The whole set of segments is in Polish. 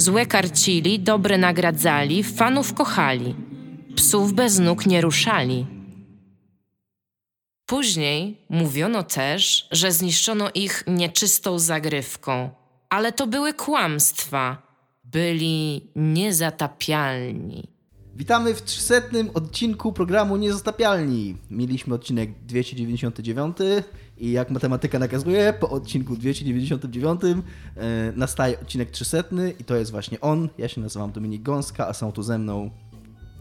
Złe karcili, dobre nagradzali, fanów kochali. Psów bez nóg nie ruszali. Później mówiono też, że zniszczono ich nieczystą zagrywką, ale to były kłamstwa. Byli niezatapialni. Witamy w 300 odcinku programu Niezatapialni. Mieliśmy odcinek 299 i jak matematyka nakazuje, po odcinku 299 e, nastaje odcinek 300 i to jest właśnie on. Ja się nazywam Dominik Gąska, a są tu ze mną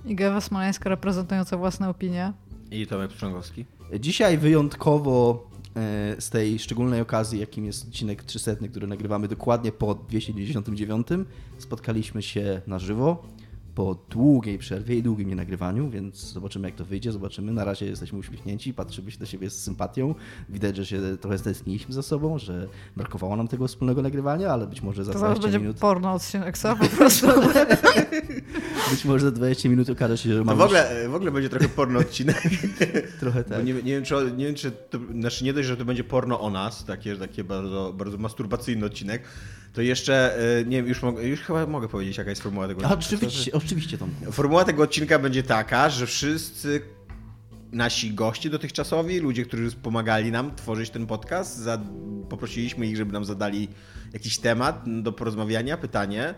Iga Smoleńska reprezentująca własne opinie. I Tomek Pstrzągowski. Dzisiaj wyjątkowo e, z tej szczególnej okazji, jakim jest odcinek 300, który nagrywamy dokładnie po 299, spotkaliśmy się na żywo po długiej przerwie i długim nienagrywaniu, więc zobaczymy jak to wyjdzie, zobaczymy. Na razie jesteśmy uśmiechnięci, patrzymy się do siebie z sympatią. Widać, że się trochę stęskniliśmy za sobą, że brakowało nam tego wspólnego nagrywania, ale być może za To 20 zaraz będzie minut... porno odcinek, co? Po prostu. Być może za 20 minut okaże się, że No mamy w, ogóle, w ogóle będzie trochę porno odcinek. trochę Bo tak. nie, nie wiem, czy, nie wiem, czy to, znaczy nie dość, że to będzie porno o nas, takie, takie bardzo, bardzo masturbacyjny odcinek, to jeszcze, e, nie wiem, już, mogę, już chyba mogę powiedzieć, jaka jest formuła tego A, odcinka. oczywiście, oczywiście Tom. Formuła tego odcinka będzie taka, że wszyscy nasi goście dotychczasowi, ludzie, którzy pomagali nam tworzyć ten podcast, za, poprosiliśmy ich, żeby nam zadali jakiś temat do porozmawiania, pytanie.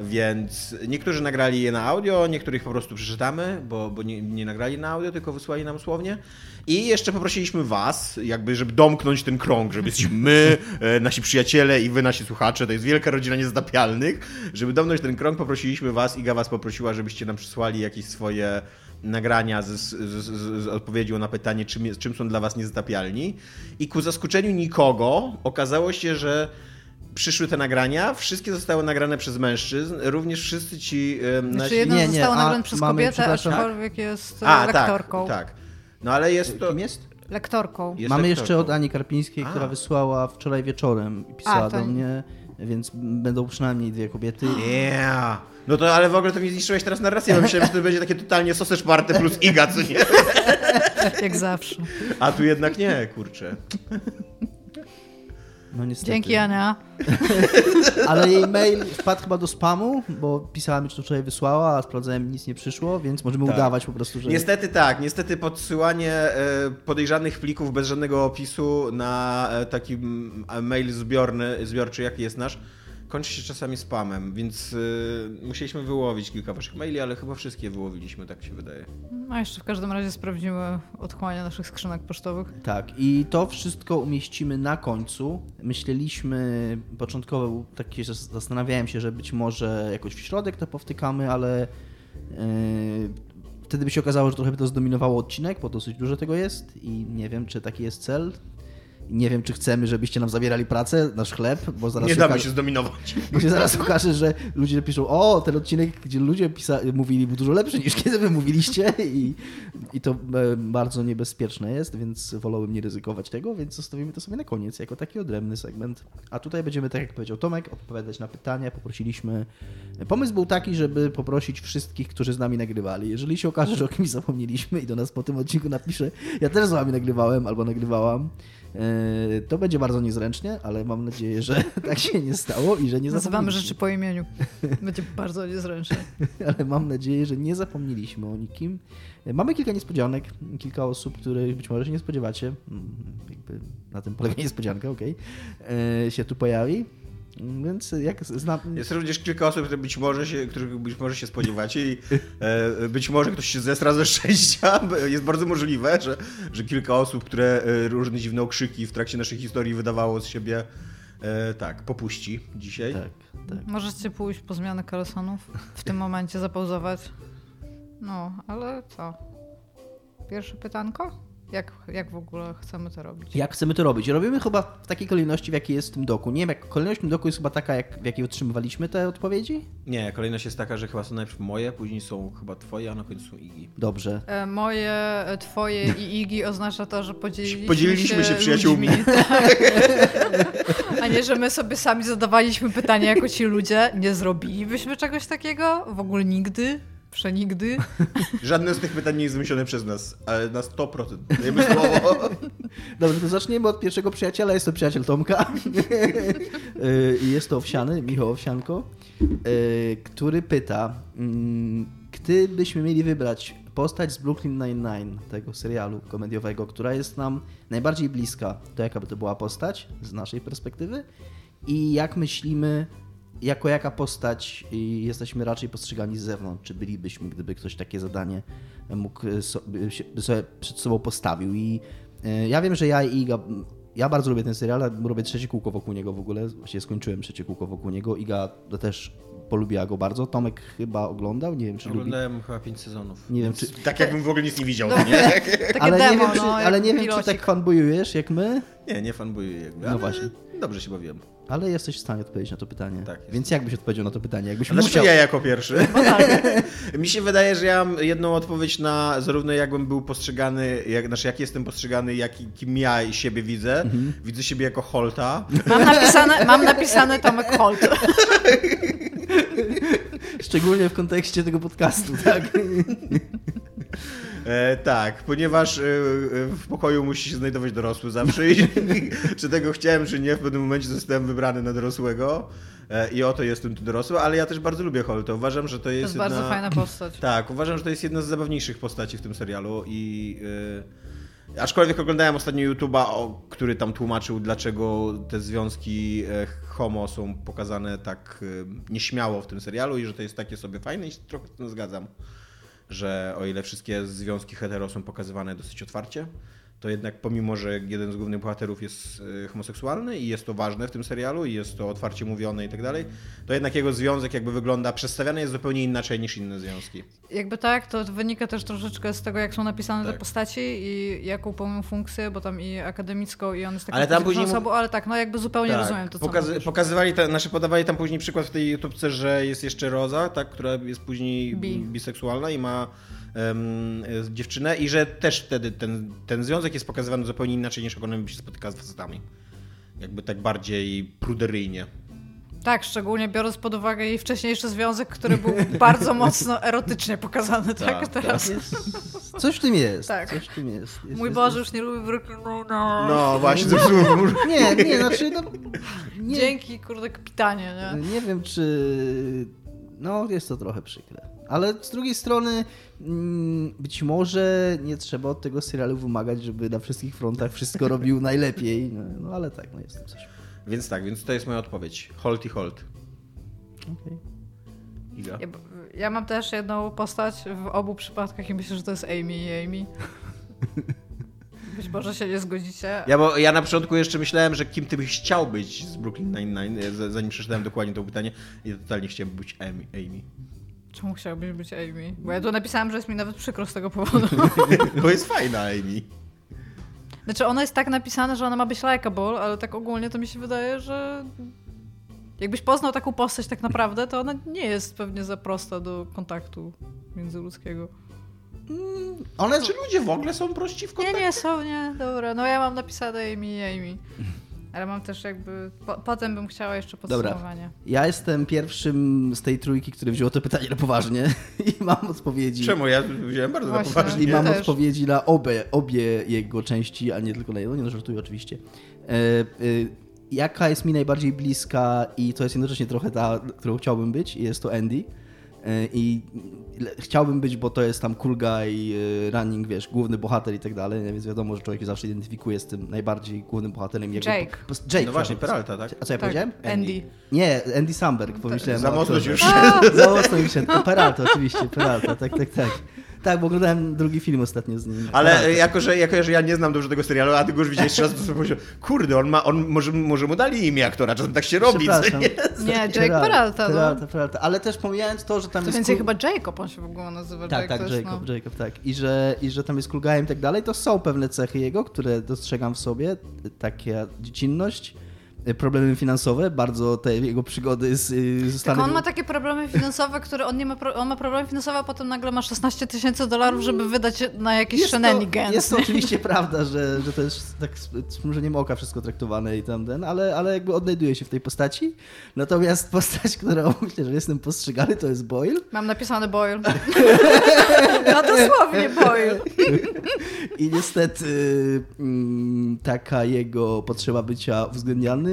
Więc niektórzy nagrali je na audio, niektórych po prostu przeczytamy, bo, bo nie, nie nagrali na audio, tylko wysłali nam słownie. I jeszcze poprosiliśmy Was, jakby, żeby domknąć ten krąg, żeby my, e, nasi przyjaciele i Wy, nasi słuchacze, to jest wielka rodzina niezatapialnych. Żeby domknąć ten krąg, poprosiliśmy Was, Iga Was poprosiła, żebyście nam przysłali jakieś swoje nagrania z, z, z, z odpowiedzią na pytanie, czym, czym są dla Was niezatapialni. I ku zaskoczeniu nikogo okazało się, że przyszły te nagrania, wszystkie zostały nagrane przez mężczyzn, również wszyscy ci... em, Znaczy nasi- jeden Nie, nie, został a nagrany przez mamy, kobietę, aczkolwiek jest e, A, lektorką. tak, tak. No ale jest to... Kim jest? Lektorką. jest Mamy lektorką. jeszcze od Ani Karpińskiej, A. która wysłała wczoraj wieczorem i pisała A, to do nie- mnie, więc będą przynajmniej dwie kobiety. Yeah. No to ale w ogóle to mi zniszczyłeś teraz narrację, bo myślałem, że to będzie takie totalnie sausage party plus Iga, co nie? Jak zawsze. A tu jednak nie, kurczę. No niestety. Dzięki Ania. Ale jej mail wpadł chyba do spamu, bo pisała mi, czy to wczoraj wysłała, a sprawdzałem nic nie przyszło, więc możemy Tak. udawać po prostu, że... Niestety tak, niestety podsyłanie e, podejrzanych plików bez żadnego opisu na e, taki mm, mail zbiorny, zbiorczy, jaki jest nasz, kończy się czasami spamem, więc e, musieliśmy wyłowić kilka waszych maili, ale chyba wszystkie wyłowiliśmy, tak się wydaje. No jeszcze w każdym razie sprawdzimy otchłanie naszych skrzynek pocztowych. Tak, i to wszystko umieścimy na końcu. Myśleliśmy, początkowo był taki, że zastanawiałem się, że być może jakoś w środek to powtykamy, ale yy, wtedy by się okazało, że trochę by to zdominowało odcinek, bo dosyć dużo tego jest i nie wiem, czy taki jest cel. Nie wiem, czy chcemy, żebyście nam zabierali pracę, nasz chleb, bo zaraz Nie damy okaże- się zdominować. Bo się zaraz okaże, że ludzie piszą, o, ten odcinek, gdzie ludzie pisa- mówili, był dużo lepszy niż kiedy wy mówiliście i, i to e, bardzo niebezpieczne jest, więc wolałbym nie ryzykować tego, więc zostawimy to sobie na koniec, jako taki odrębny segment. A tutaj będziemy, tak jak powiedział Tomek, odpowiadać na pytania. Poprosiliśmy... Pomysł był taki, żeby poprosić wszystkich, którzy z nami nagrywali. Jeżeli się okaże, że o kimś zapomnieliśmy i do nas po tym odcinku napisze, ja też z wami nagrywałem albo nagrywałam, to będzie bardzo niezręcznie, ale mam nadzieję, że tak się nie stało i że nie Nazywamy rzeczy po imieniu. Będzie bardzo niezręczne. ale mam nadzieję, że nie zapomnieliśmy o nikim. Mamy kilka niespodzianek, kilka osób, których być może się nie spodziewacie. Mm, Jakby na tym polega niespodzianka, okej. E, Się tu pojawi. Więc jak znam. Jest również kilka osób, które być może się, których być może się spodziewacie i e, być może ktoś się zesra ze szczęścia. bo Jest bardzo możliwe, że, że kilka osób, które e, różne dziwne okrzyki w trakcie naszej historii wydawało z siebie, e, tak, popuści dzisiaj. Tak, tak. Możecie pójść po zmianę kalesonów, w tym momencie zapauzować. No, ale co? Pierwsze pytanko? Jak, jak w ogóle chcemy to robić? Jak chcemy to robić? Robimy chyba w takiej kolejności, w jakiej jest w tym doku. Nie wiem, jak kolejność w tym doku jest chyba taka, jak, w jakiej otrzymywaliśmy te odpowiedzi? Nie, kolejność jest taka, że chyba są najpierw moje, później są chyba twoje, a na końcu są Igi. Dobrze. E, Moje, e, twoje i Igi oznacza to, że podzieliliśmy, Podzieliliśmy się przyjaciółmi. ludźmi, tak. A nie, że my sobie sami zadawaliśmy pytania jako ci ludzie. Nie zrobilibyśmy czegoś takiego? W ogóle nigdy? Przenigdy? Żadne z tych pytań nie jest wymyślone przez nas, ale na 100%. Dajemy słowo. Dobrze, to zaczniemy od pierwszego przyjaciela. Jest to przyjaciel Tomka. Y, I jest to Owsiany, Michał Owsianko, y, który pyta, mm, gdybyśmy mieli wybrać postać z Brooklyn Nine-Nine, tego serialu komediowego, która jest nam najbardziej bliska, to jaka by to była postać z naszej perspektywy? I jak myślimy, jako jaka postać jesteśmy raczej postrzegani z zewnątrz? Czy bylibyśmy, gdyby ktoś takie zadanie mógł y, sobie, sobie przed sobą postawił? I y, ja wiem, że ja i Iga, ja bardzo lubię ten serial, ale robię trzecie kółko wokół niego w ogóle. Właściwie skończyłem trzecie kółko wokół niego. Iga też polubiła go bardzo. Tomek chyba oglądał, nie wiem czy lubi. Oglądałem chyba 5 sezonów. Nie wiem, czy- Tak jakbym w ogóle nic nie widział, No. nie? Takie Ale demo, nie wiem, czy, no, jak ale nie wiem, czy tak fanbojujesz jak my, Nie, nie fanbuję jakby, No ale właśnie. dobrze się bawiłem. Ale jesteś w stanie odpowiedzieć na to pytanie. Tak. Więc jak byś odpowiedział na to pytanie? Jakbyś A Dlaczego musiał... ja jako pierwszy? Bo tak. Mi się wydaje, że ja mam jedną odpowiedź na zarówno jakbym był postrzegany, jak, znaczy jak jestem postrzegany, jak, kim ja siebie widzę. Mhm. Widzę siebie jako Holta. Mam napisane, mam napisane Tomek Holt. Szczególnie w kontekście tego podcastu, tak? E, tak, ponieważ e, e, w pokoju musi się znajdować dorosły zawsze i czy tego chciałem, czy nie, w pewnym momencie zostałem wybrany na dorosłego e, i oto jestem tu dorosły, ale ja też bardzo lubię Holta. Uważam, że to To jest, jest jedna... bardzo fajna postać. Tak, uważam, że to jest jedna z zabawniejszych postaci w tym serialu i yy, aczkolwiek oglądałem ostatnio YouTube'a, który tam tłumaczył, dlaczego te związki e, homo są pokazane tak nieśmiało w tym serialu i że to jest takie sobie fajne i się trochę z tym zgadzam, że o ile wszystkie związki hetero są pokazywane dosyć otwarcie, to jednak pomimo, że jeden z głównych bohaterów jest y, homoseksualny i jest to ważne w tym serialu i jest to otwarcie mówione i tak dalej, to jednak jego związek jakby wygląda, przedstawiany jest zupełnie inaczej niż inne związki. Jakby tak, to wynika też troszeczkę z tego, jak są napisane Tak. te postaci i jaką pełnią funkcję, bo tam i akademicką, i on jest taką Ale tam później osobą, ale tak, no jakby zupełnie Tak, rozumiem to, co pokazy- pokazywali, te, znaczy podawali tam później przykład w tej YouTubce, że jest jeszcze Roza, tak, która jest później Bi. biseksualna i ma e, dziewczynę i że też wtedy ten, ten związek jest pokazywany zupełnie inaczej niż jak ona by się spotykała z facetami. Jakby tak bardziej pruderyjnie. Tak, szczególnie biorąc pod uwagę jej wcześniejszy związek, który był bardzo mocno erotycznie pokazany, tak? Tak, Teraz. Jest, coś w tym jest. Tak. Coś w tym jest. jest Mój jest, Boże, już nie lubię Brooklyn Nine-Nine. No właśnie, zepsułem. jest. Nie, nie, znaczy no, nie, Dzięki, kurde, kapitanie, nie? nie wiem czy... No, jest to trochę przykre. Ale z drugiej strony mm, być może nie trzeba od tego serialu wymagać, żeby na wszystkich frontach wszystko robił najlepiej. No, no ale tak, no jest to coś. Więc tak, więc to jest moja odpowiedź. Holt i Holt. Okej. Iga. Ja, ja mam też jedną postać w obu przypadkach i myślę, że to jest Amy i Amy. Być może się nie zgodzicie. Ja, bo ja na początku jeszcze myślałem, że kim ty byś chciał być z Brooklyn Nine-Nine, e, zanim przeczytałem dokładnie to pytanie. I totalnie chciałem być Amy. Amy. Czemu chciałbyś być Amy? Bo ja tu napisałam, że jest mi nawet przykro z tego powodu. Bo jest fajna Amy. Znaczy ona jest tak napisana, że ona ma być likeable, ale tak ogólnie to mi się wydaje, że jakbyś poznał taką postać tak naprawdę, to ona nie jest pewnie za prosta do kontaktu międzyludzkiego. One, Czy ludzie w ogóle są prości w Nie, kontakcie? nie, są, nie, dobra. No ja mam napisane Amy i Amy. Ale mam też jakby... Po, potem bym chciała jeszcze Dobra. podsumowanie. Ja jestem pierwszym z tej trójki, który wziął to pytanie na poważnie i mam odpowiedzi. Czemu? Ja wziąłem bardzo Właśnie. na poważnie. I mam też. odpowiedzi na obie, obie jego części, a nie tylko na jedną, nie no, żartuję oczywiście. E, e, jaka jest mi najbardziej bliska i to jest jednocześnie trochę ta, którą chciałbym być, jest to Andy. E, I chciałbym być, bo to jest tam cool guy, e, running, wiesz, główny bohater i tak dalej, więc wiadomo, że człowiek się zawsze identyfikuje z tym najbardziej głównym bohaterem. Jego, Jake. Jake, No właśnie. Peralta, tak? A co ja Tak, powiedziałem? Andy. Nie, Andy Samberg, pomyślałem Za o mocno już. Za mocno. To Peralta, oczywiście, Peralta, tak, tak, tak. Tak, bo oglądałem drugi film ostatnio z nim. Ale tak. jako, że, jako, że ja nie znam dobrze tego serialu, a ty go już widziałeś trzy razy, to sobie pomyślałem, kurde, on ma, on, może, może mu dali imię aktora, czasem tak się robi, nie? Nie, Jake Peralta, no. Peralta, Peralta. Ale też pomijając to, że tam To jest... więcej kul- chyba Jacob on się w ogóle nazywa. Tak, tak, Jacob, no. Jacob, tak. I że, I że tam jest kulgajem i tak dalej, to są pewne cechy jego, które dostrzegam w sobie. Taka dziecinność, problemy finansowe, bardzo te jego przygody z, y, ze Tak Stanami... on ma takie problemy finansowe, które on nie ma, pro, on ma problemy finansowe, a potem nagle ma 16 tysięcy dolarów, żeby wydać na jakieś jest to, shenanigans. jest to oczywiście prawda, że, że to jest tak z z przymrużeniem oka wszystko traktowane i tam ten, ale, ale jakby odnajduje się w tej postaci. Natomiast postać, którą myślę, że jestem postrzegany, to jest Boyle. Mam napisane Boyle. no dosłownie Boyle. I niestety mm, taka jego potrzeba bycia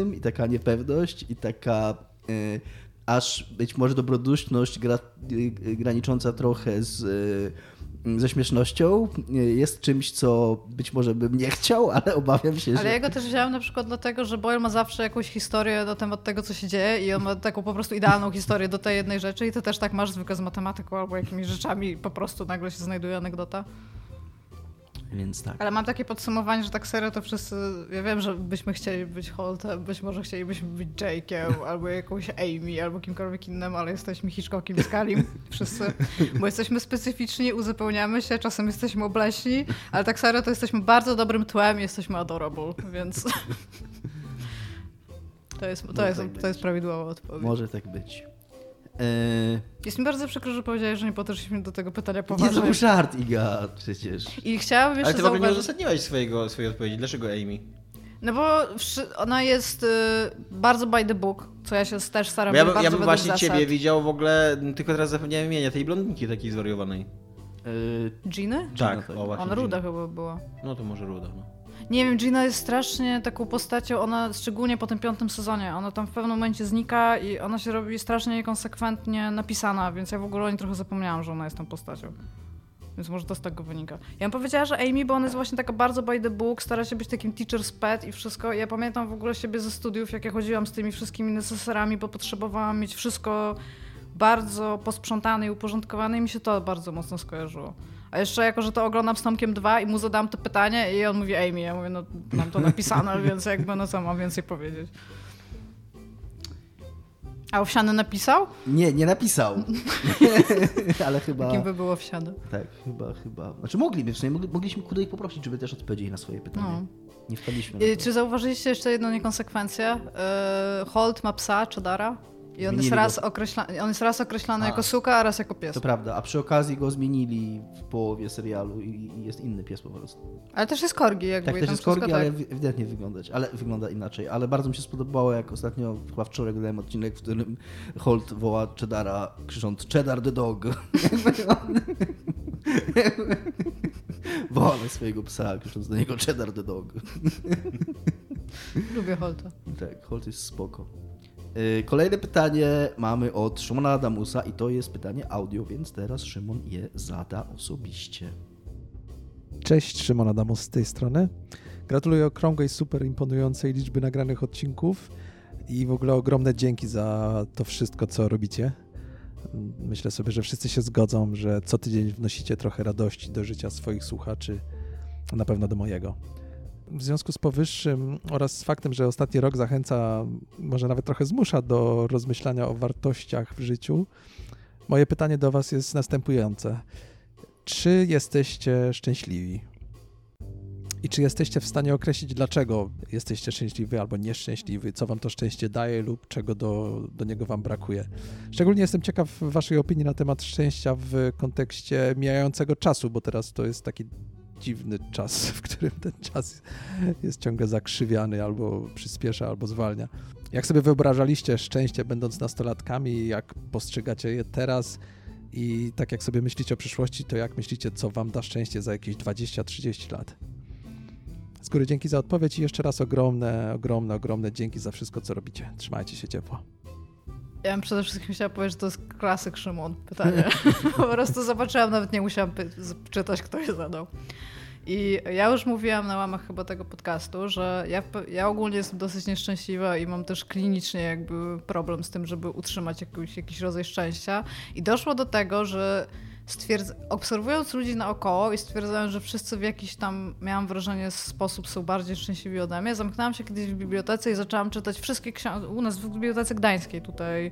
uwzględnianym i taka niepewność i taka y, aż być może dobroduszność gra, y, y, granicząca trochę z, y, ze śmiesznością jest czymś, co być może bym nie chciał, ale obawiam się, Ale że... ja go też wziąłem na przykład dlatego, że Boyle ma zawsze jakąś historię na temat tego, co się dzieje i on ma taką po prostu idealną historię do tej jednej rzeczy i ty też tak masz zwykle z matematyką albo jakimiś rzeczami po prostu nagle się znajduje anegdota. Więc tak. Ale mam takie podsumowanie, że tak serio to wszyscy, ja wiem, że byśmy chcieli być Holtem, być może chcielibyśmy być Jake'em, albo jakąś Amy, albo kimkolwiek innym, ale jesteśmy Hitchcockiem i Scalim, wszyscy, bo jesteśmy specyficzni, uzupełniamy się, czasem jesteśmy obleśni, ale tak serio to jesteśmy bardzo dobrym tłem i jesteśmy adorable, więc to jest, to jest, tak to jest prawidłowa odpowiedź. Może tak być. E, Jest mi bardzo przykro, że powiedziałeś, że nie podeszliśmy do tego pytania nie, to poważnie. był żart, Iga, przecież. I chciałabym jeszcze Ale ty w ogóle nie zauważyć... uzasadniłeś swojego, swojej odpowiedzi. Dlaczego Amy? No bo ona jest y, bardzo by the book, co ja się też staram Bo ja, bardzo ja bym właśnie zasad. ciebie widział w ogóle, tylko teraz zapomniałem imienia, tej blondynki takiej zwariowanej. E, Giny? Tak, tak. o właśnie. Ona ruda Gina. chyba była. No to może ruda, no. Nie wiem, Gina jest strasznie taką postacią, ona szczególnie po tym piątym sezonie, ona tam w pewnym momencie znika i ona się robi strasznie niekonsekwentnie napisana, więc ja w ogóle o niej trochę zapomniałam, że ona jest tą postacią. Więc może to z tego wynika. Ja bym powiedziała, że Amy, bo ona jest właśnie taka bardzo by the book, stara się być takim teacher's pet i wszystko. Ja pamiętam w ogóle siebie ze studiów, jak ja chodziłam z tymi wszystkimi neceserami, bo potrzebowałam mieć wszystko bardzo posprzątane i uporządkowane i mi się to bardzo mocno skojarzyło. A jeszcze jako, że to oglądam z Tomkiem 2 i mu zadam to pytanie i on mówi Amy, ja mówię, no mam to napisane, więc jakby no co mam więcej powiedzieć. A Owsiany napisał? nie, nie napisał. Ale chyba... Kim by był Owsiany? Tak, chyba, chyba. Znaczy mogliby, przynajmniej mogli, mogliśmy kurde ich poprosić, żeby też odpowiedzieli na swoje pytanie. No. Nie wpadliśmy Y. Czy zauważyliście jeszcze jedną niekonsekwencję? Y, Holt ma psa, Chedara. I on jest, raz określa... on jest raz określany A. jako suka, a raz jako pies. To prawda, a przy okazji go zmienili w połowie serialu i jest inny pies po prostu. Ale też jest korgi jakby. Tak, też jest korgi, tak. ale wi- ewidentnie wyglądać, ale wygląda inaczej. Ale bardzo mi się spodobało, jak ostatnio, chyba wczoraj oglądałem odcinek, w którym Holt woła Cheddara, krzycząc Cheddar the dog. Woła swojego psa, krzycząc do niego Cheddar the dog. Lubię Holta. Tak, Holt jest spoko. Yy, Kolejne pytanie mamy od Szymona Adamusa i to jest pytanie audio, więc teraz Szymon je zada osobiście. Cześć, Szymon Adamus z tej strony. Gratuluję okrągłej, super imponującej liczby nagranych odcinków i w ogóle ogromne dzięki za to wszystko, co robicie. Myślę sobie, że wszyscy się zgodzą, że co tydzień wnosicie trochę radości do życia swoich słuchaczy, na pewno do mojego. W związku z powyższym oraz z faktem, że ostatni rok zachęca, może nawet trochę zmusza do rozmyślania o wartościach w życiu, moje pytanie do Was jest następujące. Czy jesteście szczęśliwi? I czy jesteście w stanie określić, dlaczego jesteście szczęśliwi albo nieszczęśliwi, co wam to szczęście daje lub czego do, do niego wam brakuje? Szczególnie jestem ciekaw waszej opinii na temat szczęścia w kontekście mijającego czasu, bo teraz to jest taki dziwny czas, w którym ten czas jest ciągle zakrzywiany, albo przyspiesza, albo zwalnia. Jak sobie wyobrażaliście szczęście, będąc nastolatkami, jak postrzegacie je teraz i tak jak sobie myślicie o przyszłości, to jak myślicie, co wam da szczęście za jakieś 20-30 lat? Z góry dzięki za odpowiedź i jeszcze raz ogromne, ogromne, ogromne dzięki za wszystko, co robicie. Trzymajcie się ciepło. Ja bym przede wszystkim chciała powiedzieć, że to jest klasyk Szymon pytanie. po prostu zobaczyłam, nawet nie musiałam czytać, kto je zadał. I ja już mówiłam na łamach chyba tego podcastu, że ja, ja ogólnie jestem dosyć nieszczęśliwa i mam też klinicznie jakby problem z tym, żeby utrzymać jakiś, jakiś rodzaj szczęścia. I doszło do tego, że stwierdz... obserwując ludzi naokoło i stwierdzając, że wszyscy w jakiś tam, miałam wrażenie, sposób są bardziej szczęśliwi ode mnie, zamknęłam się kiedyś w bibliotece i zaczęłam czytać wszystkie książki, u nas w bibliotece gdańskiej tutaj,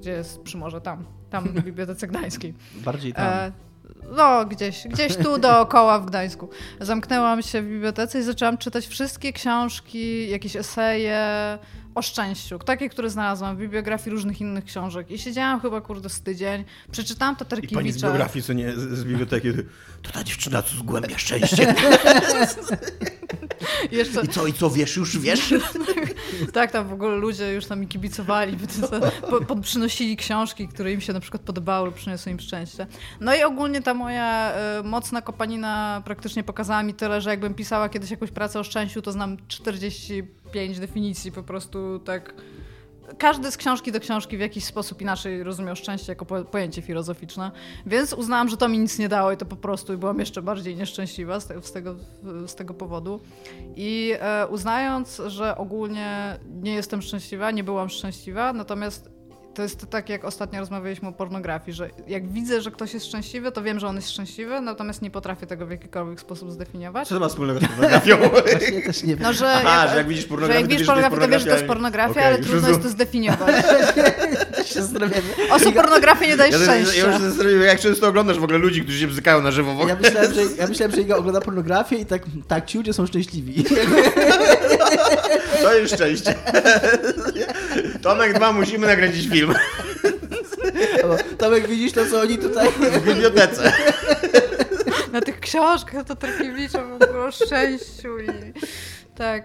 gdzie jest przy morze, tam, tam w bibliotece gdańskiej. Bardziej tam. E, no, gdzieś, gdzieś tu dookoła w Gdańsku. Zamknęłam się w bibliotece i zaczęłam czytać wszystkie książki, jakieś eseje o szczęściu. Takie, które znalazłam w bibliografii różnych innych książek. I siedziałam chyba, kurde, z tydzień. Przeczytałam I pani z Tatarkiewicza. biografii, co nie, z, biblioteki, to ta dziewczyna, co zgłębia szczęście. I Jeszcze, I co, i co, wiesz, już wiesz? tak, tam w ogóle ludzie już tam mi kibicowali, po, przynosili książki, które im się na przykład podobały lub przyniosły im szczęście. No i ogólnie ta moja e, mocna kopanina praktycznie pokazała mi tyle, że jakbym pisała kiedyś jakąś pracę o szczęściu, to znam 45 definicji po prostu tak każdy z książki do książki w jakiś sposób inaczej rozumiał szczęście jako po, pojęcie filozoficzne, więc uznałam, że to mi nic nie dało i to po prostu byłam jeszcze bardziej nieszczęśliwa z, te, z, tego, z tego powodu. I e, uznając, że ogólnie nie jestem szczęśliwa, nie byłam szczęśliwa, natomiast to jest tak, jak ostatnio rozmawialiśmy o pornografii, że jak widzę, że ktoś jest szczęśliwy, to wiem, że on jest szczęśliwy, natomiast nie potrafię tego w jakikolwiek sposób zdefiniować. Co to ma wspólnego z pornografią? Właśnie też nie wiem. No, że Aha, jak, że jak widzisz pornografię, jak to widzisz wiesz, że to jest pornografię, to wiesz, że to jest pornografia. Okej, ale trudno jest to zdefiniować. się. Oso pornografię nie daje Ja, ja, ja szczęścia. już zastanawiam, jak często oglądasz w ogóle ludzi, którzy się bzykają na żywo w ogóle. Ja myślałem, że, ja myślałem, że Iga ogląda pornografię i tak, tak ci ludzie są szczęśliwi. To jest szczęście. Tomek 2, musimy nagrać dziś film Tomek, widzisz to, co oni tutaj... w bibliotece. Na tych książkach to Trakiewicza w ogóle o szczęściu i tak,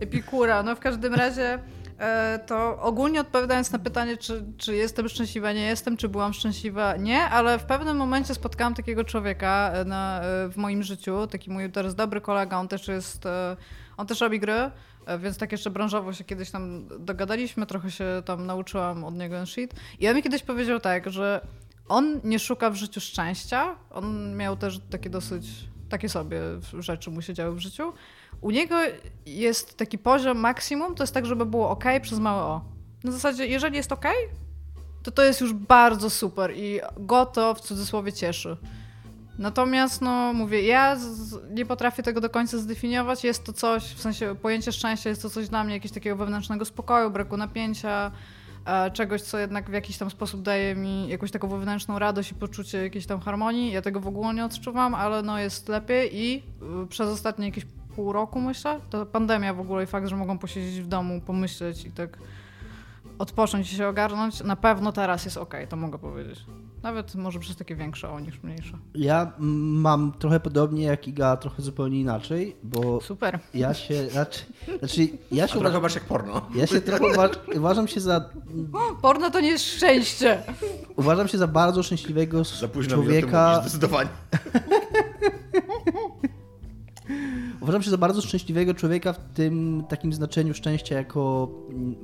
Epikura. No w każdym razie e, to ogólnie odpowiadając na pytanie, czy, czy jestem szczęśliwa, nie jestem, czy byłam szczęśliwa, nie, ale w pewnym momencie spotkałam takiego człowieka e, na, e, w moim życiu, taki mój teraz dobry kolega, on też jest, on też robi gry, więc tak jeszcze branżowo się kiedyś tam dogadaliśmy, trochę się tam nauczyłam od niego shit. I on mi kiedyś powiedział tak, że on nie szuka w życiu szczęścia. On miał też takie dosyć, takie sobie rzeczy mu się działy w życiu. U niego jest taki poziom maksimum, to jest tak, żeby było ok przez małe o. Na zasadzie, jeżeli jest ok, to to jest już bardzo super i go to w cudzysłowie cieszy. Natomiast, no mówię, ja z, nie potrafię tego do końca zdefiniować. Jest to coś, w sensie pojęcie szczęścia jest to coś dla mnie, jakiegoś takiego wewnętrznego spokoju, braku napięcia, e, czegoś, co jednak w jakiś tam sposób daje mi jakąś taką wewnętrzną radość i poczucie jakiejś tam harmonii. Ja tego w ogóle nie odczuwam, ale no jest lepiej i y, przez ostatnie jakieś pół roku myślę, to pandemia w ogóle i fakt, że mogą posiedzieć w domu, pomyśleć i tak odpocząć i się ogarnąć, na pewno teraz jest ok, to mogę powiedzieć. Nawet może przez takie większe o niż mniejsze. Ja mam trochę podobnie jak Iga, trochę zupełnie inaczej, bo Super. ja się raczej... Znaczy, ja A się, trochę uważam, masz jak porno. ja się trochę uważ, uważam się za... Porno to nie jest szczęście. Uważam się za bardzo szczęśliwego Za późno mi o tym człowieka. zdecydowanie. Uważam się za bardzo szczęśliwego człowieka w tym takim znaczeniu szczęścia jako, mm,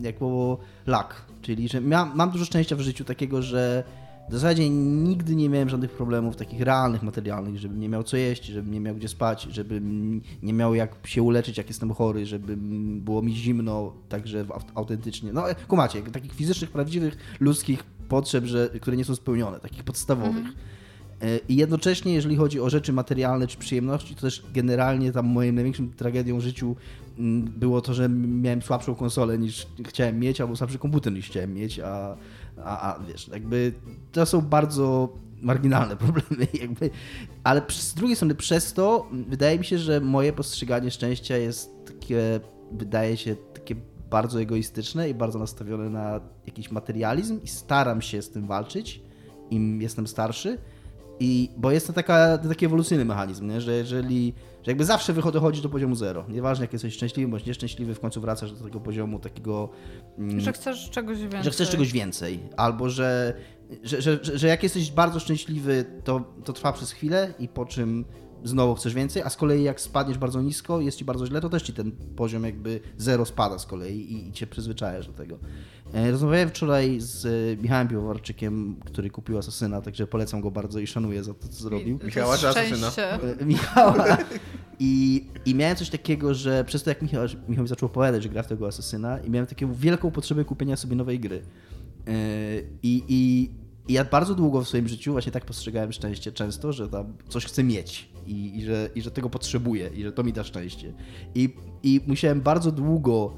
jako lak. Czyli, że mia, mam dużo szczęścia w życiu takiego, że w zasadzie nigdy nie miałem żadnych problemów takich realnych, materialnych, żebym nie miał co jeść, żebym nie miał gdzie spać, żebym nie miał jak się uleczyć, jak jestem chory, żeby było mi zimno, także autentycznie. No, kumacie, takich fizycznych, prawdziwych, ludzkich potrzeb, że, które nie są spełnione, takich podstawowych. E, I jednocześnie, jeżeli chodzi o rzeczy materialne czy przyjemności, to też generalnie tam moją największą tragedią w życiu mm, było to, że miałem słabszą konsolę niż chciałem mieć, albo słabszy komputer niż chciałem mieć, a, a, a wiesz, jakby to są bardzo marginalne problemy, jakby, ale z drugiej strony przez to wydaje mi się, że moje postrzeganie szczęścia jest takie, wydaje się takie bardzo egoistyczne i bardzo nastawione na jakiś materializm i staram się z tym walczyć, im jestem starszy, i, bo jest to taka, taki ewolucyjny mechanizm, nie? że jeżeli, że jakby zawsze wycho- dochodzi do poziomu zero. Nieważne jak jesteś szczęśliwy bądź nieszczęśliwy, w końcu wracasz do tego poziomu takiego, mm, Że chcesz czegoś więcej. że chcesz czegoś więcej. Albo że, że, że, że, że jak jesteś bardzo szczęśliwy, to, to trwa przez chwilę i po czym znowu chcesz więcej, a z kolei jak spadniesz bardzo nisko, jest ci bardzo źle, to też ci ten poziom jakby zero spada z kolei i, i cię przyzwyczajasz do tego. E, Rozmawiałem wczoraj z e, Michałem Piwowarczykiem, który kupił Asasyna, także polecam go bardzo i szanuję za to, co zrobił. Michała czy asasyna? szczęście. E, Michała. I, I miałem coś takiego, że przez to jak Michał, Michał mi zaczął opowiadać, że gra w tego asesyna i miałem taką wielką potrzebę kupienia sobie nowej gry. I, i, I ja bardzo długo w swoim życiu właśnie tak postrzegałem szczęście często, że tam coś chcę mieć i, i, że, i że tego potrzebuję i że to mi da szczęście. I, I musiałem bardzo długo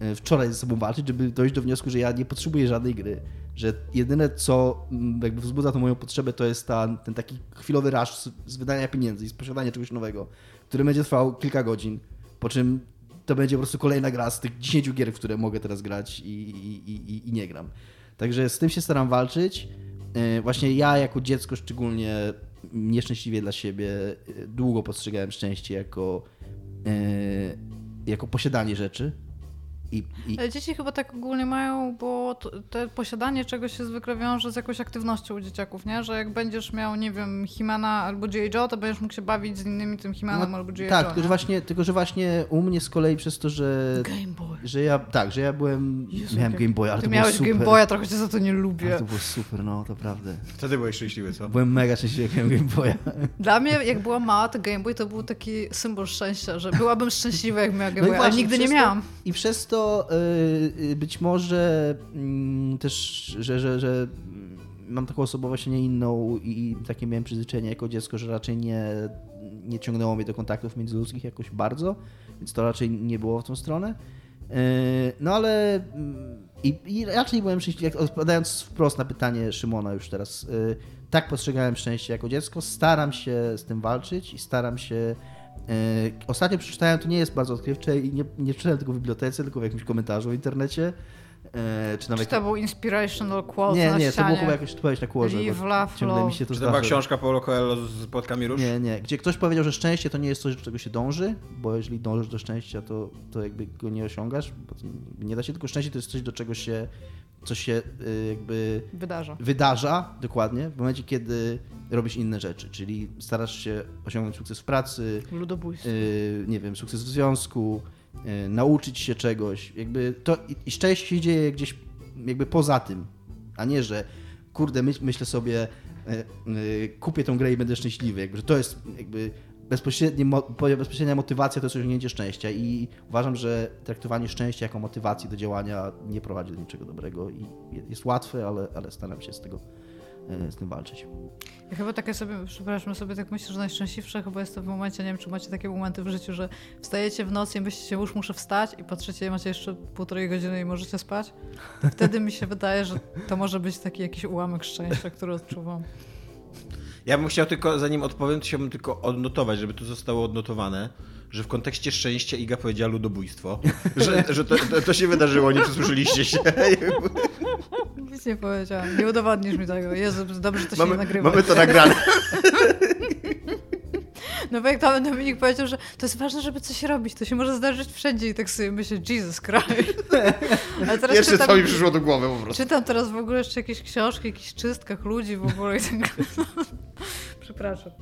e, wczoraj ze sobą walczyć, żeby dojść do wniosku, że ja nie potrzebuję żadnej gry. Że jedyne, co jakby wzbudza tą moją potrzebę, to jest ta, ten taki chwilowy rush z, z wydania pieniędzy i z posiadania czegoś nowego, który będzie trwał kilka godzin, po czym to będzie po prostu kolejna gra z tych 10 gier, w które mogę teraz grać i, i, i, i nie gram. Także z tym się staram walczyć. E, Właśnie ja jako dziecko szczególnie nieszczęśliwie dla siebie e, długo postrzegałem szczęście jako, e, jako posiadanie rzeczy. I, i, Ale Dzieci chyba tak ogólnie mają, bo to, te posiadanie czegoś się zwykle wiąże z jakąś aktywnością u dzieciaków, nie? Że jak będziesz miał, nie wiem, Himana albo G.I. Joe, to będziesz mógł się bawić z innymi tym Himanem No, albo G.I. tak, Joe. tylko że, właśnie, tylko że właśnie u mnie z kolei przez to, że, Game Boy. że ja tak, że ja byłem, Jezu, miałem Game Boy, ale Ty to było miałeś super. Game Boya, trochę cię za to nie Ale lubię. to było super, no to prawda. Wtedy byłeś szczęśliwy, co? Byłem mega szczęśliwy, jak miałem Game Boya. Dla mnie, jak byłam mała, to Game Boy to był taki symbol szczęścia, że byłabym szczęśliwa, jak miała Game No i Boy, ale właśnie, nigdy nie miałam. I przez to y, y, być może mm, też, że, że, że mam taką osobowość, nie inną i takie miałem przyzwyczajenie jako dziecko, że raczej nie, nie ciągnęło mnie do kontaktów międzyludzkich jakoś bardzo, więc to raczej nie było w tą stronę. Y, No ale mm, i, i raczej byłem szczęśliwy, odpowiadając wprost na pytanie Szymona już teraz, tak postrzegałem szczęście jako dziecko, staram się z tym walczyć i staram się Ostatnio przeczytałem, to nie jest bardzo odkrywcze i nie, nie przeczytałem tego w bibliotece, tylko w jakimś komentarzu w internecie. E, Czy Czy nawet. to był inspirational quote Nie, na nie, to było chyba jakoś odpowiedź na kłorze. bo Live, Ciągle love. mi się to Czy to była książka Paulo Coelho z płotkami róż? Nie, nie. Gdzie ktoś powiedział, że szczęście to nie jest coś, do czego się dąży, bo jeżeli dążysz do szczęścia, to, to jakby go nie osiągasz. Bo to nie da się, tylko szczęście to jest coś, do czego się, co się y, jakby Wydarza. wydarza dokładnie w momencie, kiedy robisz inne rzeczy, czyli starasz się osiągnąć sukces w pracy, Ludobójstwo. y, nie wiem, sukces w związku, nauczyć się czegoś. Jakby to i, szczęście się dzieje gdzieś jakby poza tym, a nie, że kurde, my, myślę sobie, y, y, kupię tą grę i będę szczęśliwy. Jakby, że to jest jakby bezpośrednie, bezpośrednia motywacja to jest osiągnięcie szczęścia i uważam, że traktowanie szczęścia jako motywacji do działania nie prowadzi do niczego dobrego i jest łatwe, ale, ale staram się z tego y, z tym walczyć. Ja chyba takie sobie, przepraszam, sobie tak myślę, że najszczęśliwsze chyba jest to w momencie, nie wiem, czy macie takie momenty w życiu, że wstajecie w nocy i myślicie, już muszę wstać i patrzycie, macie jeszcze półtorej godziny i możecie spać. Wtedy mi się wydaje, że to może być taki jakiś ułamek szczęścia, który odczuwam. Ja bym chciał tylko, zanim odpowiem, to chciałbym tylko odnotować, żeby to zostało odnotowane, że w kontekście szczęścia Iga powiedziała ludobójstwo. Że, że to, to, to się wydarzyło, nie przesłyszeliście się. Nic nie powiedziałam. Nie udowodnisz mi tego. Jezu, dobrze, że to się Mamy, nagrywa. mamy to nagrane. No bo jak tam Dominik powiedział, że to jest ważne, żeby coś robić, to się może zdarzyć wszędzie i tak sobie myślę, Jesus Christ. Ale teraz czytam, co mi przyszło do głowy po prostu. czytam teraz w ogóle jeszcze jakieś książki, jakichś czystkach ludzi w ogóle i tak... Przepraszam.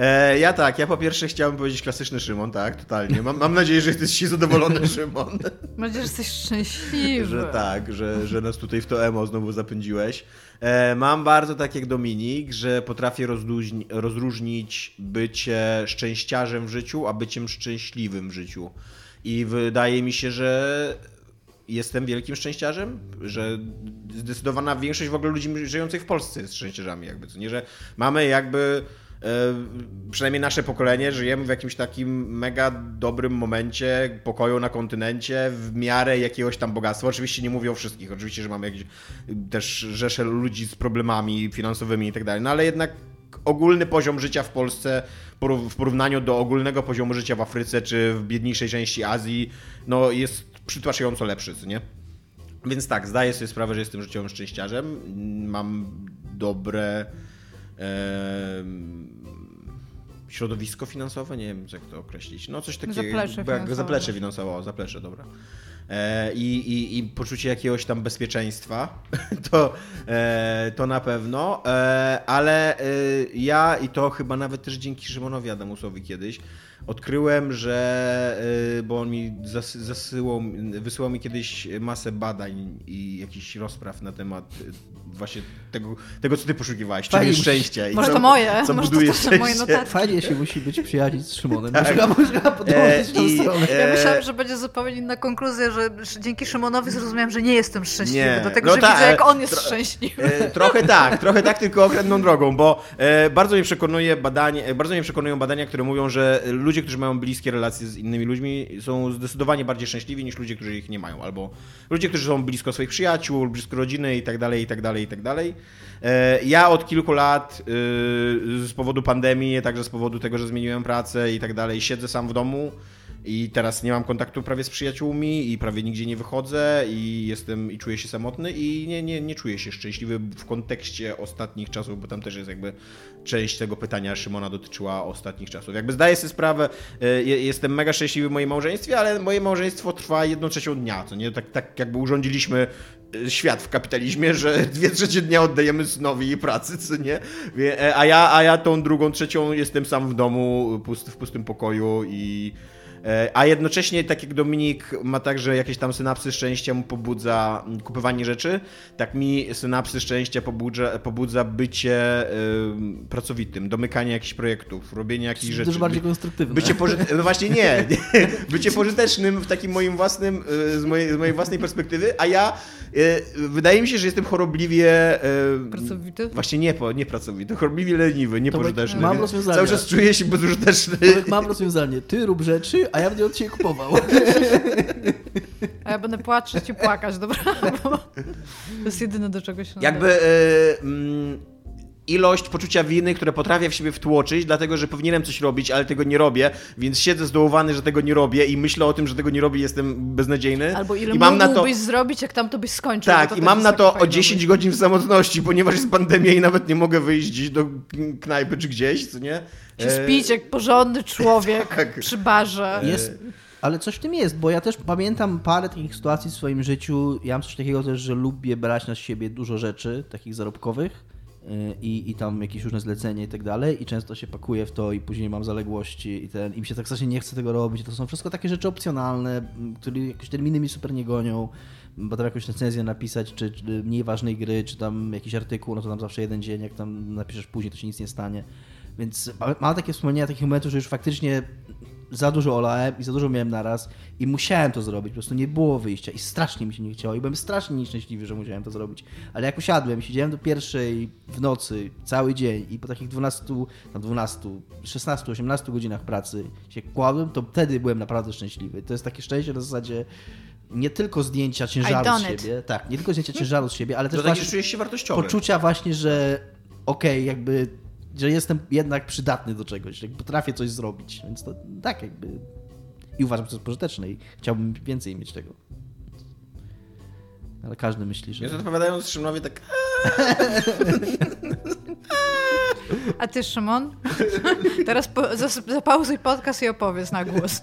E, ja tak, ja po pierwsze chciałem powiedzieć klasyczny Szymon, tak, totalnie. Mam, mam nadzieję, że jesteś zadowolony, Szymon. Mam nadzieję, że jesteś szczęśliwy. Że tak, że, że nas tutaj w to emo znowu zapędziłeś. E, mam bardzo tak jak Dominik, że potrafię rozluźni- rozróżnić bycie szczęściarzem w życiu, a byciem szczęśliwym w życiu. I wydaje mi się, że jestem wielkim szczęściarzem, że zdecydowana większość w ogóle ludzi żyjących w Polsce jest szczęściarzami, jakby nie, że mamy jakby przynajmniej nasze pokolenie, żyjemy w jakimś takim mega dobrym momencie pokoju na kontynencie, w miarę jakiegoś tam bogactwa. Oczywiście nie mówię o wszystkich, oczywiście, że mamy jakieś też rzesze ludzi z problemami finansowymi i tak dalej, no ale jednak ogólny poziom życia w Polsce w porównaniu do ogólnego poziomu życia w Afryce czy w biedniejszej części Azji, no jest przytłaczająco lepszy, nie? Więc tak, zdaję sobie sprawę, że jestem życiowym szczęściarzem. Mam dobre środowisko finansowe, nie wiem jak to określić. No coś takiego. Zaplecze jak-. Zaplecze finansowe, o, zaplecze, dobra. E, i, i, I poczucie jakiegoś tam bezpieczeństwa, to, e, to na pewno, e, ale ja i to chyba nawet też dzięki Szymonowi Adamusowi kiedyś odkryłem, że, e, bo on mi zas, zasyłał, wysyłał mi kiedyś masę badań i jakichś rozpraw na temat e, właśnie tego, tego co ty poszukiwałeś, Fajnie, musisz- szczęście. i Może co- to moje, co może to buduje moje szczęście. notatki. Fajnie się musi być przyjaźnić z Szymonem. Tak. Można, można podążyć E, i- stronę. Ja e, myślałam, że będzie zupełnie inna konkluzja, że dzięki Szymonowi zrozumiałem, że nie jestem szczęśliwy, Nie. dlatego No że tak, widzę, jak on jest tro- szczęśliwy. E, trochę tak, trochę tak, tylko okrętną drogą, bo e, bardzo mnie przekonuje badanie, e, bardzo mnie przekonują badania, które mówią, że ludzie, którzy mają bliskie relacje z innymi ludźmi, są zdecydowanie bardziej szczęśliwi niż ludzie, którzy ich nie mają, albo ludzie, którzy są blisko swoich przyjaciół, blisko rodziny i tak dalej, i tak dalej, i tak dalej. E, ja od kilku lat e, z powodu pandemii, także z powodu tego, że zmieniłem pracę i tak dalej, siedzę sam w domu. I teraz nie mam kontaktu prawie z przyjaciółmi i prawie nigdzie nie wychodzę i jestem i czuję się samotny i nie, nie, nie czuję się szczęśliwy w kontekście ostatnich czasów, bo tam też jest jakby część tego pytania Szymona dotyczyła ostatnich czasów. Jakby zdaję sobie sprawę, e, je- jestem mega szczęśliwy w moim małżeństwie, ale moje małżeństwo trwa jedną trzecią dnia, to nie? Tak, tak jakby urządziliśmy e, świat w kapitalizmie, że dwie trzecie dnia oddajemy synowi i pracy, co nie? E, A ja, a ja tą drugą trzecią jestem sam w domu, w pustym pokoju i A jednocześnie, tak jak Dominik ma także jakieś tam synapsy szczęścia mu pobudza kupowanie rzeczy, tak mi synapsy szczęścia pobudza, pobudza bycie ym, pracowitym, domykanie jakichś projektów, robienie jakichś rzeczy. Dużo bardziej konstruktywne. Bycie pożyte... No właśnie nie. Bycie pożytecznym w takim moim własnym, y, z mojej, z mojej własnej perspektywy, a ja y, wydaje mi się, że jestem chorobliwie... y, Pracowity? Właśnie nie, po, nie pracowity, chorobliwie leniwy, niepożyteczny. mam rozwiązanie. Cały czas czuję się bezużyteczny. Mam rozwiązanie. Ty rób rzeczy, a ja będę od ciebie kupował. A ja będę płaczeć i płakać, dobra? Bo to jest jedyne, do czego się. Jakby e, mm, ilość poczucia winy, które potrafię w siebie wtłoczyć, dlatego że powinienem coś robić, ale tego nie robię, więc siedzę zdołowany, że tego nie robię i myślę o tym, że tego nie robię, jestem beznadziejny. Albo ile I mam na to mógłbyś zrobić, jak tam to byś skończył. tak, to i mam na to o fajna 10 myśl. godzin w samotności, ponieważ jest pandemia i nawet nie mogę wyjść do knajpy czy gdzieś, co nie? Czy E, spić jak porządny człowiek tak. przy barze. Jest, ale coś w tym jest, bo ja też pamiętam parę takich sytuacji w swoim życiu. Ja mam coś takiego też, że lubię brać na siebie dużo rzeczy, takich zarobkowych yy, i, i tam jakieś różne zlecenia i tak dalej i często się pakuję w to i później mam zaległości i ten, i mi się tak strasznie nie chce tego robić. To są wszystko takie rzeczy opcjonalne, które jakieś terminy mi super nie gonią. Bo tam jakąś recenzję napisać, czy, czy mniej ważnej gry, czy tam jakiś artykuł, no to tam zawsze jeden dzień, jak tam napiszesz później, to się nic nie stanie. Więc ma- mam takie wspomnienia takich momentów, że już faktycznie za dużo olałem i za dużo miałem naraz i musiałem to zrobić, po prostu nie było wyjścia i strasznie mi się nie chciało i byłem strasznie nieszczęśliwy, że musiałem to zrobić. Ale jak usiadłem siedziałem do pierwszej w nocy cały dzień i po takich 12, tam 12, 16, 18 godzinach pracy się kładłem, to wtedy byłem naprawdę szczęśliwy. To jest takie szczęście na zasadzie nie tylko zdjęcia ciężaru z siebie, tak, nie tylko zdjęcia ciężaru z siebie, ale też To właśnie czujesz się wartościowy. poczucia właśnie, że okej, jakby, że jestem jednak przydatny do czegoś, że potrafię coś zrobić, więc to tak jakby i uważam, że to jest pożyteczne i chciałbym więcej mieć tego. Ale każdy myśli, że... Więc odpowiadając Szymonowi tak, A ty, Szymon? Teraz po, zapauzuj podcast i opowiedz na głos.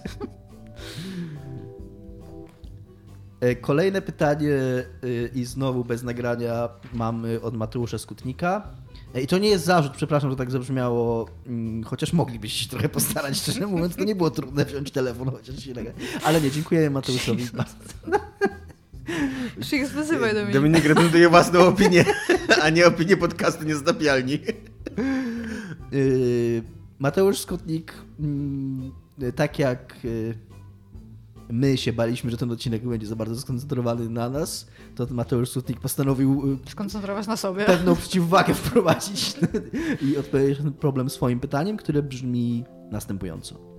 E, Kolejne pytanie y, i znowu bez nagrania mamy od Mateusza Skutnika. I to nie jest zarzut, przepraszam, że tak zabrzmiało, mm, chociaż moglibyście się trochę postarać, szczerze mówiąc, to nie było trudne wziąć telefon, chociaż się. Ale nie, dziękuję Mateuszowi. Już ich wyzywaj do mnie. Dominik reprezentuje własną opinię, a nie opinię podcastu Niezatapialni. Y, Mateusz Skutnik, mm, tak jak y, my się baliśmy, że ten odcinek będzie za bardzo skoncentrowany na nas, to Mateusz Skutnik postanowił y, Skoncentrować na sobie. pewną przeciwwagę wprowadzić i odpowiedzieć na ten problem swoim pytaniem, które brzmi następująco.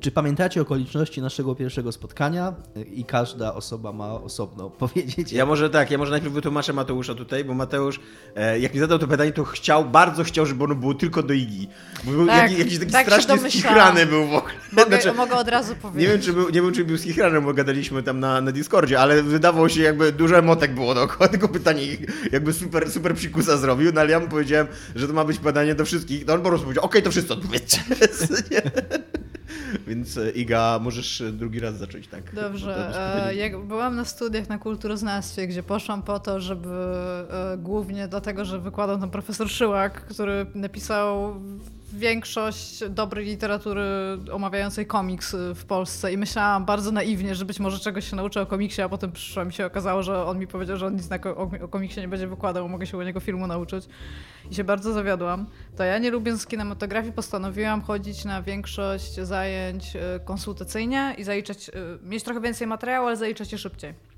Czy pamiętacie okoliczności naszego pierwszego spotkania? I każda osoba ma osobno powiedzieć. Ja może tak, ja może najpierw wytłumaczę Mateusza tutaj, bo Mateusz, e, jak mi zadał to pytanie, to chciał, bardzo chciał, żeby ono było tylko do Igi. Bo był Tak, jakiś, jakiś taki tak domyślałam. schichrany był w ogóle. Mogę, Znaczy, mogę od razu nie powiedzieć. wiem, czy był, nie wiem, czy był schichrany, bo gadaliśmy tam na, na Discordzie, ale wydawało się jakby dużo emotek było dookoła tego pytania jakby super, super psikusa zrobił, no ale ja mu powiedziałem, że to ma być badanie do wszystkich, no on po prostu powiedział, okej, to wszyscy odpowiedzcie. Więc e, Iga, możesz e, drugi raz zacząć, tak? Dobrze. E, jak byłam na studiach na kulturoznawstwie, gdzie poszłam po to, żeby głównie dlatego, że wykładał tam profesor Szyłak, który napisał większość dobrej literatury omawiającej komiks y, w Polsce i myślałam bardzo naiwnie, że być może czegoś się nauczę o komiksie, a potem przyszłam i się okazało, że on mi powiedział, że on nic o, komiksie nie będzie wykładał, mogę się u niego filmu nauczyć. I się bardzo zawiodłam. To ja nie lubiąc kinematografii postanowiłam chodzić na większość zajęć e, konsultacyjnie i zaliczać, e, mieć trochę więcej materiału, ale zaliczać je szybciej.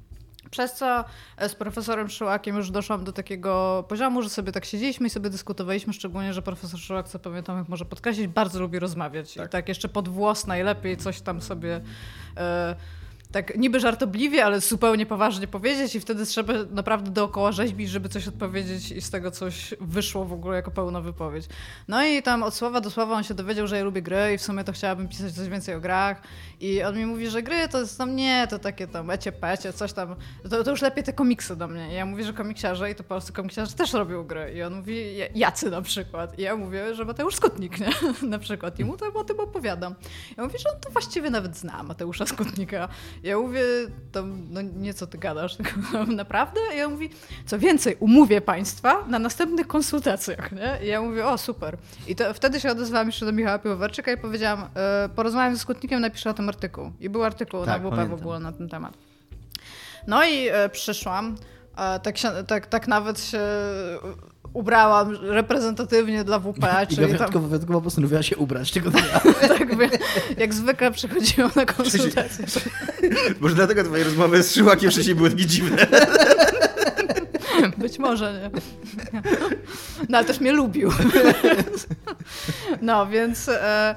Przez co z profesorem Szyłakiem już doszłam do takiego poziomu, że sobie tak siedzieliśmy i sobie dyskutowaliśmy, szczególnie, że profesor Szyłak, co pamiętam, jak może podkreślić, bardzo lubi rozmawiać. Tak. I tak jeszcze pod włos najlepiej coś tam sobie... E, tak niby żartobliwie, ale zupełnie poważnie powiedzieć i wtedy trzeba naprawdę dookoła rzeźbić, żeby coś odpowiedzieć i z tego coś wyszło w ogóle jako pełna wypowiedź. No i tam od słowa do słowa on się dowiedział, że ja lubię gry i w sumie to chciałabym pisać coś więcej o grach i on mi mówi, że gry to jest tam nie, to takie tam ecie pecie, coś tam, to, to już lepiej te komiksy do mnie. I ja mówię, że komiksiarze i to polscy komiksiarze też robią gry i on mówi, jacy na przykład. I ja mówię, że Mateusz Skutnik, nie? na przykład. I mu to o tym opowiadam. Ja mówię, że on to właściwie nawet zna, Mateusza Skutnika. Ja mówię, to no nie co ty gadasz, tylko naprawdę? I ja mówi, co więcej, umówię państwa na następnych konsultacjach, nie? I ja mówię, o super. I to wtedy się odezwałam jeszcze do Michała Piłowarczyka i powiedziałam, e, porozmawiam z Skutnikiem, napiszę o tym artykuł. I był artykuł tak, na WP w ogóle na ten temat. No i e, przyszłam, e, tak, się, tak, tak nawet się ubrałam reprezentatywnie dla WP. I czyli wyjątkowo, tam... wyjątkowo postanowiła się ubrać tego dnia. tak, jak zwykle przychodziłam na konsultację. Może dlatego twoje rozmowy z Szyłakiem wcześniej były takie dziwne. Być może, nie. No ale też mnie lubił. No, więc... E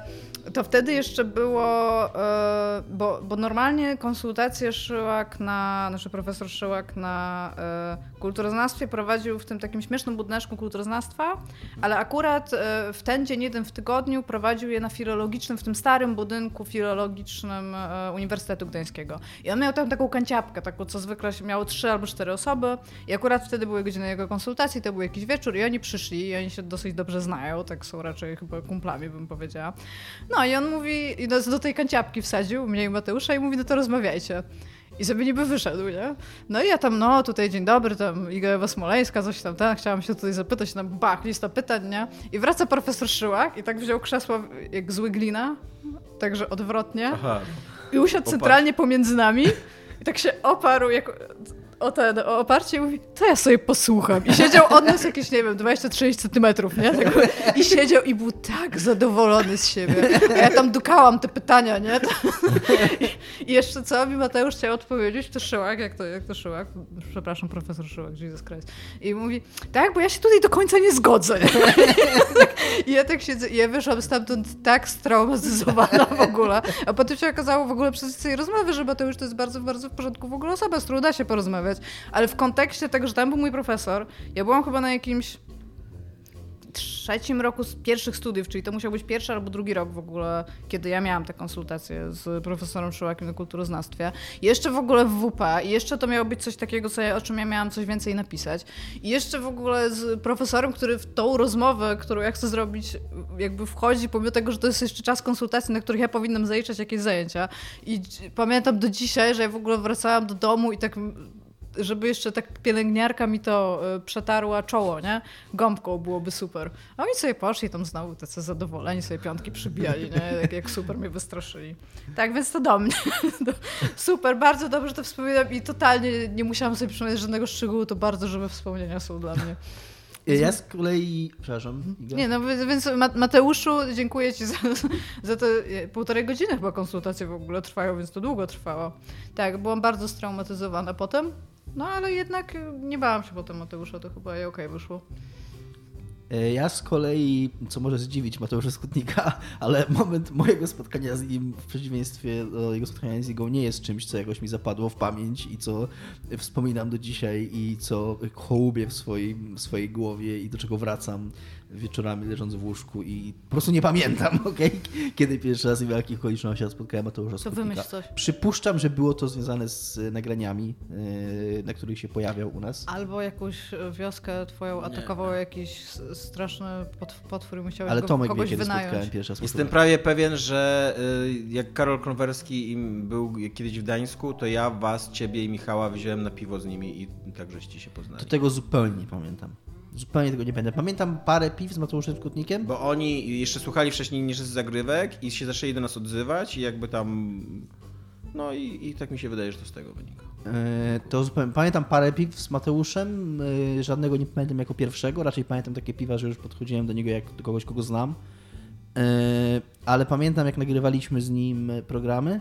to wtedy jeszcze było, e, bo, bo normalnie konsultacje Szyłak na, znaczy profesor Szyłak na e, kulturoznawstwie prowadził w tym takim śmiesznym budyneczku kulturoznawstwa, ale akurat e, w ten dzień, jeden w tygodniu prowadził je na filologicznym, w tym starym budynku filologicznym Uniwersytetu Gdańskiego. I on miał tam taką kanciapkę, taką co zwykle miało trzy albo cztery osoby i akurat wtedy były godziny jego konsultacji, to był jakiś wieczór i oni przyszli i oni się dosyć dobrze znają, tak są raczej chyba kumplami bym powiedziała. No i on mówi, i do, do tej kanciapki wsadził mnie i Mateusza i mówi, no to rozmawiajcie. I sobie niby wyszedł, nie? No i ja tam, no tutaj dzień dobry, tam Iga Ewa Smoleńska, coś tam, tak, chciałam się tutaj zapytać, tam bach, lista pytań, nie? I wraca profesor Szyłak i tak wziął krzesło jak zły glina, także odwrotnie. Aha. I usiadł centralnie pomiędzy nami i tak się oparł, jak o, ten, o oparcie i mówi, to ja sobie posłucham. I siedział od nas jakieś, nie wiem, 20-30 centymetrów, nie? Tak, I siedział i był tak zadowolony z siebie. A ja tam dukałam te pytania, nie? I, jeszcze co mi Mateusz chciał odpowiedzieć, to Szyłak, jak to, jak to Szyłak? Przepraszam, profesor Szyłak, Jesus Christ. I mówi, tak, bo ja się tutaj do końca nie zgodzę. I ja tak siedzę, i ja wyszłam stamtąd tak straumatyzowana w ogóle. A potem się okazało w ogóle przez tej rozmowy, że Mateusz to jest bardzo, bardzo w porządku w ogóle osoba, z którą da się porozmawiać ale w kontekście tego, że tam był mój profesor, ja byłam chyba na jakimś trzecim roku z pierwszych studiów, czyli to musiał być pierwszy albo drugi rok w ogóle, kiedy ja miałam te konsultacje z profesorem Szyłakiem na kulturoznawstwie. Jeszcze w ogóle w WP i jeszcze to miało być coś takiego, co ja, o czym ja miałam coś więcej napisać. I jeszcze w ogóle z profesorem, który w tą rozmowę, którą ja chcę zrobić, jakby wchodzi, pomimo tego, że to jest jeszcze czas konsultacji, na których ja powinnam zaliczać jakieś zajęcia. I pamiętam do dzisiaj, że ja w ogóle wracałam do domu i tak żeby jeszcze tak pielęgniarka mi to e, przetarła czoło, nie? Gąbką byłoby super. A oni sobie poszli tam znowu tacy zadowoleni, sobie piątki przybijali, nie? Jak, jak super mnie wystraszyli. Tak, więc to do mnie. super, bardzo dobrze to wspominam i totalnie nie musiałam sobie przypomnieć żadnego szczegółu, to bardzo żywe wspomnienia są dla mnie. Ja z kolei, przepraszam. Iga. Nie, no więc Mateuszu, dziękuję Ci za, za te e, półtorej godziny chyba konsultacje w ogóle trwają, więc to długo trwało. Tak, byłam bardzo straumatyzowana potem, no ale jednak nie bałam się potem Mateusza, to chyba okej okay wyszło. E, ja z kolei, co może zdziwić Mateusza Skutnika, ale moment mojego spotkania z nim w przeciwieństwie do jego spotkania z Igą nie jest czymś, co jakoś mi zapadło w pamięć i co wspominam do dzisiaj i co hołubię w swojej, w swojej głowie i do czego wracam wieczorami leżąc w łóżku i po prostu nie pamiętam, okay? kiedy pierwszy raz i w jakich okolicznościach spotkałem Mateusza Skutnika. To wymyśl coś. Przypuszczam, że było to związane z nagraniami, e, na których się pojawiał u nas. Albo jakąś wioskę twoją atakował jakiś straszny potwór i musiałeś Ale go, Tomek kogoś wie, wynająć. Pierwszy raz Jestem prawie pewien, że y, jak Karol Konwerski był kiedyś w Gdańsku, to ja was, ciebie i Michała wziąłem na piwo z nimi i tak żeście się poznali. To tego zupełnie nie pamiętam. Zupełnie tego nie pamiętam. Pamiętam parę piw z Mateuszem Skutnikiem. Bo oni jeszcze słuchali wcześniej niż z zagrywek i się zaczęli do nas odzywać i jakby tam... No i, i tak mi się wydaje, że to z tego wynika. E, to zupełnie... Pamiętam parę piw z Mateuszem, e, żadnego nie pamiętam jako pierwszego, raczej pamiętam takie piwa, że już podchodziłem do niego jak do kogoś, kogo znam. E, ale pamiętam, jak nagrywaliśmy z nim programy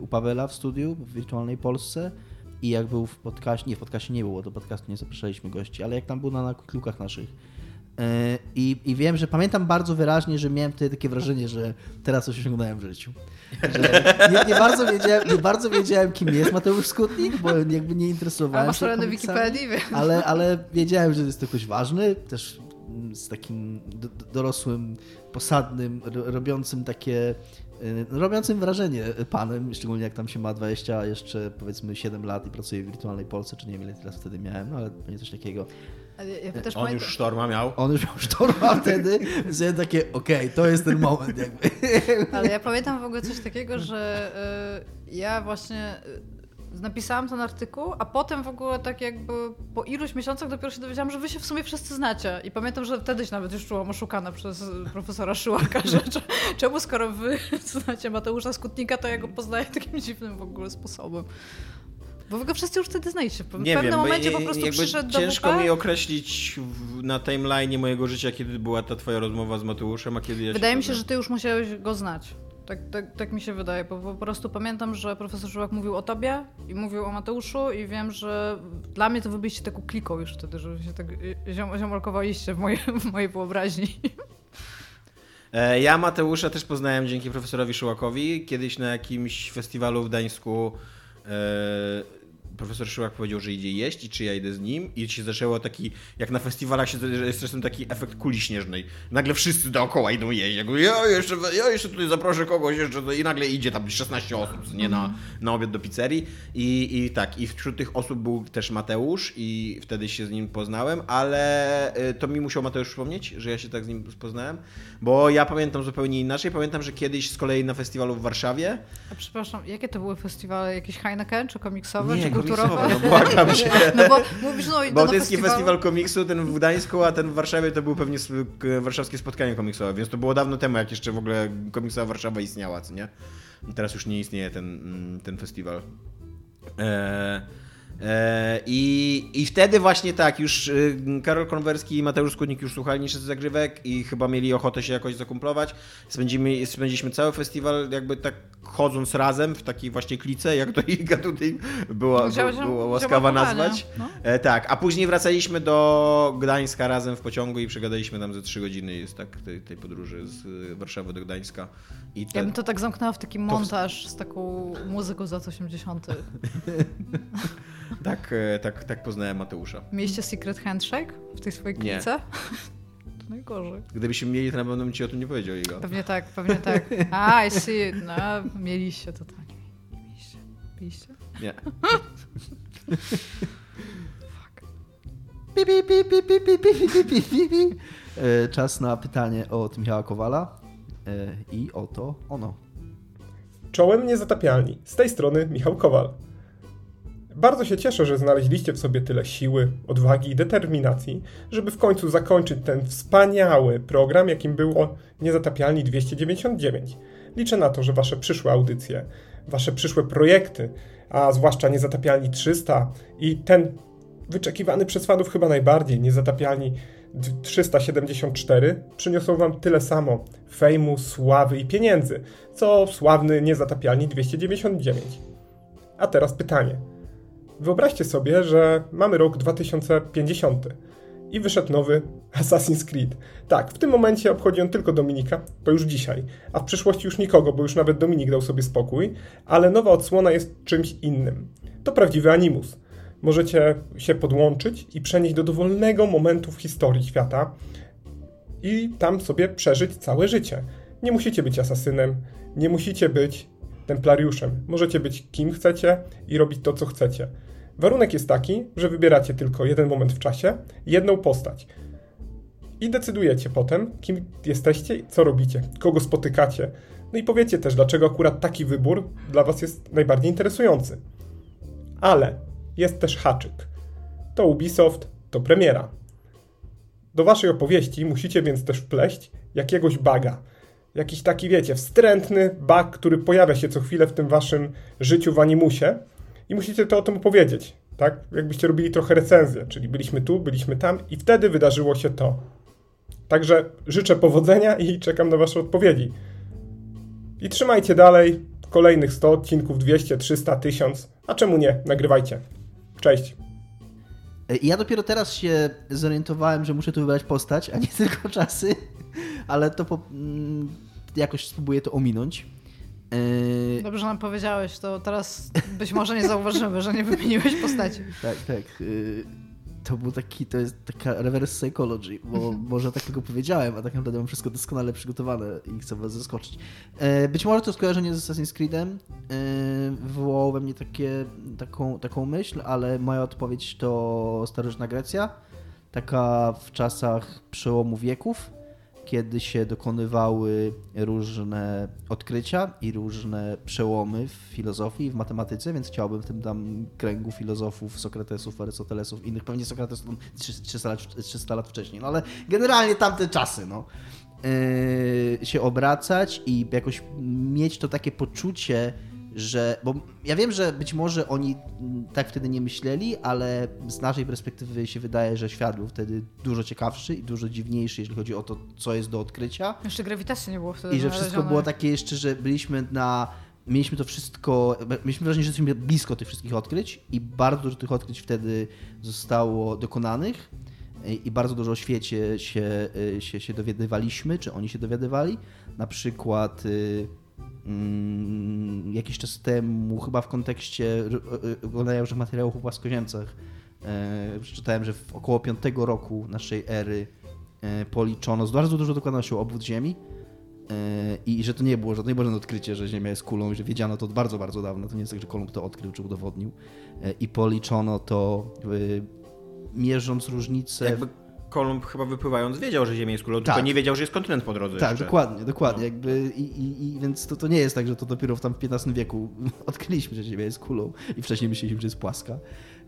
u Pawela w studiu w Wirtualnej Polsce i jak był w podcaście, nie w podcaście nie było, do podcastu nie zapraszaliśmy gości, ale jak tam był na, na klukach naszych. E, I, I wiem, że pamiętam bardzo wyraźnie, że miałem wtedy takie wrażenie, że teraz coś osiągnąłem w życiu. Nie, nie, bardzo wiedziałem, nie bardzo wiedziałem, kim jest Mateusz Skutnik, bo jakby nie interesowałem masz się stronę komiksami, Wikipedii? Wiem. ale, ale wiedziałem, że jest to ktoś ważny, też z takim do, do- dorosłym, posadnym, ro- robiącym takie, robiącym wrażenie panem, szczególnie jak tam się ma 20, jeszcze powiedzmy 7 lat i pracuje w wirtualnej Polsce, czy nie wiem ile teraz wtedy miałem, no ale nie coś takiego. Ja też On pamiętam- już sztorma miał. On już miał sztorma wtedy, więc ja takie, okej, to jest ten moment jakby. Ale ja pamiętam w ogóle coś takiego, że y, ja właśnie y, napisałam ten artykuł, a potem w ogóle tak jakby po iluś miesiącach dopiero się dowiedziałam, że wy się w sumie wszyscy znacie. I pamiętam, że wtedy się nawet już czułam oszukana przez y, profesora Szyłaka, że cze- czemu skoro wy znacie Mateusza Skutnika, to ja go poznaję takim dziwnym w ogóle sposobem. Bo wy go wszyscy już wtedy znaliście. W Nie pewnym wiem, momencie po prostu przyszedł do ciężko mi określić w, na timeline mojego życia, kiedy była ta twoja rozmowa z Mateuszem, a kiedy ja Wydaje mi się, że ty już musiałeś go znać. Tak, tak, tak mi się wydaje, bo po prostu pamiętam, że profesor Żyłak mówił o tobie i mówił o Mateuszu i wiem, że dla mnie to wy byliście taką kliką już wtedy, że się tak ziom, ziomolkowaliście w mojej, w mojej wyobraźni. E, Ja Mateusza też poznałem dzięki profesorowi Szyłakowi. Kiedyś na jakimś festiwalu w Gdańsku e, profesor Szyłak powiedział, że idzie jeść i czy ja idę z nim i się zaczęło taki, jak na festiwalach się że jest czasem taki efekt kuli śnieżnej. Nagle wszyscy dookoła idą jeść. Ja mówię, ja jeszcze, ja jeszcze tutaj zaproszę kogoś jeszcze i nagle idzie tam 16 osób, nie na, na obiad do pizzerii. I, I tak, i wśród tych osób był też Mateusz i wtedy się z nim poznałem, ale y, to mi musiał Mateusz przypomnieć, że ja się tak z nim poznałem, bo ja pamiętam zupełnie inaczej. Pamiętam, że kiedyś z kolei na festiwalu w Warszawie A przepraszam, jakie to były festiwale? Jakieś Heineken, czy komiksowe, Nie, czy? Komiksowe, no błagam cię. No bo mówisz, no i Bałtycki festiwalu... Festiwal Komiksu, ten w Gdańsku, a ten w Warszawie to był pewnie warszawskie spotkanie komiksowe, więc to było dawno temu, jak jeszcze w ogóle komiksowa Warszawa istniała, co nie? I teraz już nie istnieje ten, mm, ten festiwal. E, e, i, I wtedy właśnie tak, już y, Karol Konwerski i Mateusz Skudnik już słuchali niższy zagrywek i chyba mieli ochotę się jakoś zakumplować. Spędzimy, spędziliśmy cały festiwal jakby tak chodząc razem w takiej właśnie klice, jak to Iga tutaj była, była łaskawa nazwać. no. E, tak, a później wracaliśmy do Gdańska razem w pociągu i przegadaliśmy tam ze trzy godziny jest tak tej, tej podróży z y, Warszawy do Gdańska. I Ja ten, bym to tak zamknęła w taki montaż z taką muzyką z lat 80. tak, e, tak, tak poznałem Mateusza. Mieliście Secret Handshake w tej swojej Nie. klice? To najgorzej. Gdybyśmy mieli, to na pewno bym ci o tym nie powiedział, Iga. Pewnie tak, pewnie tak. A, I see. No, mieliście to tak. Nie mieliście. Mieliście? Nie. Pi, pi, pi, pi, pi, pi, pi, pi, pi. E, Czas na pytanie od Michała Kowala E, i oto ono. Czołem niezatapialni. Z tej strony Michał Kowal. Bardzo się cieszę, że znaleźliście w sobie tyle siły, odwagi i determinacji, żeby w końcu zakończyć ten wspaniały program, jakim było Niezatapialni 299. Liczę na to, że wasze przyszłe audycje, wasze przyszłe projekty, a zwłaszcza Niezatapialni 300 i ten wyczekiwany przez fanów chyba najbardziej, Niezatapialni 374, przyniosą wam tyle samo fejmu, sławy i pieniędzy, co sławny Niezatapialni 299. A teraz pytanie. Wyobraźcie sobie, że mamy rok 2050 i wyszedł nowy Assassin's Creed. Tak, w tym momencie obchodzi on tylko Dominika, to już dzisiaj, a w przyszłości już nikogo, bo już nawet Dominik dał sobie spokój, ale nowa odsłona jest czymś innym. To prawdziwy animus. Możecie się podłączyć i przenieść do dowolnego momentu w historii świata i tam sobie przeżyć całe życie. Nie musicie być asasynem, nie musicie być templariuszem. Możecie być kim chcecie i robić to, co chcecie. Warunek jest taki, że wybieracie tylko jeden moment w czasie, jedną postać. I decydujecie potem, kim jesteście co robicie, kogo spotykacie. No i powiecie też, dlaczego akurat taki wybór dla Was jest najbardziej interesujący. Ale jest też haczyk. To Ubisoft, to premiera. Do waszej opowieści musicie więc też wpleść jakiegoś baga. Jakiś taki, wiecie, wstrętny bug, który pojawia się co chwilę w tym waszym życiu w animusie i musicie to o tym opowiedzieć, tak? Jakbyście robili trochę recenzję, czyli byliśmy tu, byliśmy tam i wtedy wydarzyło się to. Także życzę powodzenia i czekam na Wasze odpowiedzi. I trzymajcie dalej. Kolejnych 100 odcinków, 200, 300, 1000. A czemu nie? Nagrywajcie. Cześć. E, ja dopiero teraz się zorientowałem, że muszę tu wybrać postać, a nie tylko czasy, ale to po, mm, jakoś spróbuję to ominąć. E, Dobrze, że nam powiedziałeś, to teraz być może nie zauważymy, że nie wymieniłeś postaci. Tak, tak. y, To był taki, to jest taka reverse psychology, bo może tak tylko powiedziałem, a tak naprawdę mam wszystko doskonale przygotowane i chcę was zaskoczyć. E, Być może to skojarzenie z Assassin's Creedem wywołało we mnie takie, taką, taką myśl, ale moja odpowiedź to starożytna Grecja, taka w czasach przełomu wieków, kiedy się dokonywały różne odkrycia i różne przełomy w filozofii i w matematyce, więc chciałbym w tym tam kręgu filozofów, Sokratesów, Arystotelesów, innych, pewnie Sokrates tam 300 lat, 300 lat wcześniej, no ale generalnie tamte czasy, no. Yy, się obracać i jakoś mieć to takie poczucie, że. Bo ja wiem, że być może oni tak wtedy nie myśleli, ale z naszej perspektywy się wydaje, że świat był wtedy dużo ciekawszy i dużo dziwniejszy, jeśli chodzi o to, co jest do odkrycia. Jeszcze grawitacji nie było wtedy I że wszystko było takie jeszcze, że byliśmy na. Mieliśmy to wszystko. Mieliśmy wrażenie, że jesteśmy blisko tych wszystkich odkryć i bardzo dużo tych odkryć wtedy zostało dokonanych. I i bardzo dużo o świecie się, y, się, się dowiadywaliśmy, czy oni się dowiadywali. Na przykład y, mm, jakiś czas temu, chyba w kontekście r- y, oglądania różnych materiałów o płaskoziemcach, e, przeczytałem, że w około 5 roku naszej ery e, policzono z bardzo dużo dokładnością obwód Ziemi e, i że to nie było, że to żadne odkrycie, że Ziemia jest kulą i że wiedziano to od bardzo, bardzo dawno. To nie jest tak, że Kolumb to odkrył czy udowodnił. E, I policzono to e, mierząc różnice... Jakby Kolumb chyba wypływając wiedział, że Ziemia jest kulą, tylko Tak. nie wiedział, że jest kontynent po drodze Tak, jeszcze. dokładnie, dokładnie. No. Jakby i, i, I więc to, to nie jest tak, że to dopiero w tam w XV wieku odkryliśmy, że Ziemia jest kulą i wcześniej myśleliśmy, że jest płaska.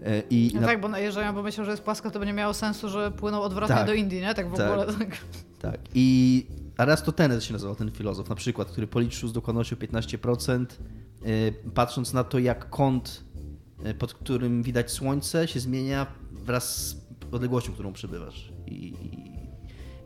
E, I, i No na- tak, bo jeżeli ja bym myślał, że jest płaska, to by nie miało sensu, że płynął odwrotnie Tak. do Indii, nie? Tak w Tak. ogóle. Tak. Tak. I Aristoteles się nazywał ten filozof, na przykład, który policzył z dokładnością 15%, yy, patrząc na to, jak kąt, yy, pod którym widać słońce, się zmienia wraz z odległością, którą przebywasz. I, i,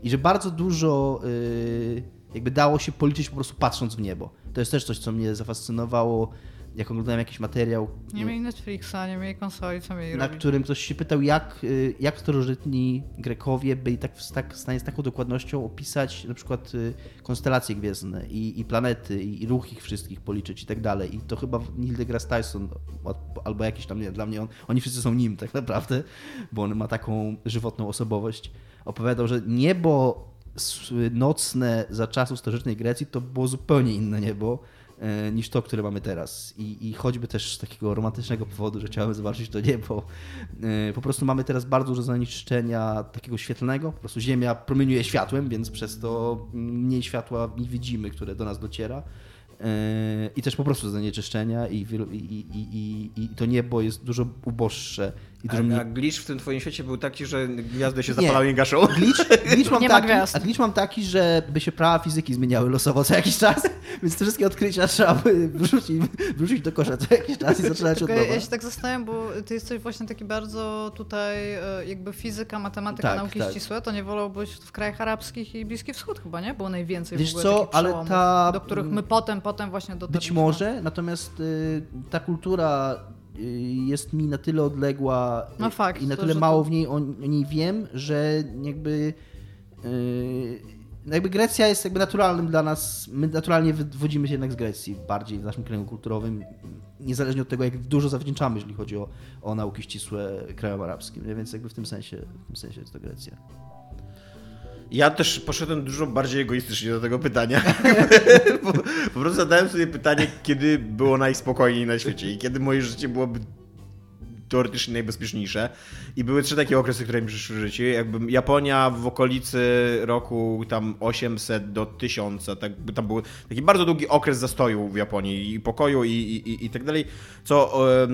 i że bardzo dużo yy, jakby dało się policzyć po prostu patrząc w niebo. To jest też coś, co mnie zafascynowało, jak oglądałem jakiś materiał. Nie mieli Netflixa, nie mieli konsoli, co mieli na robić? którym ktoś się pytał, jak, y, jak starożytni Grekowie byli tak w, tak w stanie z taką dokładnością opisać na przykład y, konstelacje gwiezdne i, i planety i, i ruch ich wszystkich policzyć i tak dalej. I to chyba Neil deGrasse Tyson albo jakiś tam, nie dla mnie on, oni wszyscy są nim tak naprawdę, bo on ma taką żywotną osobowość. Opowiadał, że niebo nocne za czasów starożytnej Grecji to było zupełnie inne niebo niż to, które mamy teraz. I, I choćby też z takiego romantycznego powodu, że chciałem zobaczyć to niebo. e, Po prostu mamy teraz bardzo dużo zanieczyszczenia takiego świetlnego. Po prostu Ziemia promieniuje światłem, więc przez to mniej światła widzimy, które do nas dociera. E, I też po prostu zanieczyszczenia i, i, i to niebo jest dużo uboższe i dużo mniej A, a glitch w tym twoim świecie był taki, że gwiazdy się Nie. zapalały i gaszą? Glitch, glitch, mam Nie taki, a glitch mam taki, że by się prawa fizyki zmieniały losowo co jakiś czas, więc te wszystkie odkrycia trzeba by wrzucić, wrzucić do kosza co jakiś czas i zaczynać od nowa. ja się tak zastanawiam, bo ty jesteś właśnie taki bardzo tutaj e, jakby fizyka, matematyka, Tak, nauki tak. ścisłe, to nie wolałbyś w krajach arabskich i Bliski Wschód chyba, nie? Było najwięcej Wiesz w ogóle co, ale ta- do których my potem, potem właśnie Być dotarliśmy. może, natomiast y, ta kultura jest mi na tyle odległa y, No fakt, i na to, tyle że mało to- w niej o, niej wiem, że jakby y, jakby Grecja jest jakby naturalnym dla nas, my naturalnie wywodzimy się jednak z Grecji bardziej w naszym kręgu kulturowym, niezależnie od tego, jak dużo zawdzięczamy, jeżeli chodzi o, o nauki ścisłe krajom arabskim, więc jakby w tym sensie, w tym sensie jest to Grecja. Ja też poszedłem dużo bardziej egoistycznie do tego pytania. po, po prostu zadałem sobie pytanie, kiedy było najspokojniej na świecie i kiedy moje życie byłoby teoretycznie najbezpieczniejsze. I były trzy takie okresy, które mi przyszły w życiu. Jakby Japonia w okolicy roku tam 800 do 1000, tak, tam był taki bardzo długi okres zastoju w Japonii i pokoju i, i, i, tak dalej, co, e,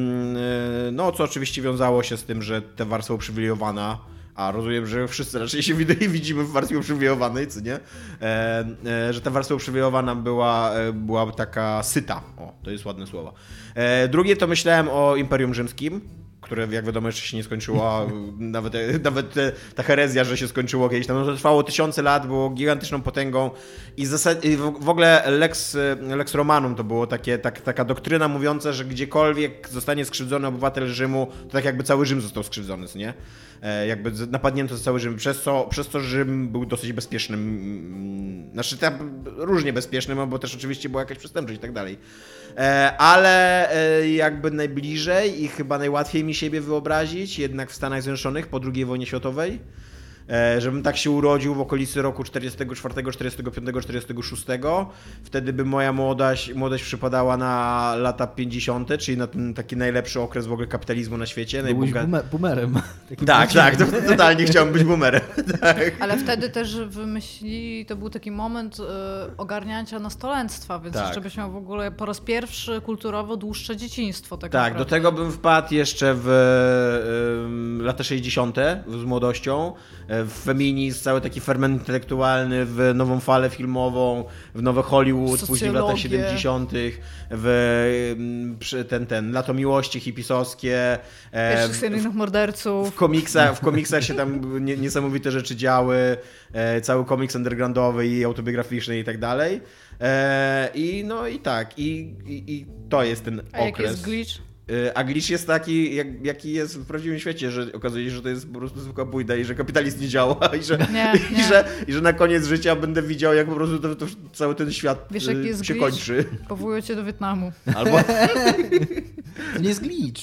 no, co oczywiście wiązało się z tym, że ta warstwa uprzywilejowana a rozumiem, że wszyscy raczej się wid- widzimy w warstwie uprzywilejowanej, co nie? E, e, że ta warstwa uprzywilejowana była, e, była taka syta. O, to jest ładne słowo. E, drugie to myślałem o Imperium Rzymskim. Które jak wiadomo jeszcze się nie skończyło, nawet, nawet ta herezja, że się skończyło kiedyś tam, no to trwało tysiące lat, było gigantyczną potęgą i, zasad, i w ogóle Lex, Lex Romanum to było takie, tak, taka doktryna mówiąca, że gdziekolwiek zostanie skrzywdzony obywatel Rzymu, to tak jakby cały Rzym został skrzywdzony, nie? E, jakby napadnięto cały Rzym, przez co, przez co Rzym był dosyć bezpiecznym, mm, znaczy tam różnie bezpiecznym, bo też oczywiście była jakaś przestępczość i tak dalej. E, ale e, jakby najbliżej i chyba najłatwiej mi siebie wyobrazić, jednak w Stanach Zjednoczonych po II wojnie światowej, żebym tak się urodził w okolicy roku 44, 45, 46. Wtedy by moja młodość, młodość przypadała na lata 50., czyli na ten taki najlepszy okres w ogóle kapitalizmu na świecie. Byłeś Najboga... boomerem. tak, tak, to, totalnie chciałbym być boomerem. tak. Ale wtedy też wymyślili, to był taki moment y, ogarniania nastolenstwa, więc tak. jeszcze byś miał w ogóle po raz pierwszy kulturowo dłuższe dzieciństwo. Tak, tak do tego bym wpadł jeszcze w y, lata 60. z młodością, feminizm, cały taki ferment intelektualny, w nową falę filmową, w nowe Hollywood, później w latach 70., w mm, ten, ten, Lato Miłości hipisowskie. E, Pierwszych seryjnych morderców. W komiksach, w komiksach się tam niesamowite rzeczy działy, e, cały komiks undergroundowy i autobiograficzny i tak dalej. E, I no i tak, i, i, i to jest ten A okres. jaki jest glitch? Y, a glitch jest taki, jak, jaki jest w prawdziwym świecie, że okazuje się, że to jest po prostu zwykła bójda i że kapitalizm nie działa i że, nie, i nie. że, i że na koniec życia będę widział, jak po prostu to, to cały ten świat Wiesz, jaki y, jest się glitch? kończy. Powołują cię do Wietnamu. Albo... to nie jest glitch.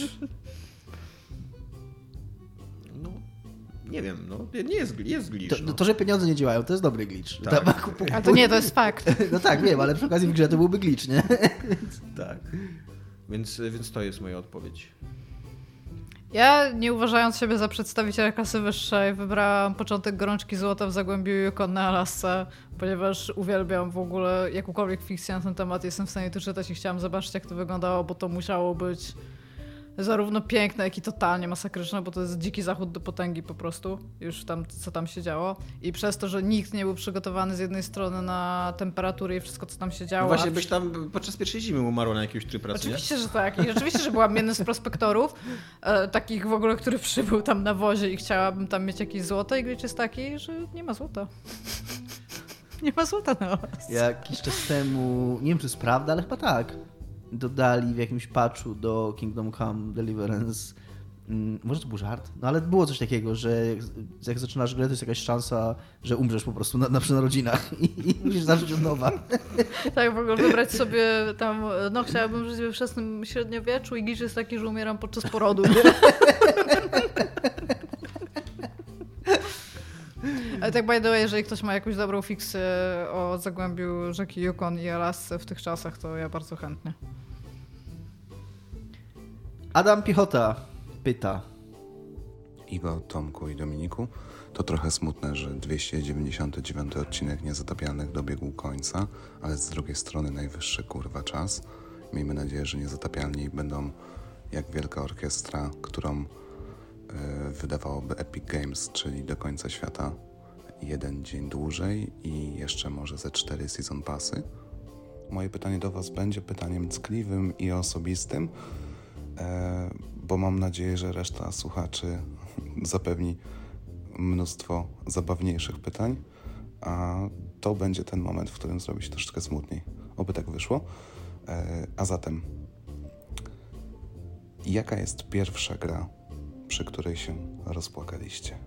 No, nie wiem, no, nie jest, jest glitch. To, no. to, że pieniądze nie działają, to jest dobry glitch. Tak. Tam- A to nie, to jest fakt. No tak, wiem, ale przy okazji w grze to byłby glitch, nie? Tak. Więc, więc to jest moja odpowiedź. Ja, nie uważając siebie za przedstawiciela klasy wyższej, wybrałam początek gorączki złota w Zagłębiu Yukon na Alasce, ponieważ uwielbiam w ogóle jakąkolwiek fikcję na ten temat. Jestem w stanie to czytać i chciałam zobaczyć, jak to wyglądało, bo to musiało być zarówno piękne, jak i totalnie masakryczne, bo to jest dziki zachód do potęgi po prostu, już tam, co tam się działo. I przez to, że nikt nie był przygotowany z jednej strony na temperaturę i wszystko, co tam się działo. No właśnie byś tam podczas pierwszej zimy umarł na jakiegoś tryb pracy, nie? Oczywiście, że tak. I rzeczywiście, że byłam jednym z prospektorów, e, takich w ogóle, który przybył tam na wozie i chciałabym tam mieć jakieś złoto i glitch jest taki, że nie ma złota. nie ma złota na was. Jakiś czas temu, nie wiem czy jest prawda, ale chyba tak, dodali w jakimś patchu do Kingdom Come Deliverance mm, może to był żart, no ale było coś takiego, że jak, zaczynasz grę, to jest jakaś szansa, że umrzesz po prostu na, na przy narodzinach i, i musisz zacząć od nowa. Tak, w ogóle wybrać sobie tam, no chciałabym żyć we wczesnym średniowieczu i glitch jest taki, że umieram podczas porodu. Ale tak by the way, jeżeli ktoś ma jakąś dobrą fiksję o zagłębiu rzeki Yukon i Alasce w tych czasach, to ja bardzo chętnie. Adam Piechota pyta. Igo, Tomku i Dominiku. To trochę smutne, że 299 odcinek Niezatapialnych dobiegł końca, ale z drugiej strony najwyższy kurwa czas. Miejmy nadzieję, że Niezatapialni będą jak wielka orkiestra, którą wydawałoby Epic Games, czyli do końca świata jeden dzień dłużej i jeszcze może ze cztery season passy. Moje pytanie do Was będzie pytaniem ckliwym i osobistym, e, bo mam nadzieję, że reszta słuchaczy zapewni mnóstwo zabawniejszych pytań, a to będzie ten moment, w którym zrobi się troszeczkę smutniej. Oby tak wyszło. E, a zatem, jaka jest pierwsza gra, przy której się rozpłakaliście?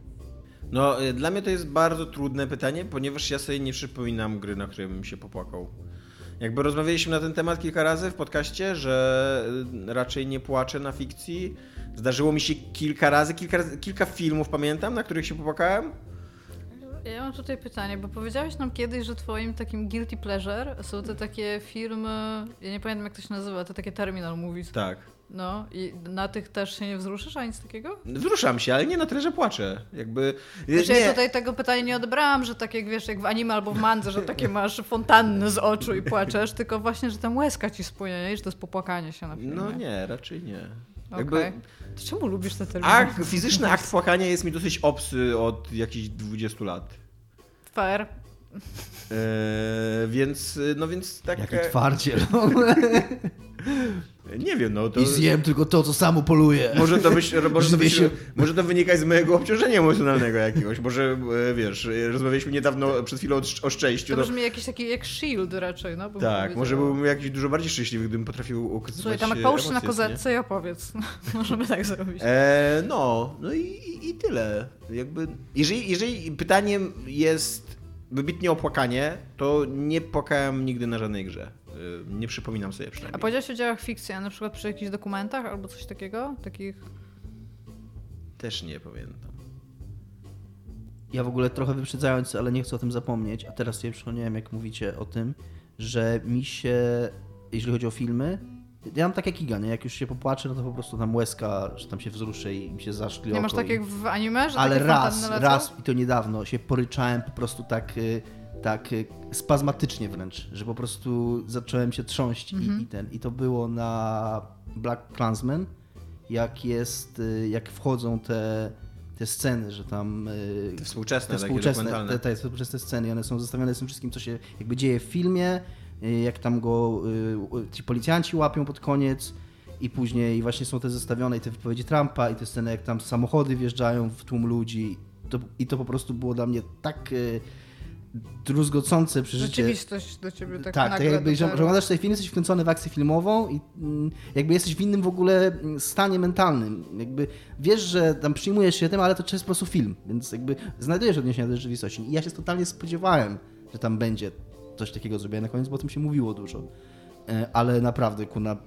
No, y, dla mnie to jest bardzo trudne pytanie, ponieważ ja sobie nie przypominam gry, na której bym się popłakał. Jakby rozmawialiśmy na ten temat kilka razy w podcaście, że y, raczej nie płaczę na fikcji. Zdarzyło mi się kilka razy, kilka, kilka filmów pamiętam, na których się popłakałem. Ja mam tutaj pytanie, bo powiedziałeś nam kiedyś, że twoim takim guilty pleasure są te takie filmy, ja nie pamiętam jak to się nazywa, te takie terminal movies. Tak. No i na tych też się nie wzruszysz, a nic takiego? Wzruszam się, ale nie na tyle, że płaczę. Jakby. Znaczy, nie. ja tutaj tego pytania nie odebrałam, że tak jak wiesz, jak w anime albo w mandze, że takie masz fontanny z oczu i płaczesz, tylko właśnie, że tam łezka ci spłynie nie? i że to jest popłakanie się na filmie. No nie, raczej nie. Jakby To czemu lubisz te terminy? akt, fizyczny akt płakania jest mi dosyć obcy od jakichś 20 lat. Fair. E, więc, no więc tak... Jaki twardziel. Nie wiem, no to... I zjem tylko to, co samo poluje. Może to, być, może, to być, może to wynikać z mojego obciążenia emocjonalnego jakiegoś. Może, e, wiesz, rozmawialiśmy niedawno, przed chwilą o, szczęściu. To No, brzmi jakiś taki jak shield raczej, no. bym tak, może byłbym jakiś dużo bardziej szczęśliwy, gdybym potrafił okazywać Słuchaj, e, połóż na kozetce i opowiedz. Możemy tak zrobić. E, no, no i, i, i tyle. Jakby, jeżeli, jeżeli pytaniem jest wybitnie opłakanie, to nie płakałem nigdy na żadnej grze. E, Nie przypominam sobie A przynajmniej. powiedziałeś o dziełach fikcji, a na przykład przy jakichś dokumentach albo coś takiego? Takich... Też nie pamiętam. Ja w ogóle trochę wyprzedzając, ale nie chcę o tym zapomnieć, a teraz sobie przypomniałem, jak mówicie o tym, że mi się, jeżeli chodzi o filmy, ja mam tak jak Iga, nie? Jak już się popłaczę, no to po prostu tam łezka, że tam się wzruszę i mi się zaszkli Nie masz tak i... jak w anime, że Ale takie raz, raz i to niedawno się poryczałem po prostu tak, y, tak y, spazmatycznie wręcz, że po prostu zacząłem się trząść Mhm. i, i ten. I to było na Black Klansman, jak jest, y, jak wchodzą te, te sceny, że tam... Te współczesne, te współczesne, te, te współczesne sceny, one są zestawione z tym wszystkim, co się jakby dzieje w filmie, jak tam go y, ci policjanci łapią pod koniec i później właśnie są te zestawione i te wypowiedzi Trumpa i te sceny, jak tam samochody wjeżdżają w tłum ludzi to, i to po prostu było dla mnie tak y, druzgocące przeżycie. Rzeczywistość do ciebie tak Tak, tak jakby, że, że oglądasz ten film, jesteś wkręcony w akcję filmową i mm, jakby jesteś w innym w ogóle mm, stanie mentalnym. Jakby wiesz, że tam przyjmujesz się tym, ale to jest po prostu film, więc jakby znajdujesz odniesienia do rzeczywistości. I ja się totalnie spodziewałem, że tam będzie coś takiego zrobione na koniec, bo o tym się mówiło dużo. E, Ale naprawdę, kuna,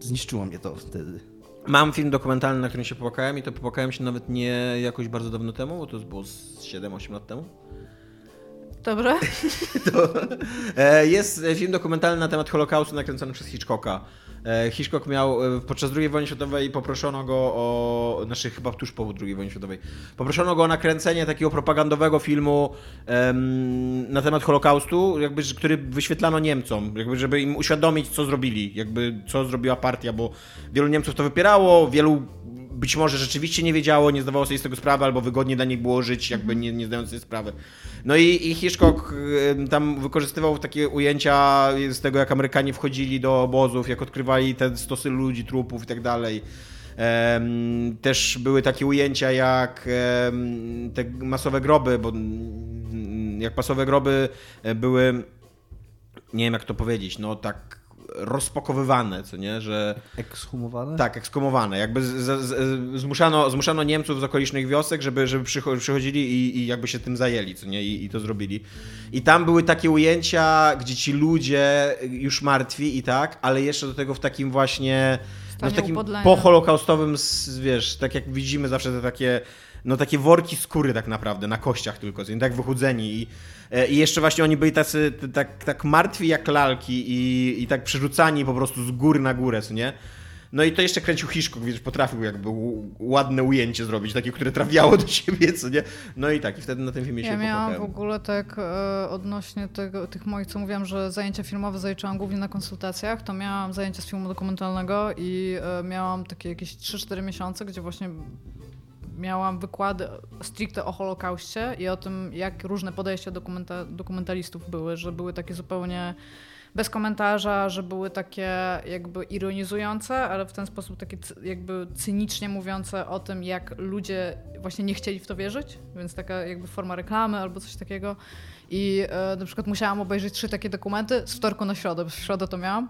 zniszczyło mnie to wtedy. Mam film dokumentalny, na którym się popłakałem i to popłakałem się nawet nie jakoś bardzo dawno temu, bo to było z 7-8 lat temu. Dobrze? To, e, jest film dokumentalny na temat Holokaustu nakręcony przez Hitchcocka. E, Hitchcock miał e, podczas II wojny światowej poproszono go o, znaczy chyba tuż po II wojnie światowej, poproszono go o nakręcenie takiego propagandowego filmu em, na temat Holokaustu, jakby, który wyświetlano Niemcom, jakby, żeby im uświadomić, co zrobili, jakby co zrobiła partia, bo wielu Niemców to wypierało, wielu być może rzeczywiście nie wiedziało, nie zdawało sobie z tego sprawy, albo wygodnie dla nich było żyć, jakby nie, nie zdając sobie sprawy. No i, i Hitchcock tam wykorzystywał takie ujęcia z tego, jak Amerykanie wchodzili do obozów, jak odkrywali te stosy ludzi, trupów i tak dalej. Też były takie ujęcia jak te masowe groby, bo mm, jak masowe groby e, były, nie wiem jak to powiedzieć, no tak rozpakowywane, co nie, że Ekshumowane? tak, ekskomowane. Jakby z, z, z, zmuszano, zmuszano Niemców z okolicznych wiosek, żeby, żeby przycho- przychodzili i, i jakby się tym zajęli, co nie? I, I to zrobili. I tam były takie ujęcia, gdzie ci ludzie już martwi i tak, ale jeszcze do tego w takim właśnie no, w takim poholokaustowym, wiesz, tak jak widzimy zawsze te takie no takie worki skóry tak naprawdę, na kościach tylko, co nie? tak wychudzeni i, i jeszcze właśnie oni byli tacy tak, tak martwi jak lalki i, i tak przerzucani po prostu z góry na górę, co nie? No i to jeszcze kręcił Hitchcock, więc potrafił jakby ładne ujęcie zrobić, takie, które trafiało do siebie, co nie? No i tak, i wtedy na tym filmie Ja się miałam w popłakałem. ogóle tak e, odnośnie tego, tych moich, co mówiłam, że zajęcia filmowe zaliczałam głównie na konsultacjach, to miałam zajęcia z filmu dokumentalnego i e, miałam takie jakieś 3-4 miesiące, gdzie właśnie miałam wykłady stricte o Holokauście i o tym, jak różne podejścia dokumenta dokumentalistów były, że były takie zupełnie bez komentarza, że były takie jakby ironizujące, ale w ten sposób takie jakby cynicznie mówiące o tym, jak ludzie właśnie nie chcieli w to wierzyć, więc taka jakby forma reklamy albo coś takiego. I e, na przykład musiałam obejrzeć trzy takie dokumenty z wtorku na środę, bo w środę to miałam.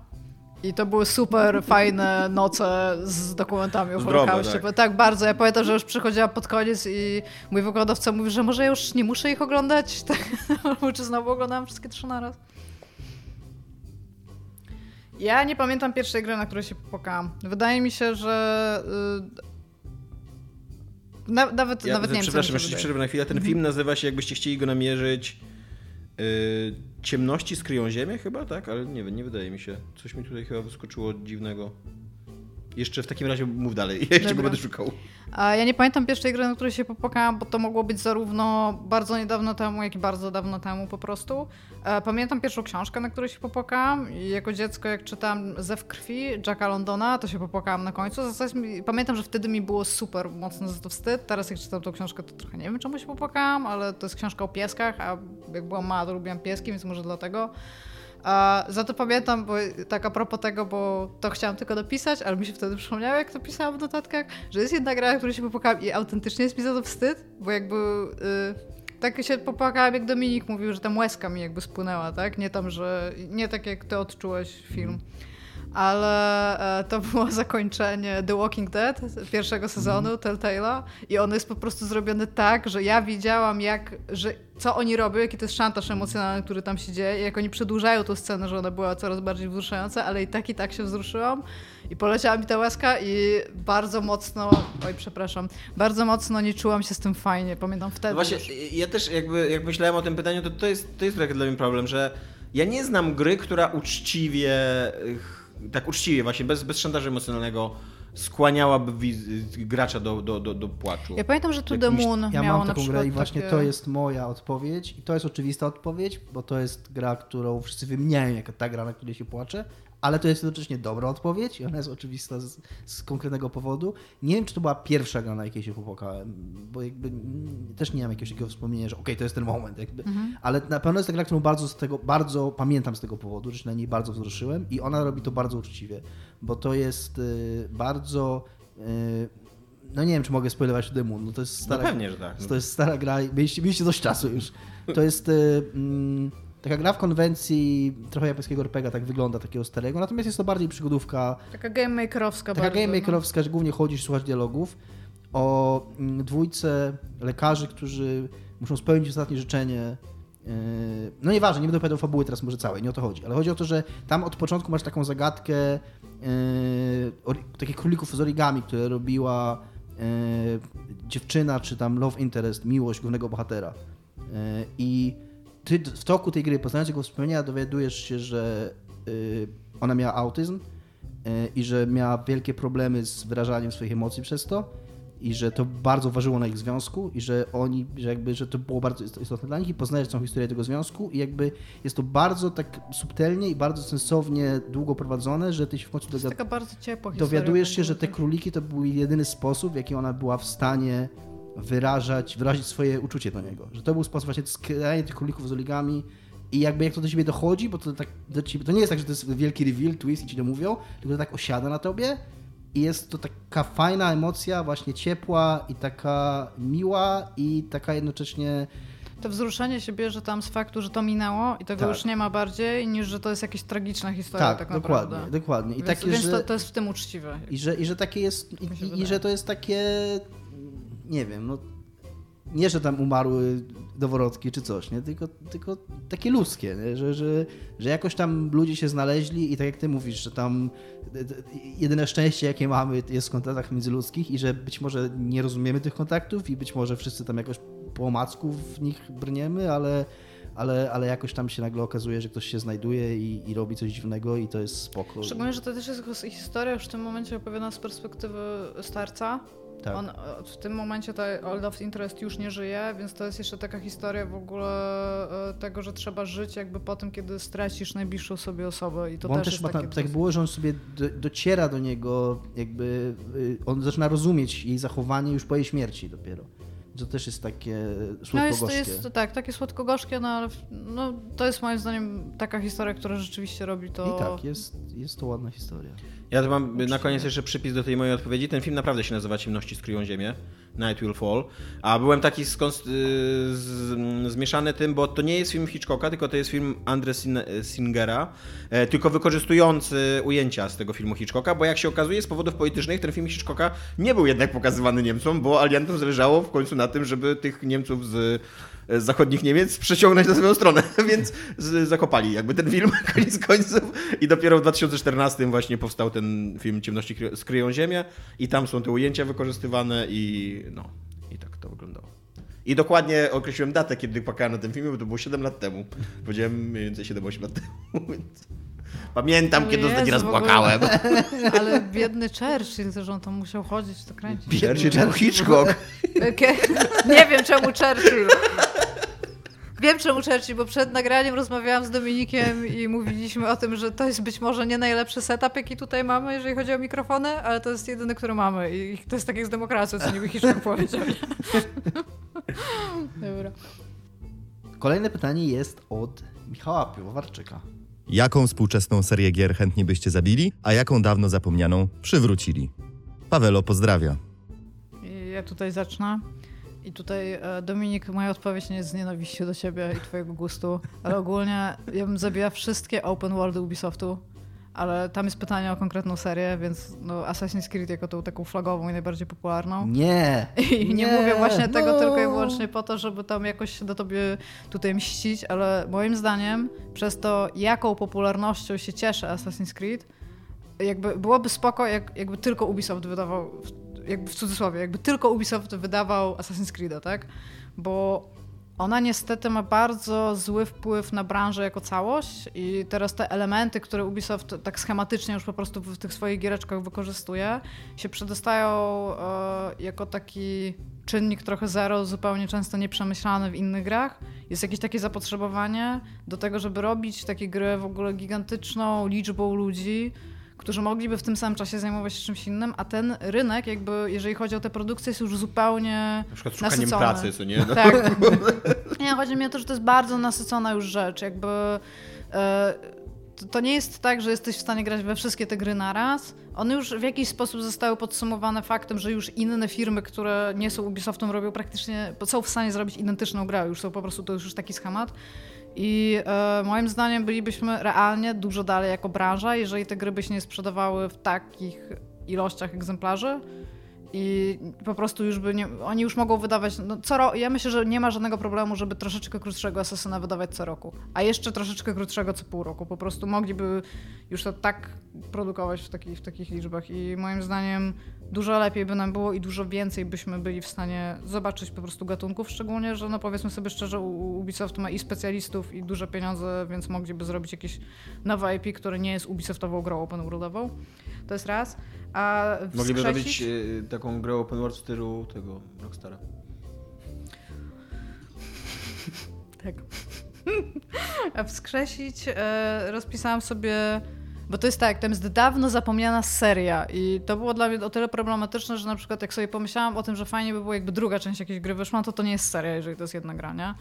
I to były super fajne noce z dokumentami o Holokauście. tak. Tak. bardzo. Ja pamiętam, że już przychodziła pod koniec i mój wykładowca mówił, że może ja już nie muszę ich oglądać, tak? czy znowu oglądałam wszystkie trzy naraz. Ja nie pamiętam pierwszej gry, na której się popłakałam. Wydaje mi się, że... Yy, na, nawet, Ja, nawet nie przepraszam, jeszcze ci przerwę na chwilę. Ten film nazywa się, jakbyście chcieli go namierzyć, Ciemności skryją ziemię chyba, tak? Ale nie nie wydaje mi się. Coś mi tutaj chyba wyskoczyło dziwnego. Jeszcze w takim razie mów dalej, ja jeszcze go będę szukał. A ja nie pamiętam pierwszej gry, na której się popłakałam, bo to mogło być zarówno bardzo niedawno temu, jak i bardzo dawno temu po prostu. E, Pamiętam pierwszą książkę, na której się popłakałam jako dziecko, jak czytałam Zew krwi Jacka Londona, to się popłakałam na końcu. Pamiętam, że wtedy mi było super mocno za to wstyd. Teraz jak czytam tą książkę, to trochę nie wiem, czemu się popłakałam, ale to jest książka o pieskach, a jak byłam mała, to lubiłam pieski, więc może dlatego. A za to pamiętam, bo tak a propos tego, bo to chciałam tylko dopisać, ale mi się wtedy przypomniało, jak to pisałam w notatkach, że jest jedna gra, na której się popłakałam i autentycznie jest mi za to wstyd, bo jakby y, tak się popłakałam, jak Dominik mówił, że tam łezka mi jakby spłynęła, tak? Nie tam, że nie tak jak ty odczułeś film. Ale e, to było zakończenie The Walking Dead pierwszego sezonu Telltale'a i ono jest po prostu zrobione tak, że ja widziałam jak, że co oni robią, jaki to jest szantaż emocjonalny, który tam się dzieje, jak oni przedłużają tą scenę, że ona była coraz bardziej wzruszająca, ale i tak i tak się wzruszyłam. I poleciała mi ta łezka i bardzo mocno, oj przepraszam, bardzo mocno nie czułam się z tym fajnie, pamiętam wtedy No właśnie, już. ja też jakby, jak myślałem o tym pytaniu, to to jest, to jest trochę dla mnie problem, że ja nie znam gry, która uczciwie, ch- tak uczciwie właśnie, bez, bez szantażu emocjonalnego skłaniałaby gracza do, do, do, do płaczu. Ja pamiętam, że To The Moon Ja mam na taką przykład grę i właśnie takie... to jest moja odpowiedź i to jest oczywista odpowiedź, bo to jest gra, którą wszyscy wymieniają jako ta gra, na której się płacze, ale to jest jednocześnie dobra odpowiedź i ona jest oczywista z, z konkretnego powodu. Nie wiem, czy to była pierwsza gra, na jakiej się popłakałem, bo jakby też nie mam jakiegoś takiego wspomnienia, że okej, to jest ten moment, jakby. ale na pewno jest to gra, którą bardzo, z tego, bardzo pamiętam z tego powodu, że się na niej bardzo wzruszyłem i ona robi to bardzo uczciwie, bo to jest y, bardzo... Y, no nie wiem, czy mogę spoilować The Moon, no to jest No stara pewnie, że tak. to jest stara gra, mieliście, mieliście dość czasu już. To jest y, mm, taka gra w konwencji trochę japońskiego RPGa, tak wygląda takiego starego, natomiast jest to bardziej przygodówka, Taka game makerowska taka bardzo, game no. makerowska, że głównie chodzisz, słuchasz dialogów o mm, dwójce lekarzy, którzy muszą spełnić ostatnie życzenie. Yy, No nieważne, nie będę opowiadał fabuły teraz może całej, nie o to chodzi, ale chodzi o to, że tam od początku masz taką zagadkę yy, takich królików z origami, które robiła yy, dziewczyna, czy tam love interest, miłość głównego bohatera. I ty w toku tej gry, poznając jego wspomnienia, dowiadujesz się, że yy, ona miała autyzm yy, i że miała wielkie problemy z wyrażaniem swoich emocji przez to i że to bardzo ważyło na ich związku i że oni, że jakby, że to było bardzo ist- istotne dla nich i poznajesz całą historię tego związku i jakby jest to bardzo tak subtelnie i bardzo sensownie długo prowadzone, że ty się w końcu To jest doga- taka bardzo ciepła historia. dowiadujesz się, że te króliki to był jedyny sposób, w jaki ona była w stanie wyrażać, wyrazić swoje uczucie do niego. Że to był sposób właśnie skrajanie tych królików z oligami i jakby jak to do ciebie dochodzi, bo to tak do ciebie, to nie jest tak, że to jest wielki reveal, twist i ci to mówią, tylko to tak osiada na tobie i jest to taka fajna emocja, właśnie ciepła i taka miła i taka jednocześnie To wzruszenie się bierze tam z faktu, że to minęło i tego Tak. już nie ma bardziej, niż że to jest jakaś tragiczna historia tak, tak, naprawdę. dokładnie, dokładnie. I Więc, takie, więc że... to, to jest w tym uczciwe. I że, I że takie jest. I. I że to jest takie. Nie wiem, no. Nie, że tam umarły doworodki czy coś, nie? Tylko, tylko takie ludzkie, nie? Że, że, że jakoś tam ludzie się znaleźli i tak jak ty mówisz, że tam jedyne szczęście, jakie mamy, jest w kontaktach międzyludzkich i że być może nie rozumiemy tych kontaktów i być może wszyscy tam jakoś po omacku w nich brniemy, ale, ale, ale jakoś tam się nagle okazuje, że ktoś się znajduje i, i robi coś dziwnego i to jest spoko. Szczególnie, że to też jest his- historia już w tym momencie opowiadana z perspektywy starca. Tak. On e, w tym momencie ta of Interest już nie żyje, więc to jest jeszcze taka historia w ogóle e, tego, że trzeba żyć jakby po tym, kiedy stracisz najbliższą sobie osobę i to Bo też też jest takie... tak było, że on sobie do, dociera do niego, jakby y, on zaczyna rozumieć jej zachowanie już po jej śmierci dopiero. To też jest takie No słodko-gorzkie. jest, jest tak, takie słodko-gorzkie, no ale no, to jest moim zdaniem taka historia, która rzeczywiście robi to... I tak, jest, jest to ładna historia. Ja to mam na koniec jeszcze przypis do tej mojej odpowiedzi. Ten film naprawdę się nazywa Ciemności skryją ziemię. Night Will Fall. A byłem taki skąd, z, zmieszany tym, bo to nie jest film Hitchcocka, tylko to jest film Andre Sin- Singera, e, tylko wykorzystujący ujęcia z tego filmu Hitchcocka, bo jak się okazuje z powodów politycznych ten film Hitchcocka nie był jednak pokazywany Niemcom, bo aliantom zależało w końcu na tym, żeby tych Niemców z z zachodnich Niemiec przeciągnąć na swoją stronę, więc zakopali jakby ten film koniec końców i dopiero w 2014 właśnie powstał ten film Ciemności kry- skryją ziemię i tam są te ujęcia wykorzystywane i no, i tak to wyglądało. I dokładnie określiłem datę, kiedy płakałem na tym filmie, bo to było 7 lat temu. Powiedziałem mniej więcej 7-8 lat temu, więc... Pamiętam, kiedy ostatni raz płakałem. Ale biedny Churchill, że on tam musiał chodzić, to kręcić. Churchill czy Hitchcock? Nie wiem czemu Churchill. Wiem czemu Churchill, bo przed nagraniem rozmawiałam z Dominikiem i mówiliśmy o tym, że to jest być może nie najlepszy setup, jaki tutaj mamy, jeżeli chodzi o mikrofony, ale to jest jedyny, który mamy i to jest tak jak z demokracją, co niby Hitchcock powiedział. Dobra. Kolejne pytanie jest od Michała Piłowarczyka. Jaką współczesną serię gier chętnie byście zabili, a jaką dawno zapomnianą przywrócili? Pawelo pozdrawia. Ja tutaj zacznę. I tutaj e, Dominik, moja odpowiedź nie jest z nienawiścią do ciebie i twojego gustu, ale ogólnie ja bym zabiła wszystkie open worldy Ubisoftu, ale tam jest pytanie o konkretną serię, więc no, Assassin's Creed jako tą taką flagową i najbardziej popularną. Nie! I nie, mówię właśnie tego no. tylko i wyłącznie po to, żeby tam jakoś się do tobie tutaj mścić, ale moim zdaniem przez to, jaką popularnością się cieszy Assassin's Creed, jakby byłoby spoko, jak, jakby tylko Ubisoft wydawał, jakby w cudzysłowie, jakby tylko Ubisoft wydawał Assassin's Creed'a, tak? Bo ona niestety ma bardzo zły wpływ na branżę jako całość i teraz te elementy, które Ubisoft tak schematycznie już po prostu w tych swoich giereczkach wykorzystuje, się przedostają e, jako taki czynnik trochę zero, zupełnie często nieprzemyślany w innych grach. Jest jakieś takie zapotrzebowanie do tego, żeby robić takie gry w ogóle gigantyczną liczbą ludzi, którzy mogliby w tym samym czasie zajmować się czymś innym, a ten rynek, jakby jeżeli chodzi o te produkcje, jest już zupełnie Na przykład szukaniem nasycony. pracy, co nie? No. Tak. Nie, chodzi mi o to, że to jest bardzo nasycona już rzecz. Jakby e, to- to nie jest tak, że jesteś w stanie grać we wszystkie te gry naraz. One już w jakiś sposób zostały podsumowane faktem, że już inne firmy, które nie są Ubisoftem, robią praktycznie, są w stanie zrobić identyczną grę. Już są po prostu, to już taki schemat. I e, moim zdaniem bylibyśmy realnie dużo dalej jako branża, jeżeli te gry by się nie sprzedawały w takich ilościach egzemplarzy. I po prostu już by nie, oni już mogą wydawać, no co ro, ja myślę, że nie ma żadnego problemu, żeby troszeczkę krótszego Asasyna wydawać co roku, a jeszcze troszeczkę krótszego co pół roku. Po prostu mogliby już to tak produkować w, takich w takich liczbach i moim zdaniem dużo lepiej by nam było i dużo więcej byśmy byli w stanie zobaczyć po prostu gatunków, szczególnie, że no powiedzmy sobie szczerze, Ubisoft ma i specjalistów i duże pieniądze, więc mogliby zrobić jakieś nowe IP, które nie jest Ubisoftową grą open worldową. To jest raz. A Mogliby wskrzesić- zrobić e, taką grę open world w stylu tego Rockstara. Tak. A wskrzesić e, rozpisałam sobie. Bo to jest tak, to jest dawno zapomniana seria i to było dla mnie o tyle problematyczne, że na przykład jak sobie pomyślałam o tym, że fajnie by było jakby druga część jakiejś gry wyszła, to to nie jest seria, jeżeli to jest jedna gra, nie?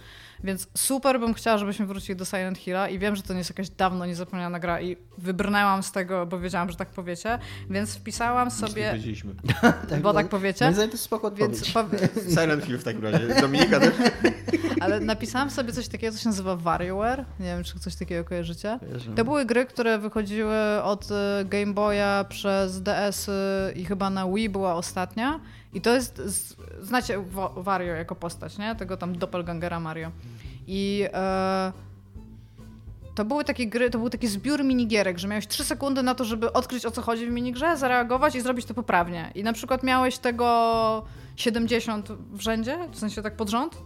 Więc super bym chciała, żebyśmy wrócili do Silent Hilla i wiem, że to nie jest jakaś dawno niezapomniana gra i wybrnęłam z tego, bo wiedziałam, że tak powiecie, więc wpisałam sobie, Wiedzieliśmy. bo tak powiecie, Moim zdaniem to spoko więc powie, Silent Hill w takim razie. Dominika też? ale napisałam sobie coś takiego, co się nazywa WarioWare, nie wiem, czy coś takiego kojarzycie. Kojarzymy. To były gry, które wychodziły od y, Game Boya przez DS y, i chyba na Wii była ostatnia. I to jest, znacie Wa- Wario jako postać, nie? Tego tam doppelgangera Mario. I e, to były takie gry, to był taki zbiór minigierek, że miałeś 3 sekundy na to, żeby odkryć o co chodzi w minigrze, zareagować i zrobić to poprawnie. I na przykład miałeś tego 70 w rzędzie, w sensie tak pod rząd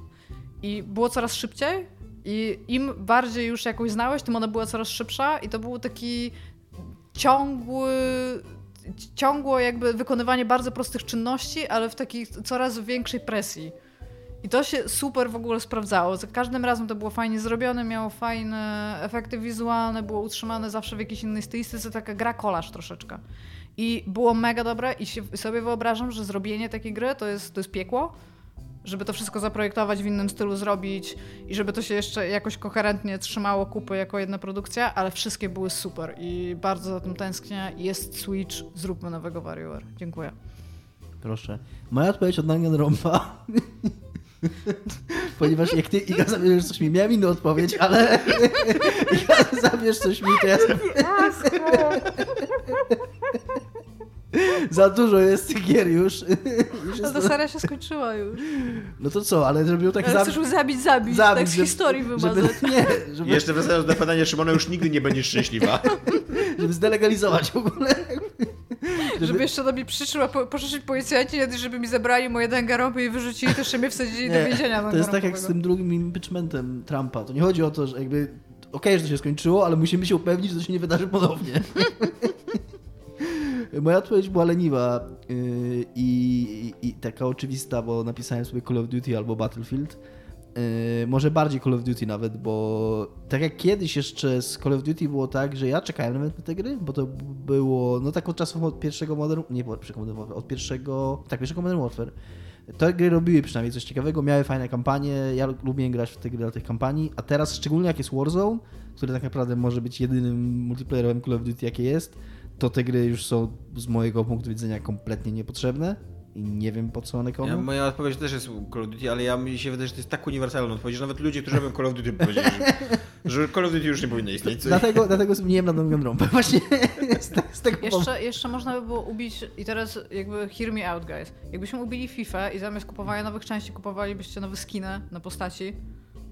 i było coraz szybciej i im bardziej już jakąś znałeś, tym ona była coraz szybsza i to był taki ciągły ciągło jakby wykonywanie bardzo prostych czynności, ale w takiej coraz większej presji. I to się super w ogóle sprawdzało. Za każdym razem to było fajnie zrobione, miało fajne efekty wizualne, było utrzymane zawsze w jakiejś innej stylistyce, taka gra kolaż troszeczkę. I było mega dobre i się, sobie wyobrażam, że zrobienie takiej gry to jest, to jest piekło, żeby to wszystko zaprojektować w innym stylu, zrobić i żeby to się jeszcze jakoś koherentnie trzymało kupy jako jedna produkcja, ale wszystkie były super i bardzo za tym tęsknię. Jest Switch, zróbmy nowego WarioWare. Dziękuję. Proszę. Moja odpowiedź od Danganronpa. Ponieważ jak ty, Iga, zabierzesz coś mi, miałem inną odpowiedź, ale Iga, zabierz coś mi, to ja Za dużo jest tych gier już. jest ta seria się skończyła już. No to co, ale żeby ją tak Ale zabić. chcesz już zabić, zabić, tak z żeby- historii wymazać. Żeby, nie, żeby, Jeszcze wracając do pytania Szymona, już nigdy nie będziesz szczęśliwa. żeby zdelegalizować w ogóle. Żeby jeszcze do mnie przyszły, a po, poszli policjanci, żeby mi zabrali moje dangarąby i wyrzucili, to jeszcze mnie wsadzili do Nie, więzienia To jest tak jak z tym drugim impeachmentem Trumpa. To nie chodzi o to, że jakby okej, że to się skończyło, ale musimy się upewnić, że to się nie wydarzy ponownie. Moja odpowiedź była leniwa yy, i, i taka oczywista, bo napisałem sobie Call of Duty albo Battlefield. Yy, może bardziej Call of Duty nawet, bo tak jak kiedyś jeszcze z Call of Duty było tak, że ja czekałem nawet na te gry, bo to było, no tak od czasów od pierwszego Modern, nie pierwszego Modern Warfare, od pierwszego, tak, pierwszego Modern Warfare. Te gry robiły przynajmniej coś ciekawego, miały fajne kampanie, ja lubię grać w te gry dla tych kampanii, a teraz szczególnie jak jest Warzone, który tak naprawdę może być jedynym multiplayerowym Call of Duty jakie jest, to te gry już są z mojego punktu widzenia kompletnie niepotrzebne i nie wiem po co one komu. Ja, moja odpowiedź też jest Call of Duty, ale ja mi się wydaje, że to jest tak uniwersalna odpowiedź, że nawet ludzie, którzy robią Call of Duty powiedzieli, że, że Call of Duty już nie powinno istnieć. Dlatego, dlatego zmieniłem na Danganronpa. Właśnie z, te, z tego powodu. Jeszcze, jeszcze można by było ubić, i teraz jakby hear me out guys, jakbyśmy ubili FIFA i zamiast kupowania nowych części kupowalibyście nowe skiny na postaci,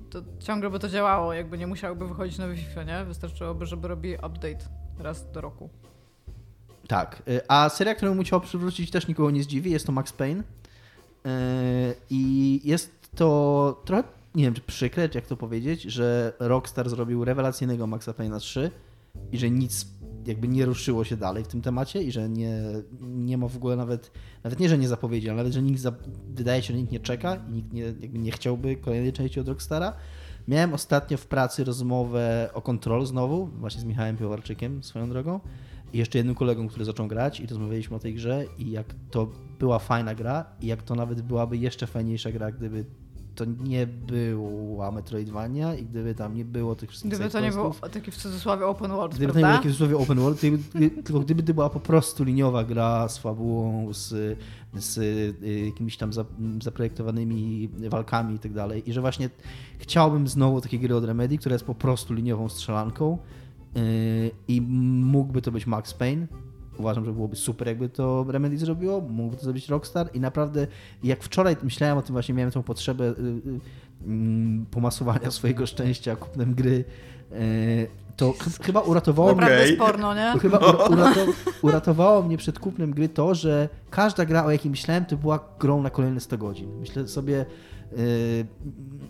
to ciągle by to działało, jakby nie musiałyby wychodzić nowe FIFA, nie? Wystarczyłoby, żeby robili update raz do roku. Tak. y, A seria, którą musiał przywrócić też nikogo nie zdziwi, jest to Max Payne. Y, I jest to trochę, nie wiem czy przykre, jak to powiedzieć, że Rockstar zrobił rewelacyjnego Maxa Payne'a 3 i że nic jakby nie ruszyło się dalej w tym temacie i że nie, nie ma w ogóle nawet, nawet nie, że nie zapowiedzi, ale nawet, że nikt, za, wydaje się, że nikt nie czeka i nikt nie, jakby nie chciałby kolejnej części od Rockstara. Miałem ostatnio w pracy rozmowę o Control znowu, właśnie z Michałem Piowarczykiem swoją drogą i jeszcze jednym kolegą, który zaczął grać i rozmawialiśmy o tej grze i jak to była fajna gra i jak to nawet byłaby jeszcze fajniejsza gra, gdyby to nie była Metroidvania i gdyby tam nie było tych wszystkich Gdyby to nie był sidequestów. taki w cudzysłowie open world, Gdyby to nie było prawda? jakieś dosłownie open world, tylko gdyby to była po prostu liniowa gra z fabułą, z, z y, jakimiś tam za- zaprojektowanymi walkami i tak dalej. I że właśnie chciałbym znowu takiej gry od Remedy, która jest po prostu liniową strzelanką i mógłby to być Max Payne. Uważam, że byłoby super, jakby to Remedy zrobiło. Mógłby to zrobić Rockstar. I naprawdę, jak wczoraj myślałem o tym, właśnie miałem tą potrzebę y, y, mm, pomasowania swojego szczęścia kupnem gry, yy, to ch- chyba uratowało mnie. Naprawdę jest porno, nie? Chyba ura- urato- uratowało mnie przed kupnem gry to, że każda gra, o jakiej myślałem, to była grą na kolejne 100 godzin. Myślę sobie. yy,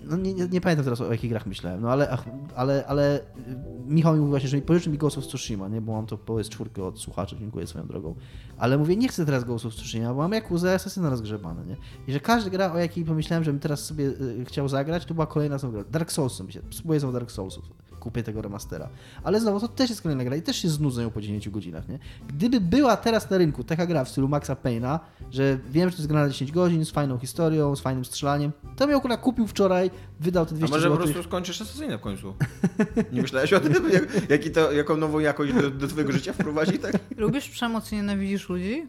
no nie, nie, nie pamiętam teraz o jakich grach myślałem, no ale, ach, ale, ale yy, Michał mi mówił właśnie, że pożyczy mi Ghost of Tsushima, nie? bo mam to PS4 od słuchaczy, dziękuję swoją drogą. Ale mówię, nie chcę teraz Ghost of Tsushima, bo mam Yakuza Assassina rozgrzebane, nie? I że każda gra, o jakiej pomyślałem, żebym teraz sobie yy, chciał zagrać, to była kolejna znowu gra. Dark Souls, myślę, spróbuję znowu Dark Soulsów, kupię tego remastera. Ale znowu, to też jest kolejna gra i też się znudzę ją po 10 godzinach, nie? Gdyby była teraz na rynku taka gra w stylu Maxa Payne'a, że wiem, że to jest gra na 10 godzin, z fajną historią, z fajnym strzelaniem, to bym ją akurat kupił wczoraj, wydał te A 200 może po zł. prostu skończysz Assassina w końcu? Nie myślałeś o tym? Jak, jaki to, jaką nową jakość do, do twojego życia wprowadzi, tak? Lubisz przemoc i nienawidzisz ludzi?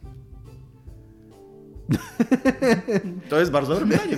To jest bardzo dobre pytanie.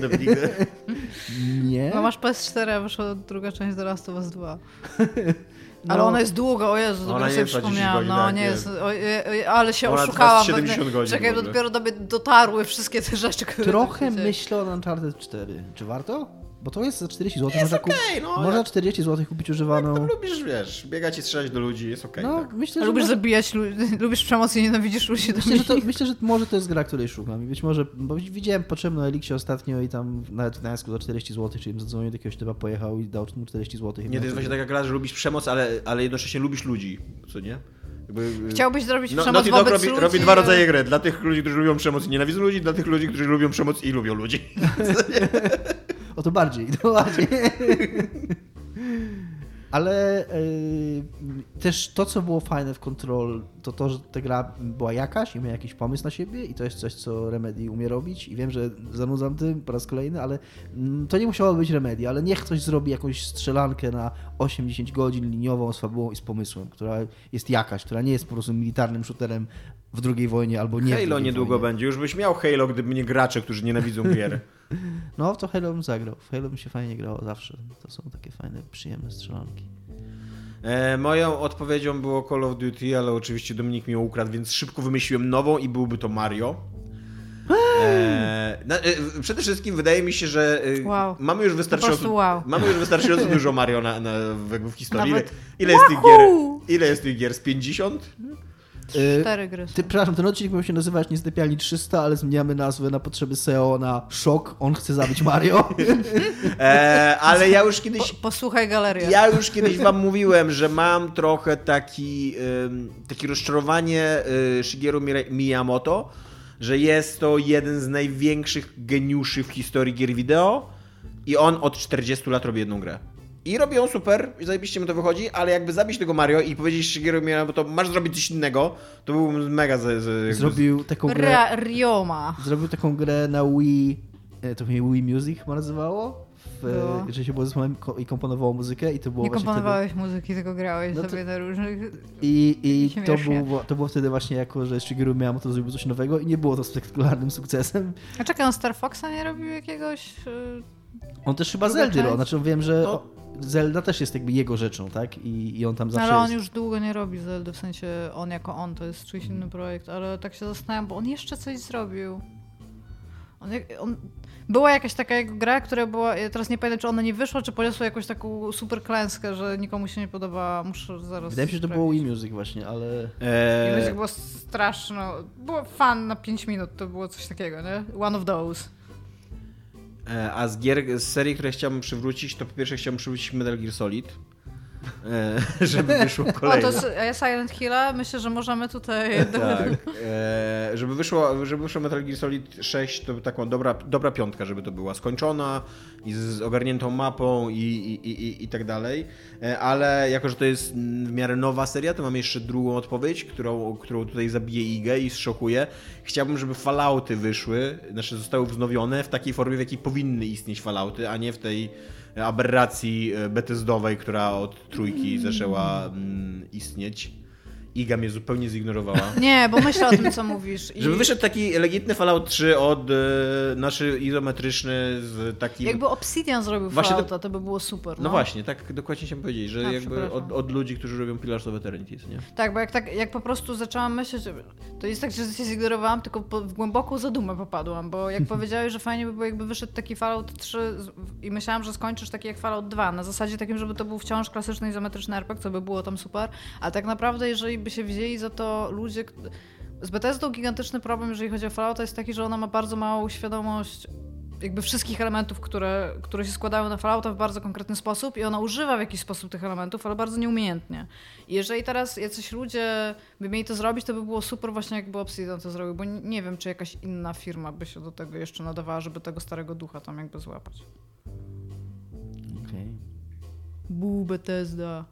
Nie? No masz PS4, a wyszła druga część The Last of Us 2. Ale No. ona jest długa, o Jezu, Ona dopiero nie sobie trwa 10 przypomniałam. godzin, No tak, nie nie. jest, oj, ale się Ona oszukałam. z 70 pewnie. godzin Czekaj, dopiero do mnie dotarły wszystkie te rzeczy, które... Trochę myślę o Uncharted 4. Czy warto? Bo to jest za 40 zł. Jest można, okej, no, można jak- 40 zł kupić używaną. Lubisz, wiesz, biegać i strzelać do ludzi, jest okej. No, tak. myślę, że lubisz może- zabijać ludzi, lubisz przemoc i nienawidzisz ludzi. Myślę że, to, myślę, że może to jest gra, której szukam. I być może, bo widziałem potrzebną Elixie ostatnio i tam nawet w Gdańsku za 40 zł, czyli im zadzwonił do jakiegoś typa, pojechał i dał mu 40 zł. Nie, to jest właśnie taka gra, że lubisz przemoc, ale, ale jednocześnie lubisz ludzi, co nie? Jakby, Chciałbyś zrobić no, przemoc Naughty Dog wobec robi, ludzi? robi dwa rodzaje gry. Dla tych ludzi, którzy lubią przemoc i nienawidzą ludzi, dla tych ludzi, którzy lubią przemoc i lubią ludzi. To bardziej, to bardziej. Ale yy, też to, co było fajne w Control, to to, że ta gra była jakaś i miała jakiś pomysł na siebie i to jest coś, co Remedy umie robić i wiem, że zanudzam tym po raz kolejny, ale mm, to nie musiało być Remedy, ale niech ktoś zrobi jakąś strzelankę na 8-10 godzin liniową z fabułą i z pomysłem, która jest jakaś, która nie jest po prostu militarnym shooterem w drugiej wojnie albo nie Halo niedługo wojnie. będzie. Już byś miał Halo, gdyby nie gracze, którzy nienawidzą gier. No, to Halo bym zagrał. W Halo mi się fajnie grało zawsze. To są takie fajne, przyjemne strzelanki. E, moją odpowiedzią było Call of Duty, ale oczywiście Dominik mi ukradł, więc szybko wymyśliłem nową i byłby to Mario. E, na, e, przede wszystkim wydaje mi się, że e, Wow. mamy już wystarczająco, wow. mamy już wystarczająco dużo Mario na, na, w, w historii. Ile, Nawet- ile, jest tych gier? Ile jest tych gier? Z 50? Y, Cztery gry są. Ty, przepraszam, ten odcinek miał się nazywać Niezlepialni 300, ale zmieniamy nazwę na potrzeby SEO na Szok, on chce zabić Mario. E, ale ja już kiedyś Po, posłuchaj galerię. Ja już kiedyś wam mówiłem, że mam trochę taki, ym, takie rozczarowanie y, Shigeru Miyamoto, że jest to jeden z największych geniuszy w historii gier wideo i on od 40 lat robi jedną grę. I robi ją super, i zajebiście mu to wychodzi, ale jakby zabić tego Mario i powiedzieć Shigeru Miyamoto, masz zrobić coś innego, to byłbym mega... Z, z, Zrobił taką grę, Ra- Rioma. zrobił taką grę na Wii, e, to mnie Wii Music chyba nazywało, w, Było. że się było zespołem i komponowało muzykę i to było Nie komponowałeś muzyki, tylko grałeś No to- sobie na różnych... wtedy... I, i to, było, to było wtedy właśnie jako, że Shigeru Miyamoto zrobił coś nowego i nie było to spektakularnym sukcesem. A czekaj, on Star Foxa nie robił jakiegoś... y, On też chyba Zeldy, znaczy wiem, że No. Zelda też jest jakby jego rzeczą, tak? I, i on tam No, zawsze ale on jest. już długo nie robi Zeldy, w sensie on jako on, to jest czyjś inny projekt, ale tak się zastanawiam, bo on jeszcze coś zrobił. On, on... Była jakaś taka jego gra, która była, ja teraz nie pamiętam, czy ona nie wyszła, czy poniosła jakąś taką super klęskę, że nikomu się nie podobała, muszę zaraz Wydaje mi się, że to było sprawdzić. Wii Music właśnie, ale... I E, Music było straszno, było fan na 5 minut, to było coś takiego, nie? One of those. E, A z gier, z serii, które chciałbym przywrócić, to po pierwsze chciałbym przywrócić Metal Gear Solid. E, żeby wyszło O, kolejne. to s- a ja Silent Hilla, myślę, że możemy tutaj... Tak. E, żeby, wyszło, żeby wyszło Metal Gear Solid 6, to taką dobra, dobra piątka, żeby to była skończona i z ogarniętą mapą i, i, i, i tak dalej. E, ale jako, że to jest w miarę nowa seria, to mam jeszcze drugą odpowiedź, którą, którą tutaj zabiję Igę i zszokuję. Chciałbym, żeby Fallouty wyszły, znaczy zostały wznowione w takiej formie, w jakiej powinny istnieć Fallouty, a nie w tej aberracji e, Bethesdowej, która od trójki zaczęła mm, istnieć. Iga mnie zupełnie zignorowała. Nie, bo myślę o tym, co mówisz. I Żeby wyszedł taki legitny Fallout 3 od e, naszy izometryczny z takim... Jakby Obsidian zrobił Właśnie Fallouta, to by było super. No. No, właśnie, tak dokładnie chciałem powiedzieć, że A, jakby przepraszam. od, od ludzi, którzy robią Pillars of Eternity, nie? Tak, bo jak, tak, jak po prostu zaczęłam myśleć, to jest tak, że się zignorowałam, tylko po, w głęboką zadumę popadłam, bo jak powiedziałeś, że fajnie by było, jakby wyszedł taki Fallout 3 z- i myślałam, że skończysz taki jak Fallout 2, na zasadzie takim, żeby to był wciąż klasyczny izometryczny RPG, co by było tam super, a tak naprawdę, jeżeli by się wzięli za to ludzie... Z Bethesdą gigantyczny problem, jeżeli chodzi o Fallout, jest taki, że ona ma bardzo małą świadomość jakby wszystkich elementów, które, które się składają na Fallouta w bardzo konkretny sposób i ona używa w jakiś sposób tych elementów, ale bardzo nieumiejętnie. I jeżeli teraz jacyś ludzie by mieli to zrobić, to by było super właśnie jakby Obsidian to zrobił, bo nie, wiem, czy jakaś inna firma by się do tego jeszcze nadawała, żeby tego starego ducha tam jakby złapać. Okej. Bu, Bethesda.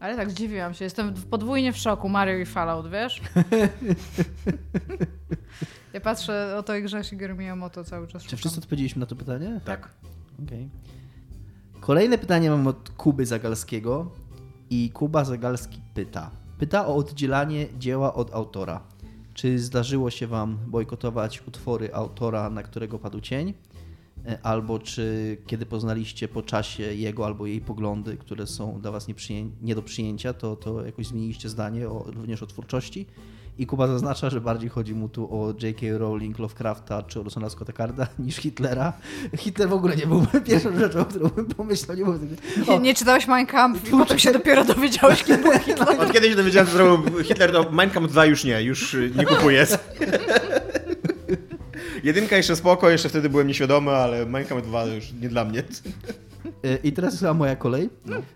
Ale tak, zdziwiłam się. Jestem podwójnie w szoku. Mario i Fallout, wiesz? ja patrzę o tej grze Shigeru Miyamoto cały czas. Czy szukam. wszyscy odpowiedzieliśmy na to pytanie? Tak. Okej. Kolejne pytanie mam od Kuby Zagalskiego i Kuba Zagalski pyta. Pyta o oddzielanie dzieła od autora. Czy zdarzyło się wam bojkotować utwory autora, na którego padł cień? E, Albo czy kiedy poznaliście po czasie jego albo jej poglądy, które są dla was nieprzyję- nie do przyjęcia, to, to jakoś zmieniliście zdanie o, również o twórczości? I Kuba zaznacza, że bardziej chodzi mu tu o J.K. Rowling, Lovecrafta czy Orsona Scotta Carda niż Hitlera. Hitler w ogóle nie był pierwszą rzeczą, o którą bym pomyślał. Nie, był Nie, nie czytałeś Mein Kampf i potem się dopiero dowiedziałeś, kim był Hitler. Od kiedyś dowiedziałem, że zrobił Hitler, to Mein Kampf 2 już nie, już nie kupuję. Jedynka jeszcze spoko, jeszcze wtedy byłem nieświadomy, ale Kampf 2 już nie dla mnie. Y, I teraz jest chyba moja kolej,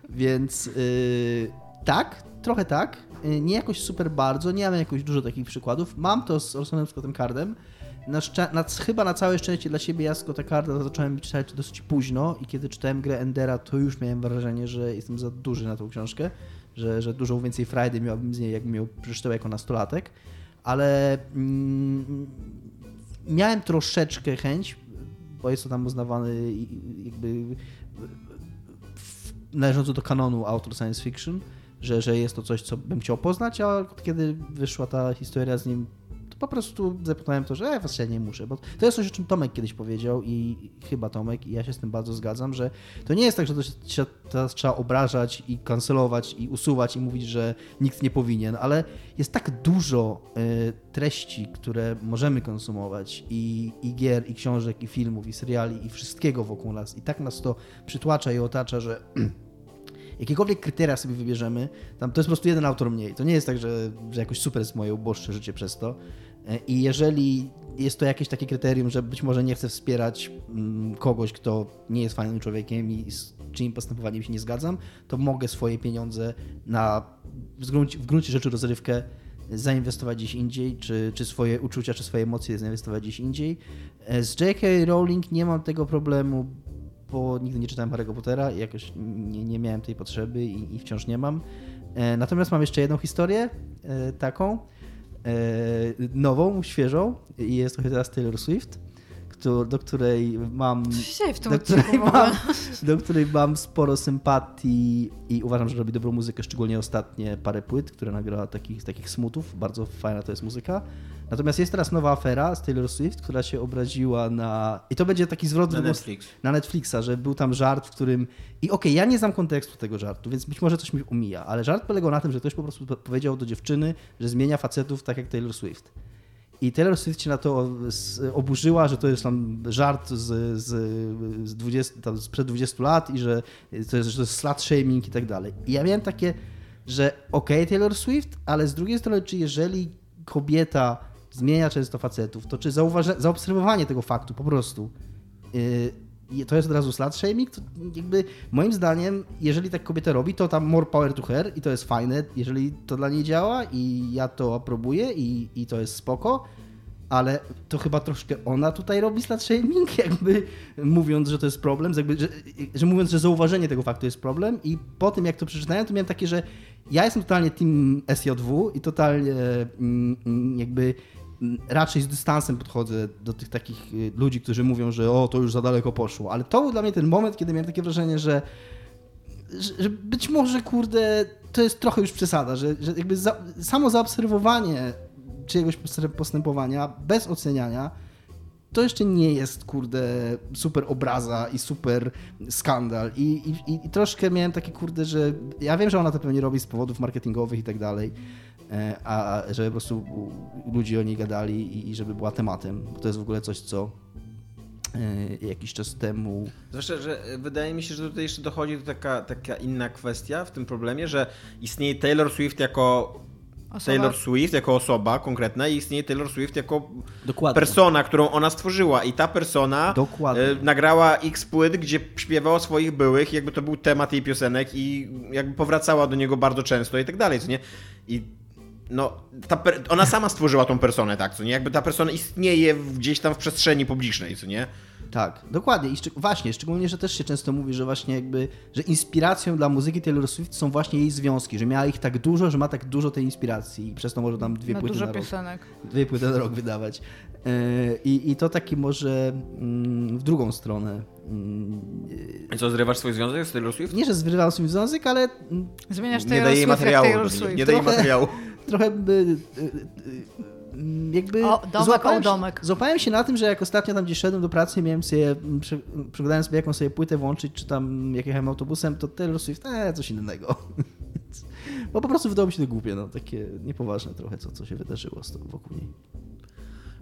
więc y, tak, trochę tak. Y, Nie jakoś super bardzo, nie mam jakoś dużo takich przykładów. Mam to z Orsonem Scottem Cardem. Na szczę- na, chyba na całe szczęście dla siebie ja Scotta Carda zacząłem czytać dosyć późno i kiedy czytałem grę Endera, to już miałem wrażenie, że jestem za duży na tą książkę, że, że dużo więcej frajdy miałbym z niej, jakbym ją przeczytał jako nastolatek, ale mm, miałem troszeczkę chęć, bo jest to tam uznawany jakby należący do kanonu autor science fiction, że, że jest to coś, co bym chciał poznać, a kiedy wyszła ta historia z nim, po prostu zapytałem to, że e, właśnie nie muszę, bo to jest coś, o czym Tomek kiedyś powiedział i chyba Tomek, i ja się z tym bardzo zgadzam, że to nie jest tak, że to się teraz trzeba obrażać i kancelować i usuwać i mówić, że nikt nie powinien, ale jest tak dużo y, treści, które możemy konsumować i, i gier, i książek, i filmów, i seriali, i wszystkiego wokół nas i tak nas to przytłacza i otacza, że jakiekolwiek kryteria sobie wybierzemy, tam to jest po prostu jeden autor mniej. To nie jest tak, że, że jakoś super jest moje uboższe życie przez to. E, I jeżeli jest to jakieś takie kryterium, że być może nie chcę wspierać mm, kogoś, kto nie jest fajnym człowiekiem i z czyim postępowaniem się nie zgadzam, to mogę swoje pieniądze na w gruncie, w gruncie rzeczy rozrywkę zainwestować gdzieś indziej, czy, czy swoje uczucia, czy swoje emocje zainwestować gdzieś indziej. E, Z J.K. Rowling nie mam tego problemu, bo nigdy nie czytałem Harry'ego Pottera i jakoś nie, nie miałem tej potrzeby i, i wciąż nie mam. E, Natomiast mam jeszcze jedną historię taką, nową, świeżą i jest to teraz Taylor Swift, któ- do której mam do której, mam, do której mam sporo sympatii i uważam, że robi dobrą muzykę, szczególnie ostatnie parę płyt, które nagrała takich, takich smutów. Bardzo fajna to jest muzyka. Natomiast jest teraz nowa afera z Taylor Swift, która się obraziła na... I to będzie taki zwrot Na Netflix. na Netflixa, że był tam żart, w którym. I okej, ja nie znam kontekstu tego żartu, więc być może coś mi umija, ale żart polegał na tym, że ktoś po prostu po- powiedział do dziewczyny, że zmienia facetów tak jak Taylor Swift. I Taylor Swift się na to oburzyła, że to jest tam żart z, z, z 20, tam sprzed 20 lat i że to jest, że jest slut shaming i tak dalej. I ja miałem takie, że okej Taylor Swift, ale z drugiej strony, czy jeżeli kobieta zmienia często facetów, to czy zaobserwowanie tego faktu po prostu Yy, to jest od razu slut shaming, to jakby moim zdaniem, jeżeli tak kobieta robi, to tam more power to her i to jest fajne, jeżeli to dla niej działa i ja to aprobuję i, i to jest spoko, ale to chyba troszkę ona tutaj robi slut shaming, jakby mówiąc, że to jest problem, jakby, że, że mówiąc, że zauważenie tego faktu jest problem i po tym jak to przeczytałem, to miałem takie, że ja jestem totalnie team SJW i totalnie mm, mm, jakby raczej z dystansem podchodzę do tych takich y, ludzi, którzy mówią, że o, to już za daleko poszło. Ale to był dla mnie ten moment, kiedy miałem takie wrażenie, że, że, być może, kurde, to jest trochę już przesada, że, że jakby za, samo zaobserwowanie czyjegoś postępowania bez oceniania to jeszcze nie jest, kurde, super obraza i super skandal. I, i, i troszkę miałem takie, kurde, że ja wiem, że ona to pewnie robi z powodów marketingowych i tak dalej, a a żeby po prostu ludzie o niej gadali i, żeby była tematem. Bo to jest w ogóle coś, co e, jakiś czas temu Zwłaszcza, że wydaje mi się, że tutaj jeszcze dochodzi do taka, taka inna kwestia w tym problemie, że istnieje Taylor Swift jako Osoba- Taylor Swift jako osoba konkretna i istnieje Taylor Swift jako Dokładnie. persona, którą ona stworzyła i ta persona Dokładnie. e, nagrała x płyt, gdzie śpiewała o swoich byłych, jakby to był temat jej piosenek i jakby powracała do niego bardzo często i tak dalej, co nie? I no, ta per- ona sama stworzyła tą personę, tak, co nie? Jakby ta persona istnieje gdzieś tam w przestrzeni publicznej, co nie? Tak, dokładnie. I szczeg- właśnie, szczególnie, że też się często mówi, że właśnie jakby, że inspiracją dla muzyki Taylor Swift są właśnie jej związki, że miała ich tak dużo, że ma tak dużo tej inspiracji i przez to może tam dwie Na płyty dużo na rok, piosenek. dwie płyty na rok wydawać. Yy, I, I to taki może mm, w drugą stronę. mm, I co, zrywasz swój związek z Taylor Swift? Nie, że zrywam swój związek, ale Zmieniasz Nie Taylor daje jej Swift materiału. Taylor Nie, Swift. nie daje materiału. trochę by, y, y, y, jakby O, domek, złapałem, o, domek. Się, złapałem się na tym, że jak ostatnio tam gdzieś szedłem do pracy i miałem sobie, mm, prze, przeglądałem sobie jaką sobie płytę włączyć, czy tam jak jechałem autobusem, to Taylor Swift, eee, coś innego. Bo po prostu wydało mi się to głupie, no takie niepoważne trochę, co, co się wydarzyło z wokół niej.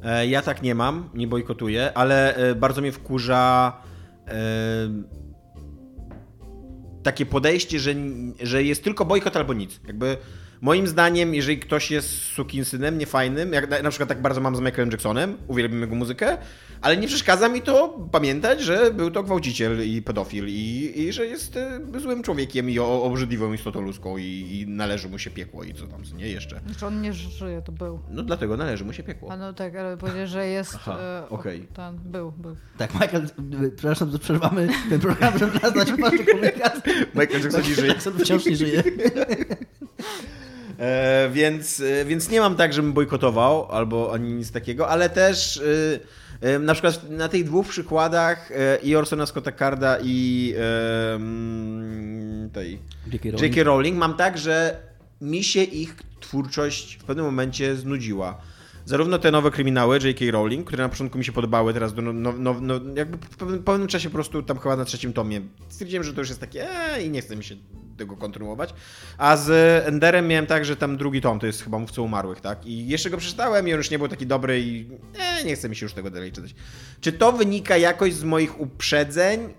E, Ja tak nie mam, nie bojkotuję, ale e, bardzo mnie wkurza e, takie podejście, że, że jest tylko bojkot albo nic. Jakby moim zdaniem, jeżeli ktoś jest sukinsynem, niefajnym, jak na, na przykład tak bardzo mam z Michaelem Jacksonem, uwielbiam jego muzykę, ale nie przeszkadza mi to pamiętać, że był to gwałciciel i pedofil i, i że jest e, złym człowiekiem i o- obrzydliwą istotą ludzką i, i należy mu się piekło i co tam, co nie jeszcze. Znaczy on nie żyje, to był. No dlatego należy mu się piekło. A no tak, ale powiedział, że jest... Aha, e, o- okej. Ten, był, był. Tak, Michael, y, przepraszam, że przerwamy ten program, żeby nazwać wasz komunikat. Michael Jackson nie żyje. Jackson wciąż nie żyje. E, więc, e, więc nie mam tak, żebym bojkotował albo ani nic takiego, ale też e, e, na przykład na tych dwóch przykładach e, i Orsona Scotta Carda i e, mm, tej J.K. Rowling. J.K. Rowling mam tak, że mi się ich twórczość w pewnym momencie znudziła. Zarówno te nowe kryminały J.K. Rowling, które na początku mi się podobały, teraz do, no, no, no, no, jakby w pewnym, czasie po prostu tam chyba na trzecim tomie stwierdziłem, że to już jest takie eee, i nie chce mi się tego kontynuować. A z Enderem miałem tak, że tam drugi tom to jest chyba Mówca Umarłych, tak? I jeszcze go przeczytałem i on już nie był taki dobry i eee, nie chce mi się już tego dalej czytać. Czy to wynika jakoś z moich uprzedzeń?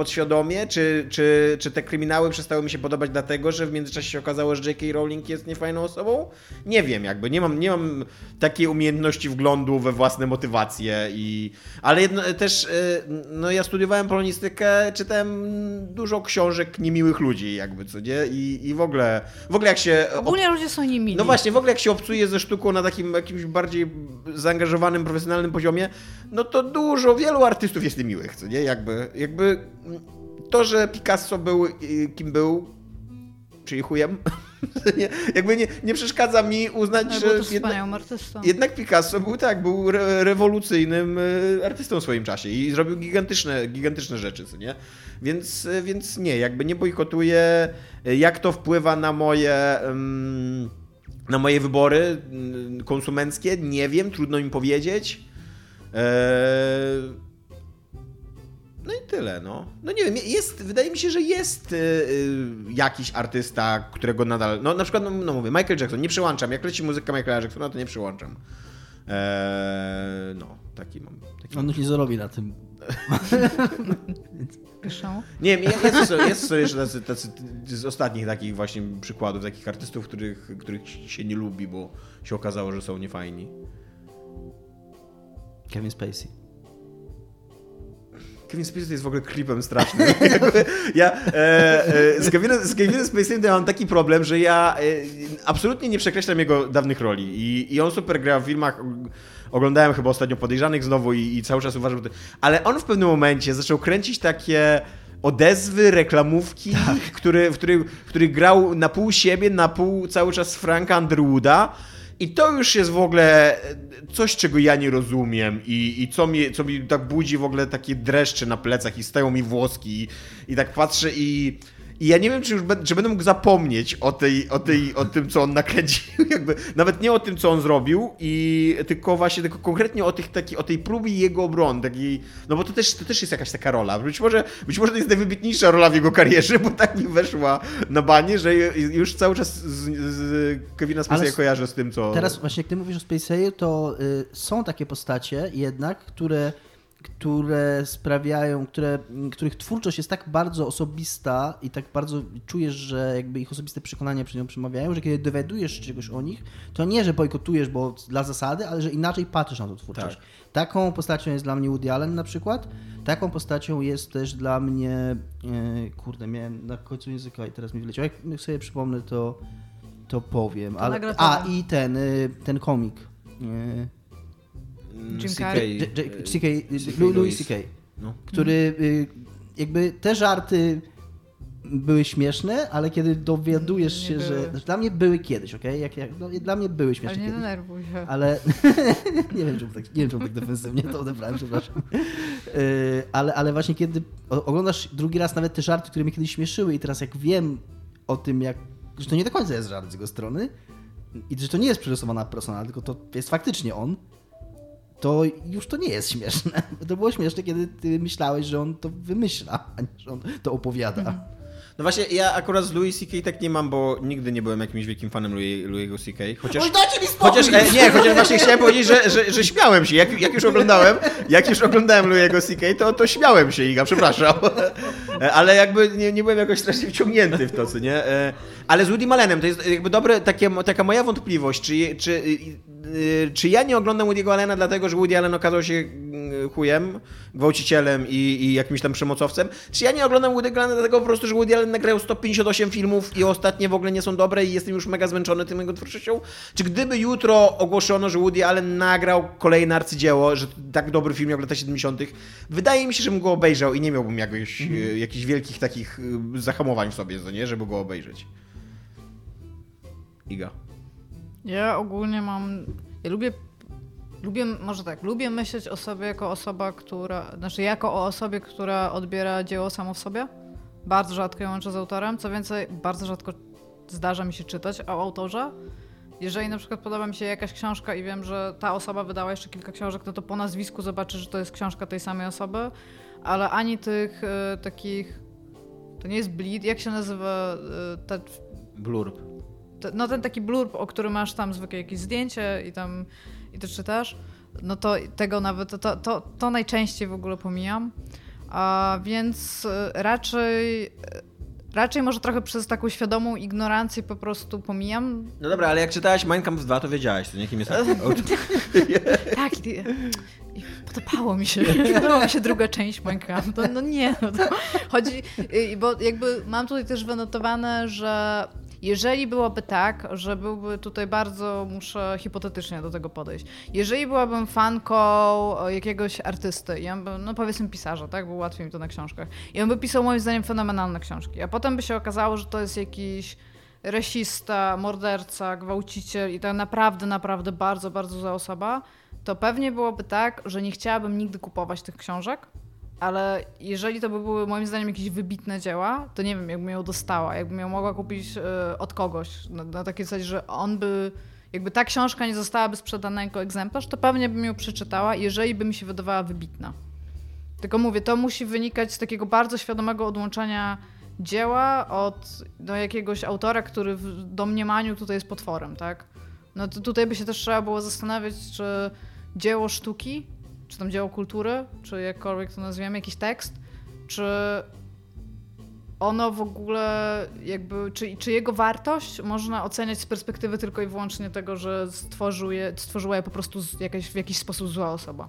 Podświadomie, czy, czy, czy te kryminały przestały mi się podobać dlatego, że w międzyczasie się okazało, że J.K. Rowling jest niefajną osobą? Nie wiem, jakby, nie mam, nie mam takiej umiejętności wglądu we własne motywacje i... Ale jedno, też, y, no ja studiowałem polonistykę, czytałem dużo książek niemiłych ludzi, jakby, co nie? I, i w ogóle, w ogóle jak się... Ogólnie ludzie są niemili. No właśnie, w ogóle jak się obcuje ze sztuką na takim jakimś bardziej zaangażowanym, profesjonalnym poziomie, no to dużo, wielu artystów jest niemiłych, co nie? Jakby, jakby to, że Picasso był y, kim był, czyli chujem, nie, jakby nie, nie przeszkadza mi uznać, Ale że jednak, artystą. jednak Picasso był tak, był re rewolucyjnym y, artystą w swoim czasie i zrobił gigantyczne, gigantyczne rzeczy, co nie? Więc, y, więc nie, jakby nie bojkotuję. Jak to wpływa na moje... ym, na moje wybory mm, konsumenckie? Nie wiem, trudno mi powiedzieć. Eee... No i tyle, no. No nie wiem, jest, wydaje mi się, że jest y, y, jakiś artysta, którego nadal, no na przykład, no, no mówię, Michael Jackson, nie przyłączam, jak leci muzyka Michaela Jacksona, to nie przyłączam. Eee, no, taki mam. Taki On już nie zarobi na tym. Piszą. Nie wiem, jest, jest, są jeszcze tacy, tacy z ostatnich takich właśnie przykładów, takich artystów, których, których się nie lubi, bo się okazało, że są niefajni. Kevin Spacey. Kevin Spacey jest w ogóle klipem strasznym. Ja e, e, z, Kevinem, z Kevinem ja mam taki problem, że ja e, absolutnie nie przekreślam jego dawnych roli i, i on super gra w filmach. Oglądałem chyba ostatnio Podejrzanych znowu i, i cały czas uważam, że to... Ale on w pewnym momencie zaczął kręcić takie odezwy, reklamówki, który, w, których, w których grał na pół siebie, na pół cały czas Franka Underwooda. I to już jest w ogóle coś, czego ja nie rozumiem i, i co, mi, co mi tak budzi w ogóle takie dreszcze na plecach i stają mi włoski i, i tak patrzę i, i ja nie wiem, czy już be, czy będę mógł zapomnieć o, tej, o, tej, o tym, co on nakręcił, jakby nawet nie o tym, co on zrobił, i tylko właśnie tylko konkretnie o, tych, taki, o tej próbie jego obrony, takiej, no bo to też, to też jest jakaś taka rola. Być może, być może to jest najwybitniejsza rola w jego karierze, bo tak mi weszła na banie, że już cały czas z, z Kevina Spacey'a Ale kojarzę z tym, co... Teraz właśnie jak ty mówisz o Spacey'u, to y, są takie postacie jednak, które, które sprawiają, które, których twórczość jest tak bardzo osobista i tak bardzo czujesz, że jakby ich osobiste przekonania przy nią przemawiają, że kiedy dowiadujesz się czegoś o nich, to nie, że bojkotujesz, bo dla zasady, ale że inaczej patrzysz na tą twórczość. Tak. Taką postacią jest dla mnie Woody Allen na przykład. Taką postacią jest też dla mnie, e, kurde, miałem na końcu języka i teraz mi wyleciał. Jak sobie przypomnę, to, to powiem. To Ale, a, i ten, y, ten komik. Mm, Jim CK, Carrey? E, CK, Louis. C.K., No. który y, jakby te żarty były śmieszne, ale kiedy dowiadujesz Nie się, były. że... Znaczy, dla mnie były kiedyś, okej? Jak, jak, no, dla mnie były Ale śmieszne nie kiedyś. denerwuj się. Ale nie wiem, czemu tak, nie wiem, czemu tak defensywnie to odebrałem, przepraszam. Yy, ale, ale właśnie kiedy oglądasz drugi raz nawet te żarty, które mnie kiedyś śmieszyły i teraz jak wiem o tym, jak, że to nie do końca jest żart z jego strony i że to nie jest przerysowana persona, tylko to jest faktycznie on, to już to nie jest śmieszne. To było śmieszne, kiedy ty myślałeś, że on to wymyśla, a nie, że on to opowiada. No właśnie, ja akurat z Louis C.K. tak nie mam, bo nigdy nie byłem jakimś wielkim fanem Louis, Louis'ego C.K. Chociaż... Oj, dajcie mi spokój! Chociaż, e, nie, chociaż właśnie chciałem powiedzieć, że, że, że śmiałem się. Jak, jak już oglądałem, jak już oglądałem Louis'ego C.K., to, to śmiałem się, Iga, przepraszam. E, Ale jakby nie, nie byłem jakoś strasznie wciągnięty w to, co nie? E, Ale z Woody Allenem to jest jakby dobre, takie, taka moja wątpliwość, czy, czy, czy ja nie oglądam Woody'ego Allena dlatego, że Woody Allen okazał się mm, chujem, gwałcicielem i, i jakimś tam przemocowcem, czy ja nie oglądam Woody'ego Allena dlatego po prostu, że Woody Allen nagrał 158 filmów i ostatnie w ogóle nie są dobre i jestem już mega zmęczony tym jego twórczością? Czy gdyby jutro ogłoszono, że Woody Allen nagrał kolejne arcydzieło, że tak dobry film jak lata 70., wydaje mi się, że bym go obejrzał i nie miałbym jakoś, e, jakichś wielkich takich e, zahamowań w sobie, nie, żeby go obejrzeć. Iga. Ja ogólnie mam. Ja lubię. Lubię, może tak, lubię myśleć o sobie jako osoba, która. Znaczy, jako o osobie, która odbiera dzieło samo w sobie. Bardzo rzadko ją łączę z autorem. Co więcej, bardzo rzadko zdarza mi się czytać o autorze. Jeżeli na przykład podoba mi się jakaś książka i wiem, że ta osoba wydała jeszcze kilka książek, no to po nazwisku zobaczę, że to jest książka tej samej osoby, ale ani tych e, takich. To nie jest bleed, jak się nazywa e, ta Blurb. No ten taki blurb, o którym masz tam zwykle jakieś zdjęcie i tam i to czytasz, no to tego nawet, to, to, to najczęściej w ogóle pomijam. A więc e, raczej, e, raczej może trochę przez taką świadomą ignorancję po prostu pomijam. No dobra, ale jak czytałeś Mein Kampf 2, to wiedziałeś, to nie kim jest Tak, podobało mi się, podobała mi się druga część Minecraft. No, no nie, no chodzi, bo jakby mam tutaj też wynotowane, że jeżeli byłoby tak, że byłby tutaj bardzo, muszę hipotetycznie do tego podejść, jeżeli byłabym fanką jakiegoś artysty, i on by, no powiedzmy pisarza, tak, bo łatwiej mi to na książkach, i on by pisał moim zdaniem fenomenalne książki, a potem by się okazało, że to jest jakiś rasista, morderca, gwałciciel i tak naprawdę, naprawdę bardzo, bardzo zła osoba, to pewnie byłoby tak, że nie chciałabym nigdy kupować tych książek, ale jeżeli to by były moim zdaniem jakieś wybitne dzieła, to nie wiem, jakbym ją dostała, jakbym ją mogła kupić e, od kogoś, na, na takiej zasadzie, że on by, jakby ta książka nie zostałaby sprzedana jako egzemplarz, to pewnie bym ją przeczytała, jeżeli by mi się wydawała wybitna. Tylko mówię, to musi wynikać z takiego bardzo świadomego odłączania dzieła od no, jakiegoś autora, który w domniemaniu tutaj jest potworem, tak? No to tutaj by się też trzeba było zastanawiać, czy dzieło sztuki, czy tam dzieło kultury, czy jakkolwiek to nazwiemy, jakiś tekst, czy ono w ogóle jakby, czy, czy jego wartość można oceniać z perspektywy tylko i wyłącznie tego, że stworzył je, stworzyła je po prostu jakaś, w jakiś sposób zła osoba.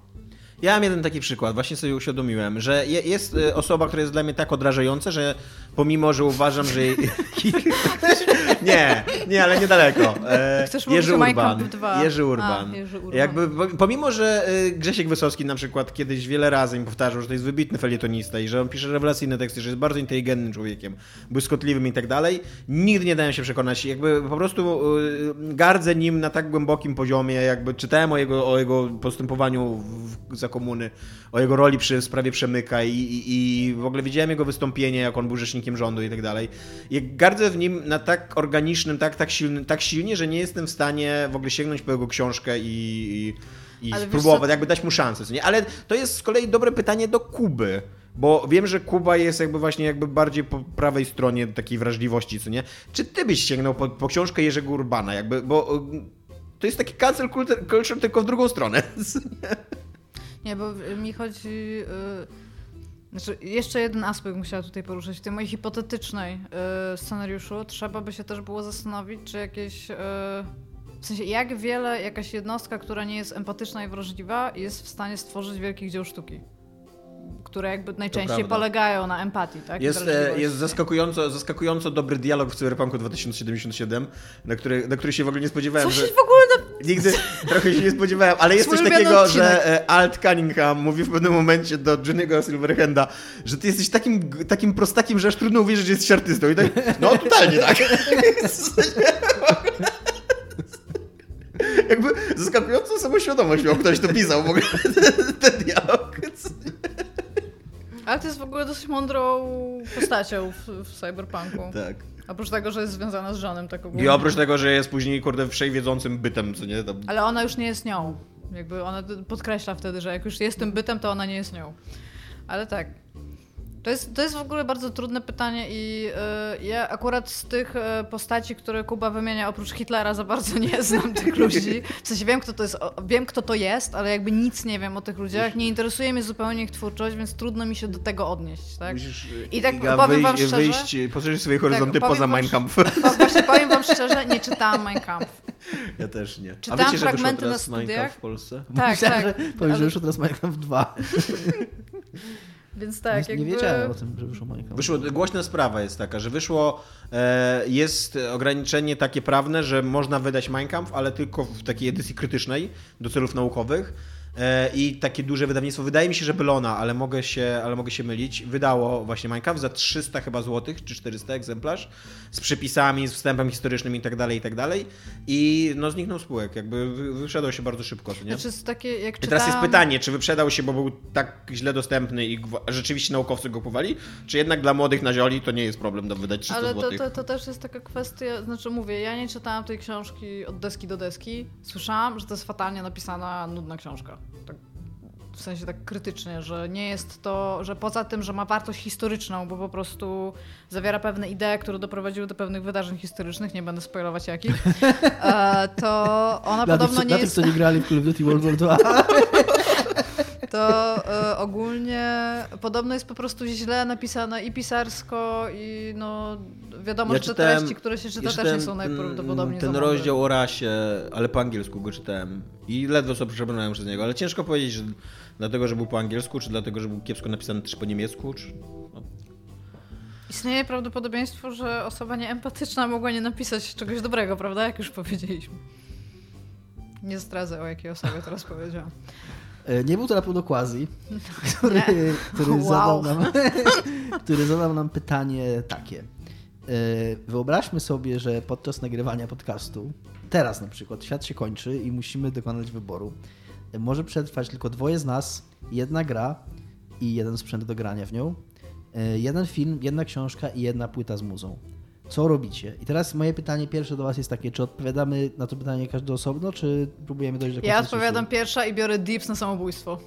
Ja mam jeden taki przykład, właśnie sobie uświadomiłem, że je, jest e, osoba, która jest dla mnie tak odrażająca, że pomimo, że uważam, że... nie, nie, ale niedaleko. E, Chcesz Jerzy Urban. Kampf 2? Jerzy Urban. Jerzy Urban. Jakby, po- pomimo, że e, Grzesiek Wysocki na przykład kiedyś wiele razy mi powtarzał, że to jest wybitny felietonista i że on pisze rewelacyjne teksty, że jest bardzo inteligentnym człowiekiem, błyskotliwym i tak dalej, nigdy nie dałem się przekonać. Jakby po prostu e, gardzę nim na tak głębokim poziomie, jakby czytałem o jego, o jego postępowaniu w, za komuny, o jego roli przy sprawie Przemyka i, i, i w ogóle widziałem jego wystąpienie, jak on był rzecznikiem rządu i tak dalej. Gardzę w nim na tak organicznym, tak, tak, silnym, tak silnie, że nie jestem w stanie w ogóle sięgnąć po jego książkę i, i, i Ale spróbować, jakby dać mu szansę. Co nie? Ale to jest z kolei dobre pytanie do Kuby. Bo wiem, że Kuba jest jakby właśnie jakby bardziej po prawej stronie takiej wrażliwości, co nie? Czy ty byś sięgnął po, po książkę Jerzego Urbana? Jakby, bo to jest taki cancel culture, culture tylko w drugą stronę. Nie, bo mi chodzi. Yy, znaczy, jeszcze jeden aspekt musiała tutaj poruszyć. W tej mojej hipotetycznej yy, scenariuszu trzeba by się też było zastanowić, czy jakieś. Yy, w sensie, jak wiele jakaś jednostka, która nie jest empatyczna i wrażliwa, jest w stanie stworzyć wielkich dzieł sztuki. Które jakby najczęściej polegają na empatii, tak? Jest, e, jest zaskakująco, zaskakująco dobry dialog w Cyberpunku 2077, na który, na który się w ogóle nie spodziewałem, Co że... się w ogóle na... Nigdy trochę się nie spodziewałem, ale jest coś takiego, odcinek. że Alt Cunningham mówi w pewnym momencie do Johnny'ego Silverhanda, że ty jesteś takim, takim prostakiem, że aż trudno uwierzyć, że jesteś artystą. I tak, no totalnie tak. Jakby zaskakującą samoświadomość miał ktoś, to pisał w ogóle ten dialog. Ale to jest w ogóle dosyć mądrą postacią w, w cyberpunku. Tak. Oprócz tego, że jest związana z żonem tak I ogólnie. oprócz tego, że jest później, kurde, wszechwiedzącym bytem, co nie? Tam... Ale ona już nie jest nią. Jakby ona podkreśla wtedy, że jak już jest tym bytem, to ona nie jest nią. Ale tak. To jest, to jest w ogóle bardzo trudne pytanie i y, ja akurat z tych y, postaci, które Kuba wymienia, oprócz Hitlera za bardzo nie znam tych ludzi. W sensie wiem kto, to jest, o, wiem, kto to jest, ale jakby nic nie wiem o tych ludziach. Nie interesuje mnie zupełnie ich twórczość, więc trudno mi się do tego odnieść. Tak? Musisz I tak Iga, powiem wam wyjść, szczerze- wyjść, poszerzyć swoje horyzonty powiem poza Mein Kampf. Właśnie powiem wam szczerze, nie czytałam Mein Kampf. Ja też nie. Czytałam A wiecie, że fragmenty teraz na Mein studiach. Kampf w Polsce? Tak, Myślałem, tak. że Ale- że wyszło teraz Minecraft 2. Więc tak, nie, jakby... nie wiedziałem o tym, że wyszło Minecraft. Wyszło, głośna sprawa jest taka, że wyszło, e, jest ograniczenie takie prawne, że można wydać Mein Kampf, ale tylko w takiej edycji krytycznej do celów naukowych. E, I takie duże wydawnictwo, wydaje mi się, że Bellona, ale mogę się, ale mogę się mylić, wydało właśnie Kampf za 300 chyba złotych, czy 400 egzemplarz, z przypisami, z wstępem historycznym i tak dalej, i tak dalej. I no zniknął spółek, jakby wy- wyprzedał się bardzo szybko, nie? Znaczy, takie, jak I teraz jest czytałam- pytanie, czy wyprzedał się, bo był tak źle dostępny i rzeczywiście naukowcy go kupowali, czy jednak dla młodych nazioli to nie jest problem do wydać 300 Ale to, złotych? to, to też jest taka kwestia, znaczy mówię, ja nie czytałam tej książki od deski do deski. Słyszałam, że to jest fatalnie napisana, nudna książka. Tak, w sensie tak krytycznie, że nie jest to, że poza tym, że ma wartość historyczną, bo po prostu zawiera pewne idee, które doprowadziły do pewnych wydarzeń historycznych, nie będę spoilować jakich, e, to ona tych, podobno co, nie dla tych, jest... co nie grali w Call of Duty World War 2. to e, ogólnie podobno jest po prostu źle napisane i pisarsko, i no wiadomo, Ja że czytałem- te treści, które się czyta, Ja też nie są najprawdopodobniej Ten za mądre. rozdział o rasie, ale po angielsku go czytałem i ledwo sobie przebrnąłem przez niego, ale ciężko powiedzieć, że dlatego, że był po angielsku, czy dlatego, że był kiepsko napisany też po niemiecku, czy... No. Istnieje prawdopodobieństwo, że osoba nieempatyczna mogła nie napisać czegoś dobrego, prawda? Jak już powiedzieliśmy. Nie zdradzę, o jakiej osobie teraz powiedziałam. E, Nie był to na pewno Quasi, który, który, Wow. zadał nam, który zadał nam pytanie takie. E, Wyobraźmy sobie, że podczas nagrywania podcastu, teraz na przykład, świat się kończy i musimy dokonać wyboru. E, Może przetrwać tylko dwoje z nas, jedna gra i jeden sprzęt do grania w nią, jeden film, jedna książka i jedna płyta z muzą. Co robicie? I teraz moje pytanie pierwsze do Was jest takie, czy odpowiadamy na to pytanie każdy osobno, czy próbujemy dojść do Ja konsensusu? odpowiadam pierwsza i biorę dips na samobójstwo.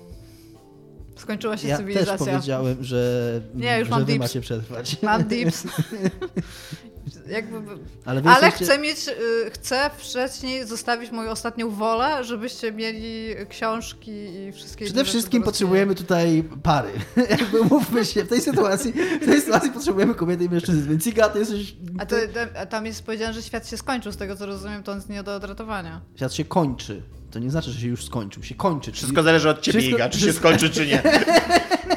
Skończyła się Ja też cywilizacja. powiedziałem, że, Nie, już że mam wy dips. macie przetrwać. Mam dips. Jakby... Ale, Ale jesteście... chcę mieć, y, chcę wcześniej zostawić moją ostatnią wolę, żebyście mieli książki i wszystkie Przede wszystkim potrzebujemy tutaj pary. Jakby mówmy się, w tej sytuacji, w tej sytuacji potrzebujemy kobiety i mężczyzn, więc Iga, ty jesteś... A, to, a tam jest powiedziane, że świat się skończył, z tego co rozumiem, to on jest nie do odratowania. Świat się kończy. To nie znaczy, że się już skończył. Się kończy. czyli- Wszystko zależy od ciebie, Wszystko- Iga, czy się skończy, czy nie.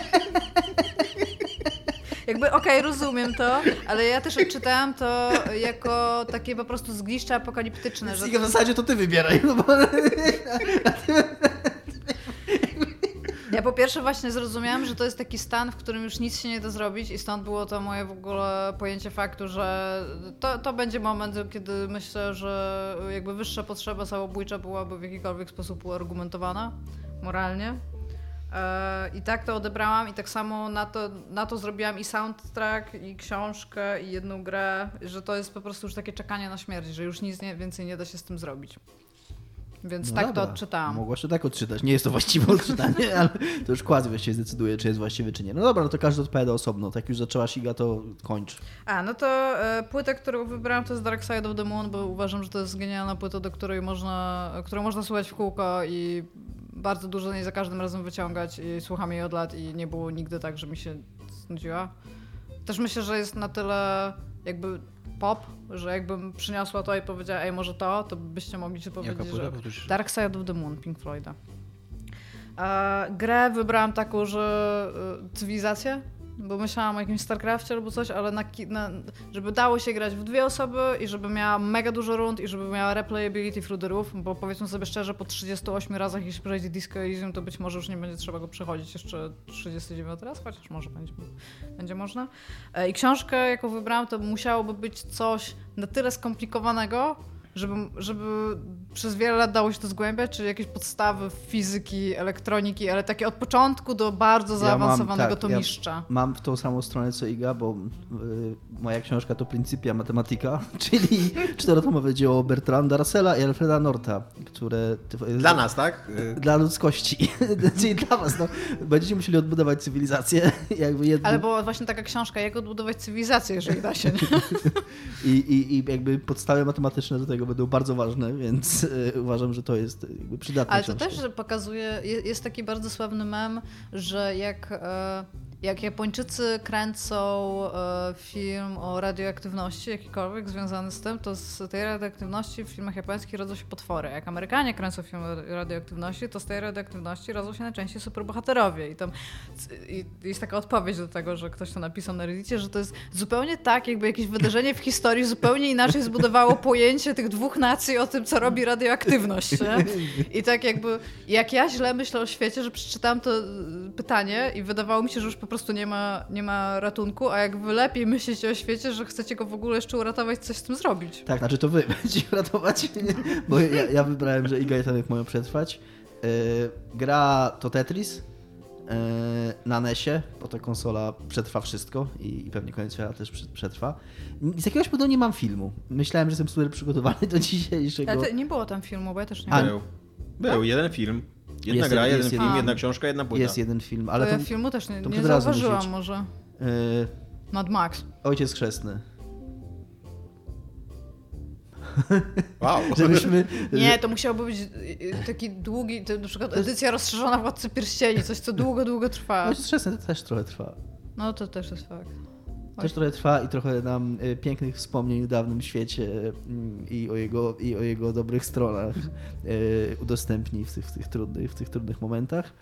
Jakby okej, rozumiem to, ale ja też odczytałam to jako takie po prostu zgliszcze apokaliptyczne, że w zasadzie to ty wybieraj. No bo... Ja po pierwsze właśnie zrozumiałam, że to jest taki stan, w którym już nic się nie da zrobić i stąd było to moje w ogóle pojęcie faktu, że to, to będzie moment, kiedy myślę, że jakby wyższa potrzeba samobójcza byłaby w jakikolwiek sposób uargumentowana moralnie. E, I tak to odebrałam i tak samo na to, na to zrobiłam i soundtrack, i książkę, i jedną grę, że to jest po prostu już takie czekanie na śmierć, że już nic nie, więcej nie da się z tym zrobić. Więc No tak dobra. to odczytałam. Mogłaś to tak odczytać. Nie jest to właściwe odczytanie, ale to już kładz właściwie zdecyduje, czy jest właściwy, czy nie. No dobra, no to każdy odpowiada osobno. Tak już zaczęłaś Iga, to kończ. A, no to e, płytę, którą wybrałam to jest Dark Side of the Moon, bo uważam, że to jest genialna płyta, do której można, którą można słuchać w kółko i bardzo dużo z niej za każdym razem wyciągać i słucham jej od lat i nie było nigdy tak, że mi się znudziła. Też myślę, że jest na tyle jakby pop, że jakbym przyniosła to i powiedziała, ej, może to, to byście mogli się powiedzieć, płyta? że. Dark Side of the Moon, Pink Floyda. E, grę wybrałam taką, że e, cywilizację, bo myślałam o jakimś StarCraftie albo coś, ale na, na, żeby dało się grać w dwie osoby i żeby miała mega dużo rund i żeby miała replayability through the roof, bo powiedzmy sobie szczerze, po 38 razach jeśli przejdzie Disco Elysium, to być może już nie będzie trzeba go przechodzić jeszcze 39 raz, chociaż może będzie, będzie można. E, I książkę, jaką wybrałam, to musiałoby być coś na tyle skomplikowanego, żeby, żeby przez wiele lat dało się to zgłębiać, czyli jakieś podstawy fizyki, elektroniki, ale takie od początku do bardzo Ja mam, zaawansowanego tak, ja-. Mam w tą samą stronę co Iga, bo y, moja książka to Principia Matematica, czyli czterotomowe dzieło Bertranda Russella i Alfreda Norta, które... Dla nas, tak? Y, Dla ludzkości. czyli dla was. No, będziecie musieli odbudować cywilizację. Jakby jednym, Ale była właśnie taka książka, jak odbudować cywilizację, jeżeli da się. Nie? i, i, I jakby podstawy matematyczne do tego będą bardzo ważne, więc y, uważam, że to jest jakby przydatne. Ale to też że pokazuje, je- jest taki bardzo sławny mem, że jak, e, jak Japończycy kręcą e, film o radioaktywności, jakikolwiek związany z tym, to z tej radioaktywności w filmach japońskich rodzą się potwory. Jak Amerykanie kręcą film o radioaktywności, to z tej radioaktywności rodzą się najczęściej superbohaterowie. I tam i jest taka odpowiedź do tego, że ktoś to napisał na Reddicie, że to jest zupełnie tak, jakby jakieś wydarzenie w historii zupełnie inaczej zbudowało pojęcie tych dwóch nacji o tym, co robi radioaktywność. Nie? I tak jakby, jak ja źle myślę o świecie, że przeczytałam to y, pytanie i wydawało mi się, że już po prostu nie ma, nie ma ratunku, a jak wy lepiej myślicie o świecie, że chcecie go w ogóle jeszcze uratować, coś z tym zrobić. Tak, znaczy to wy będziecie ratować, bo ja, ja wybrałem, że Iga i Tomek mają przetrwać. Yy, gra to Tetris yy, na NESie, bo ta konsola przetrwa wszystko i, i pewnie koniec świata też prze- przetrwa. Z jakiegoś powodu nie mam filmu. Myślałem, że jestem super przygotowany do dzisiejszego. Ale nie było tam filmu, bo ja też nie A. Był. Był, jeden film. Jedna Jest gra, jeden- jeden jest film, jeden- jedna książka, jedna płyta. Jest jeden film, Ale ja to filmu też nie, to nie zauważyłam może. yy, Mad Max. Ojciec Chrzestny. Wow. Żebyśmy... Nie, to musiałby być y, taki długi, to na przykład edycja rozszerzona Władcy Pierścieni, coś co długo, długo trwa. No, wczesne to też trochę trwa. No to też jest fakt. Też trochę trwa i trochę nam y, pięknych wspomnień o dawnym świecie mm, i o jego, i o jego dobrych stronach y, udostępni w tych, w tych, trudnych, w tych trudnych momentach.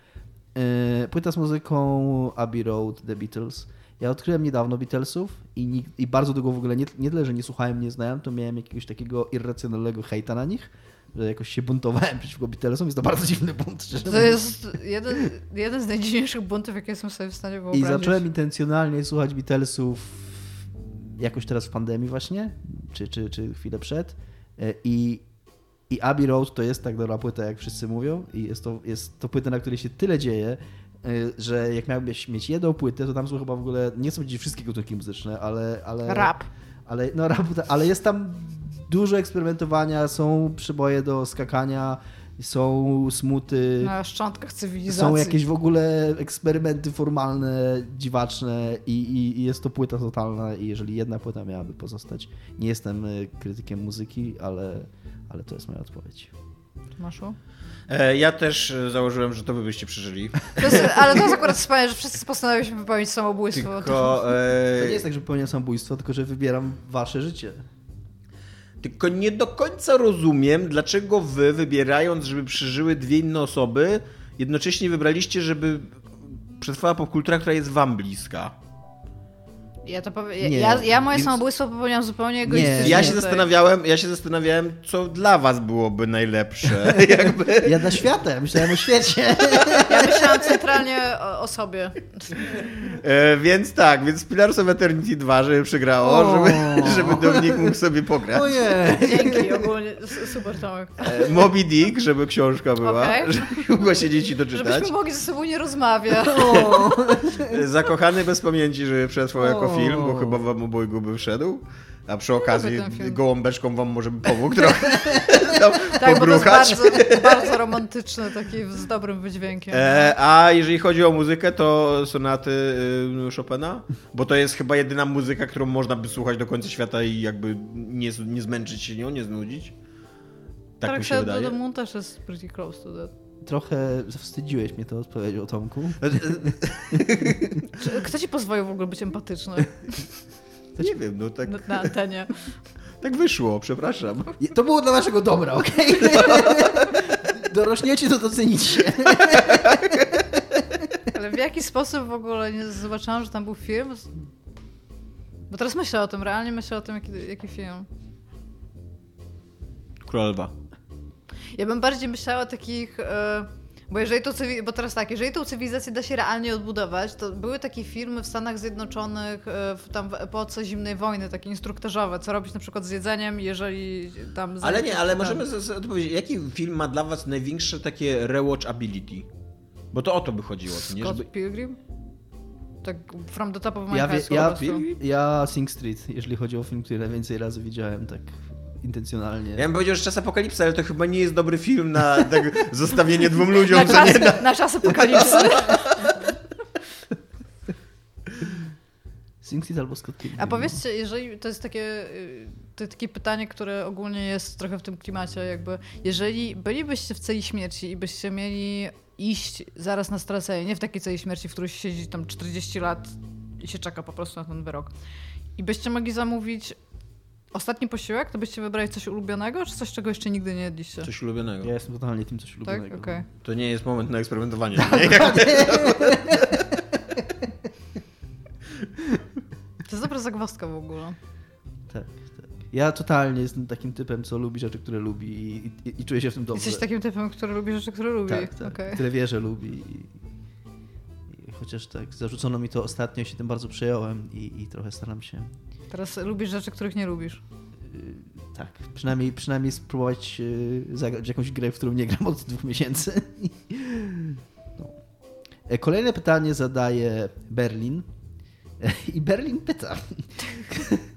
Y, Płyta z muzyką Abbey Road, The Beatles. Ja odkryłem niedawno Beatlesów i, nig- i bardzo długo w ogóle nie, nie tyle, że nie słuchałem, nie znałem, to miałem jakiegoś takiego irracjonalnego hejta na nich, że jakoś się buntowałem przeciwko Beatlesom. Jest to bardzo dziwny bunt, To mówiąc. jest jeden, jeden z najdziwniejszych buntów, jakie jestem sobie w stanie I wyobrazić. zacząłem intencjonalnie słuchać Beatlesów jakoś teraz w pandemii właśnie, czy, czy, czy chwilę przed. E, I, I Abbey Road to jest tak dobra płyta, jak wszyscy mówią. I jest to, jest to płyta, na której się tyle dzieje, e, że jak miałbyś mieć jedną płytę, to tam są chyba w ogóle, nie chcę powiedzieć wszystkie gatunki muzyczne, ale... ale Rap. Ale, no, rap, ale jest tam dużo eksperymentowania, są przyboje do skakania, są smuty. Na szczątkach cywilizacji. Są jakieś w ogóle eksperymenty formalne, dziwaczne i, i, i jest to płyta totalna i jeżeli jedna płyta miałaby pozostać, nie jestem y, krytykiem muzyki, ale, ale to jest moja odpowiedź. Maszu? E, Ja też e, założyłem, że to wy byście przeżyli. To jest, ale to jest akurat wspaniałe, że wszyscy postanowiliśmy wypełnić samobójstwo. Tylko, To e, nie jest tak, że popełniam samobójstwo, tylko że wybieram wasze życie. Tylko nie do końca rozumiem, dlaczego wy, wybierając, żeby przeżyły dwie inne osoby, jednocześnie wybraliście, żeby przetrwała popkultura, która jest wam bliska. Ja to powiem. Nie, Ja, ja moje więc- samobójstwo popełniam zupełnie egoistycznie. Ja się tutaj. zastanawiałem, ja się zastanawiałem, co dla was byłoby najlepsze. Jakby. Ja dla świata, ja myślałem o świecie. Ja myślałam centralnie o, o sobie. E, więc tak, więc Pillars of Eternity 2, żeby przegrało, O. żeby, żeby Dominik mógł sobie pograć. Ojej. Dzięki ogólnie. Super Tomek. E, Moby Dick, żeby książka była, Okej. żeby mogła siedzieć i doczytać. Żebyśmy mogli ze sobą nie rozmawiać. E, Zakochany bez pamięci, żeby przetrwał jako. Film, bo chyba wam obojgu by wszedł. A przy okazji gołąbeczką wam może by pomógł trochę tam Tak, bo to jest pobruchać. bardzo, bardzo romantyczne, taki z dobrym wydźwiękiem. E, a jeżeli chodzi o muzykę, to sonaty y, Chopina? Bo to jest chyba jedyna muzyka, którą można by słuchać do końca świata i jakby nie, nie zmęczyć się nią, nie znudzić. Tak mi się wydaje. Moon też jest pretty close to that. Trochę zawstydziłeś mnie tą odpowiedzią, Tomku. Czy- Kto ci pozwolił w ogóle być empatyczny To nie wiem, no tak, na, na antenie? tak wyszło, przepraszam. To było dla waszego dobra, okej? Dorośniecie, to docenicie. Ale w jaki sposób w ogóle nie zobaczyłam, że tam był film? Bo teraz myślę o tym, realnie myślę o tym, jaki, jaki film. Król Lwa. Ja bym bardziej myślała o takich. E, bo jeżeli to bo teraz tak, jeżeli tą cywilizację da się realnie odbudować, to były takie filmy w Stanach Zjednoczonych e, w, tam w epoce zimnej wojny, takie instruktażowe, co robić na przykład z jedzeniem, jeżeli tam... Ale nie, ale tam- możemy z- z- odpowiedzieć, jaki film ma dla was największe takie rewatchability? Bo to o to by chodziło, co nie? Scott Żeby... Pilgrim? Tak from the top of my Ja, head ja, prostu. ja Sing Street, jeżeli chodzi o film, który najwięcej razy widziałem, tak intencjonalnie. Ja bym powiedział, że Czas Apokalipsy, ale to chyba nie jest dobry film na tak, zostawienie dwóm ludziom, Na co nie? czas, na czas apokalipsy. Sing Street albo Scott Pilgrim. A powiedzcie, jeżeli to jest takie, y, to takie pytanie, które ogólnie jest trochę w tym klimacie, jakby, jeżeli bylibyście w celi śmierci i byście mieli iść zaraz na stracenie, nie w takiej celi śmierci, w której się siedzi tam 40 lat i się czeka po prostu na ten wyrok, i byście mogli zamówić ostatni posiłek, to byście wybrali coś ulubionego, czy coś, czego jeszcze nigdy nie jedliście? Coś ulubionego. Ja jestem totalnie tym coś tak? ulubionego. Okej. To nie jest moment na eksperymentowanie. To jest dobra zagwozdka w ogóle. Tak, tak. Ja totalnie jestem takim typem, co lubi rzeczy, które lubi i, i, i czuję się w tym dobrze. Jesteś takim typem, który lubi rzeczy, które lubi. Tak, tak. Okej. Które wie, że lubi. I, i chociaż tak, zarzucono mi to ostatnio, się tym bardzo przejąłem i, i trochę staram się Teraz lubisz rzeczy, których nie lubisz. y, tak, przynajmniej, przynajmniej spróbować y, zagrać jakąś grę, w którą nie gram od dwóch miesięcy. No. E, Kolejne pytanie zadaje Berlin. E, I Berlin pyta.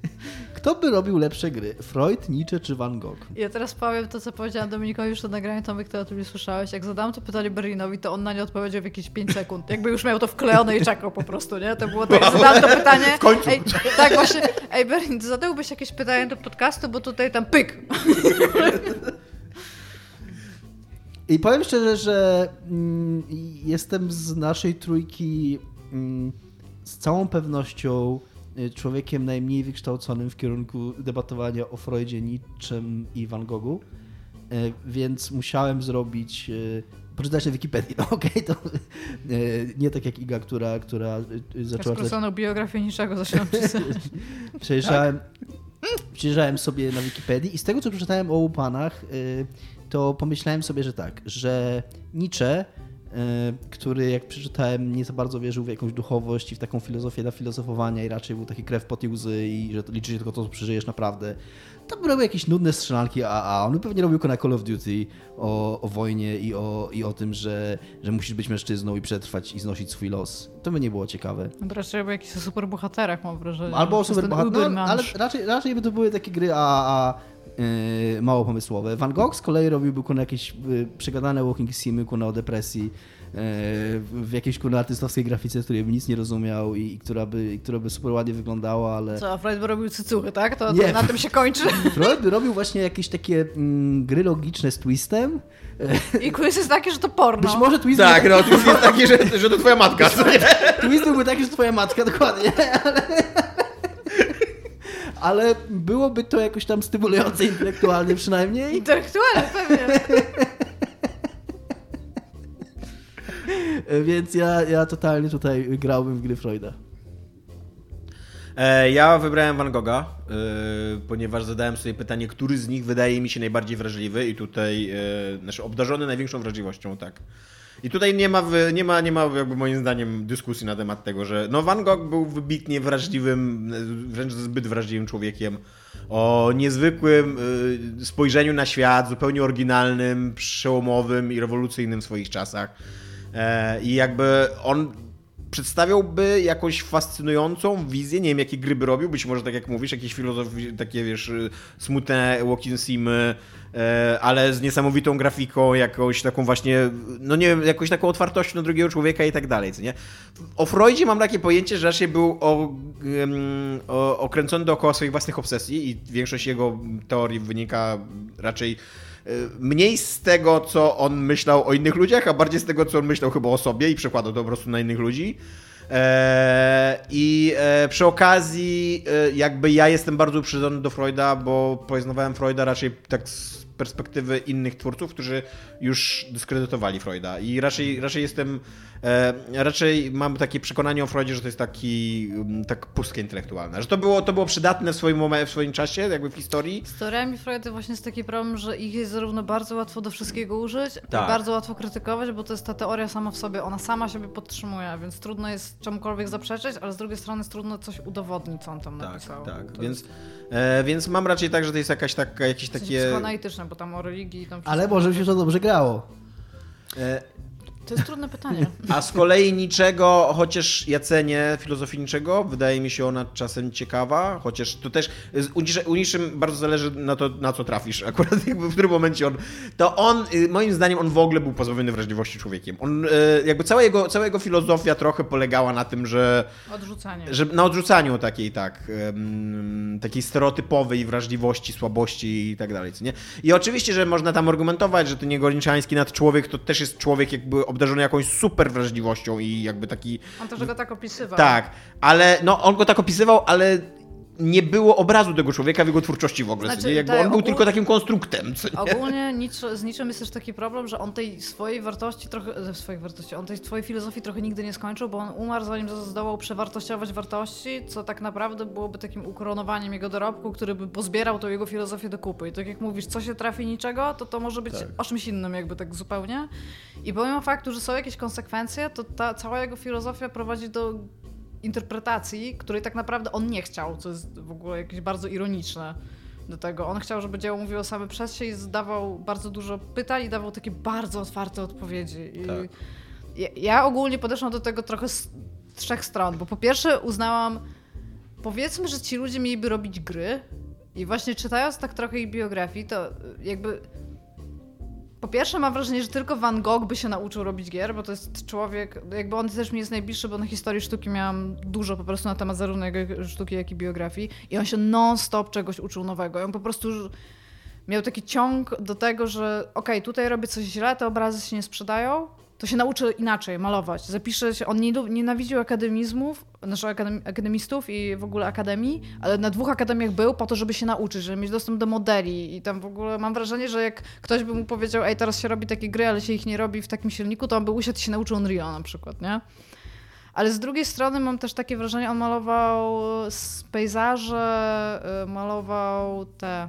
Kto by robił lepsze gry? Freud, Nietzsche czy Van Gogh? Ja teraz powiem to, co powiedziałam Dominikowi już na nagraniu, Tomek, ty o tym nie słyszałeś. Jak zadałam to pytanie Berlinowi, to on na nie odpowiedział w jakieś 5 sekund. Jakby już miał to wklejone i czekał po prostu, nie? To było tak, zadałam to pytanie. W końcu. Ej, tak właśnie, ej Berlin, zadałbyś jakieś pytanie do podcastu, bo tutaj tam pyk. I powiem szczerze, że mm, jestem z naszej trójki mm, z całą pewnością człowiekiem najmniej wykształconym w kierunku debatowania o Freudzie, Nietzschem i Van Goghu, Y, więc musiałem zrobić, y, poczytać na Wikipedii, no okej, to y, nie tak jak Iga, która, która y, zaczęła czytać Skróconą biografię niczego zaczynam pisać. Przejrzałem, przejrzałem sobie na Wikipedii i z tego, co przeczytałem o łupanach, y, to pomyślałem sobie, że tak, że Nietzsche, y, który jak przeczytałem nie za bardzo wierzył w jakąś duchowość i w taką filozofię dla filozofowania i raczej był taki krew pot i łzy i że liczy się tylko to, co przeżyjesz naprawdę. To by robił jakieś nudne strzelanki AA. On pewnie robił na Call of Duty o, o wojnie i o, i o tym, że, że musisz być mężczyzną i przetrwać i znosić swój los. To by nie było ciekawe. No to raczej o jakichś superbohaterach mam wrażenie. Albo o superbohaterach, no, ale raczej, raczej by to były takie gry a, a yy, mało pomysłowe. Van Gogh z kolei robiłby ku na jakieś yy, przegadane walking simy, ku na o depresji, yy, w jakiejś ku na artystowskiej grafice, której by nic nie rozumiał i, i która, by, i która by super ładnie wyglądała, ale... Co, a Freud by robił cycuchy, tak? To, Nie. to na tym się kończy. Freud by robił właśnie jakieś takie mm, gry logiczne z twistem. I quiz jest taki, że to porno. Być może twist, Tak, był, no to jest takie, że, że to twoja matka. twist byłby taki, że twoja matka, dokładnie. Ale, ale byłoby to jakoś tam stymulujące intelektualnie przynajmniej. Intelektualnie, pewnie. Więc ja, ja totalnie tutaj grałbym w gry Freuda. E, Ja wybrałem Van Gogha, e, ponieważ zadałem sobie pytanie, który z nich wydaje mi się najbardziej wrażliwy i tutaj, e, znaczy obdarzony największą wrażliwością, tak. I tutaj nie ma, nie ma, nie ma jakby moim zdaniem dyskusji na temat tego, że no Van Gogh był wybitnie wrażliwym, wręcz zbyt wrażliwym człowiekiem, o niezwykłym e, spojrzeniu na świat, zupełnie oryginalnym, przełomowym i rewolucyjnym w swoich czasach. E, I jakby on przedstawiałby jakąś fascynującą wizję, nie wiem jakie gry by robił, być może tak jak mówisz, jakieś filozofie, takie wiesz, y, smutne walking simy, e, ale z niesamowitą grafiką, jakąś taką właśnie, no nie wiem, jakąś taką otwartością na drugiego człowieka i tak dalej, co nie? O Freudzie mam takie pojęcie, że raczej był o, okręcony dookoła swoich własnych obsesji i większość jego teorii wynika raczej mniej z tego, co on myślał o innych ludziach, a bardziej z tego, co on myślał chyba o sobie i przekładał to po prostu na innych ludzi. Eee, I e, przy okazji, e, jakby ja jestem bardzo uprzedzony do Freuda, bo poznawałem Freuda raczej tak z perspektywy innych twórców, którzy już dyskredytowali Freuda. I raczej, raczej jestem, e, raczej mam takie przekonanie o Freudzie, że to jest taki, mm, tak pustka intelektualna. Że to było, to było przydatne w swoim, momen- w swoim czasie, jakby w historii, Z teoriami Freuda właśnie jest taki problem, że ich jest zarówno bardzo łatwo do wszystkiego użyć, Tak. i bardzo łatwo krytykować, bo to jest ta teoria sama w sobie, ona sama siebie podtrzymuje, więc trudno jest czemukolwiek zaprzeczyć, ale z drugiej strony jest trudno coś udowodnić, co on tam Tak, napisał. tak. To Więc, jest e, więc mam raczej tak, że to jest jakaś taka, jakieś w sensie takie... psychoanalityczne, bo tam o religii tam Ale może mi się to dobrze grało. To jest trudne pytanie. A z kolei niczego, chociaż ja cenię filozofię niczego, wydaje mi się ona czasem ciekawa, chociaż to też z- u niczy- u niczym bardzo zależy na to, na co trafisz, akurat jakby w którym momencie on, to on, y, moim zdaniem on w ogóle był pozbawiony wrażliwości człowiekiem. On, y, jakby cała jego, cała jego filozofia trochę polegała na tym, że Odrzucanie. że na odrzucaniu takiej, tak, takiej stereotypowej wrażliwości, słabości i tak dalej, nie? I oczywiście, że można tam argumentować, że ten jego niczański nadczłowiek to też jest człowiek jakby obdarzony jakąś super wrażliwością i jakby taki... On też go tak opisywał. Tak, ale no on go tak opisywał, ale nie było obrazu tego człowieka w jego twórczości w ogóle, Znaczy? Jakby tak, on był ogól- tylko takim konstruktem? Ogólnie Nietzsche, z Nietzsche jest też taki problem, że on tej swojej wartości trochę, ze swojej wartości, on tej swojej filozofii trochę nigdy nie skończył, bo on umarł zanim zdołał przewartościować wartości, co tak naprawdę byłoby takim ukoronowaniem jego dorobku, który by pozbierał tą jego filozofię do kupy. I tak jak mówisz, co się trafi niczego, to to może być o czymś innym jakby tak zupełnie. I pomimo faktu, że są jakieś konsekwencje, to ta cała jego filozofia prowadzi do interpretacji, której tak naprawdę on nie chciał, co jest w ogóle jakieś bardzo ironiczne do tego. On chciał, żeby dzieło mówiło same przez się i zadawał bardzo dużo pytań i dawał takie bardzo otwarte odpowiedzi. Tak. ja, ja ogólnie podeszłam do tego trochę z trzech stron, bo po pierwsze uznałam powiedzmy, że ci ludzie mieliby robić gry i właśnie czytając tak trochę ich biografii, to jakby po pierwsze mam wrażenie, że tylko Van Gogh by się nauczył robić gier, bo to jest człowiek, jakby on też mi jest najbliższy, bo na historii sztuki miałam dużo po prostu na temat zarówno jego sztuki, jak i biografii i on się non-stop czegoś uczył nowego. I on po prostu miał taki ciąg do tego, że okej, okay, tutaj robię coś źle, te obrazy się nie sprzedają, to się nauczy inaczej malować. Zapisze się, on nie, nienawidził akademizmów, znaczy akadem, akademistów i w ogóle akademii, ale na dwóch akademiach był po to, żeby się nauczyć, żeby mieć dostęp do modeli i tam w ogóle mam wrażenie, że jak ktoś by mu powiedział, ej, teraz się robi takie gry, ale się ich nie robi w takim silniku, to on by usiadł i się nauczył Unreal na przykład, nie? Ale z drugiej strony mam też takie wrażenie, on malował pejzaże, y, malował te,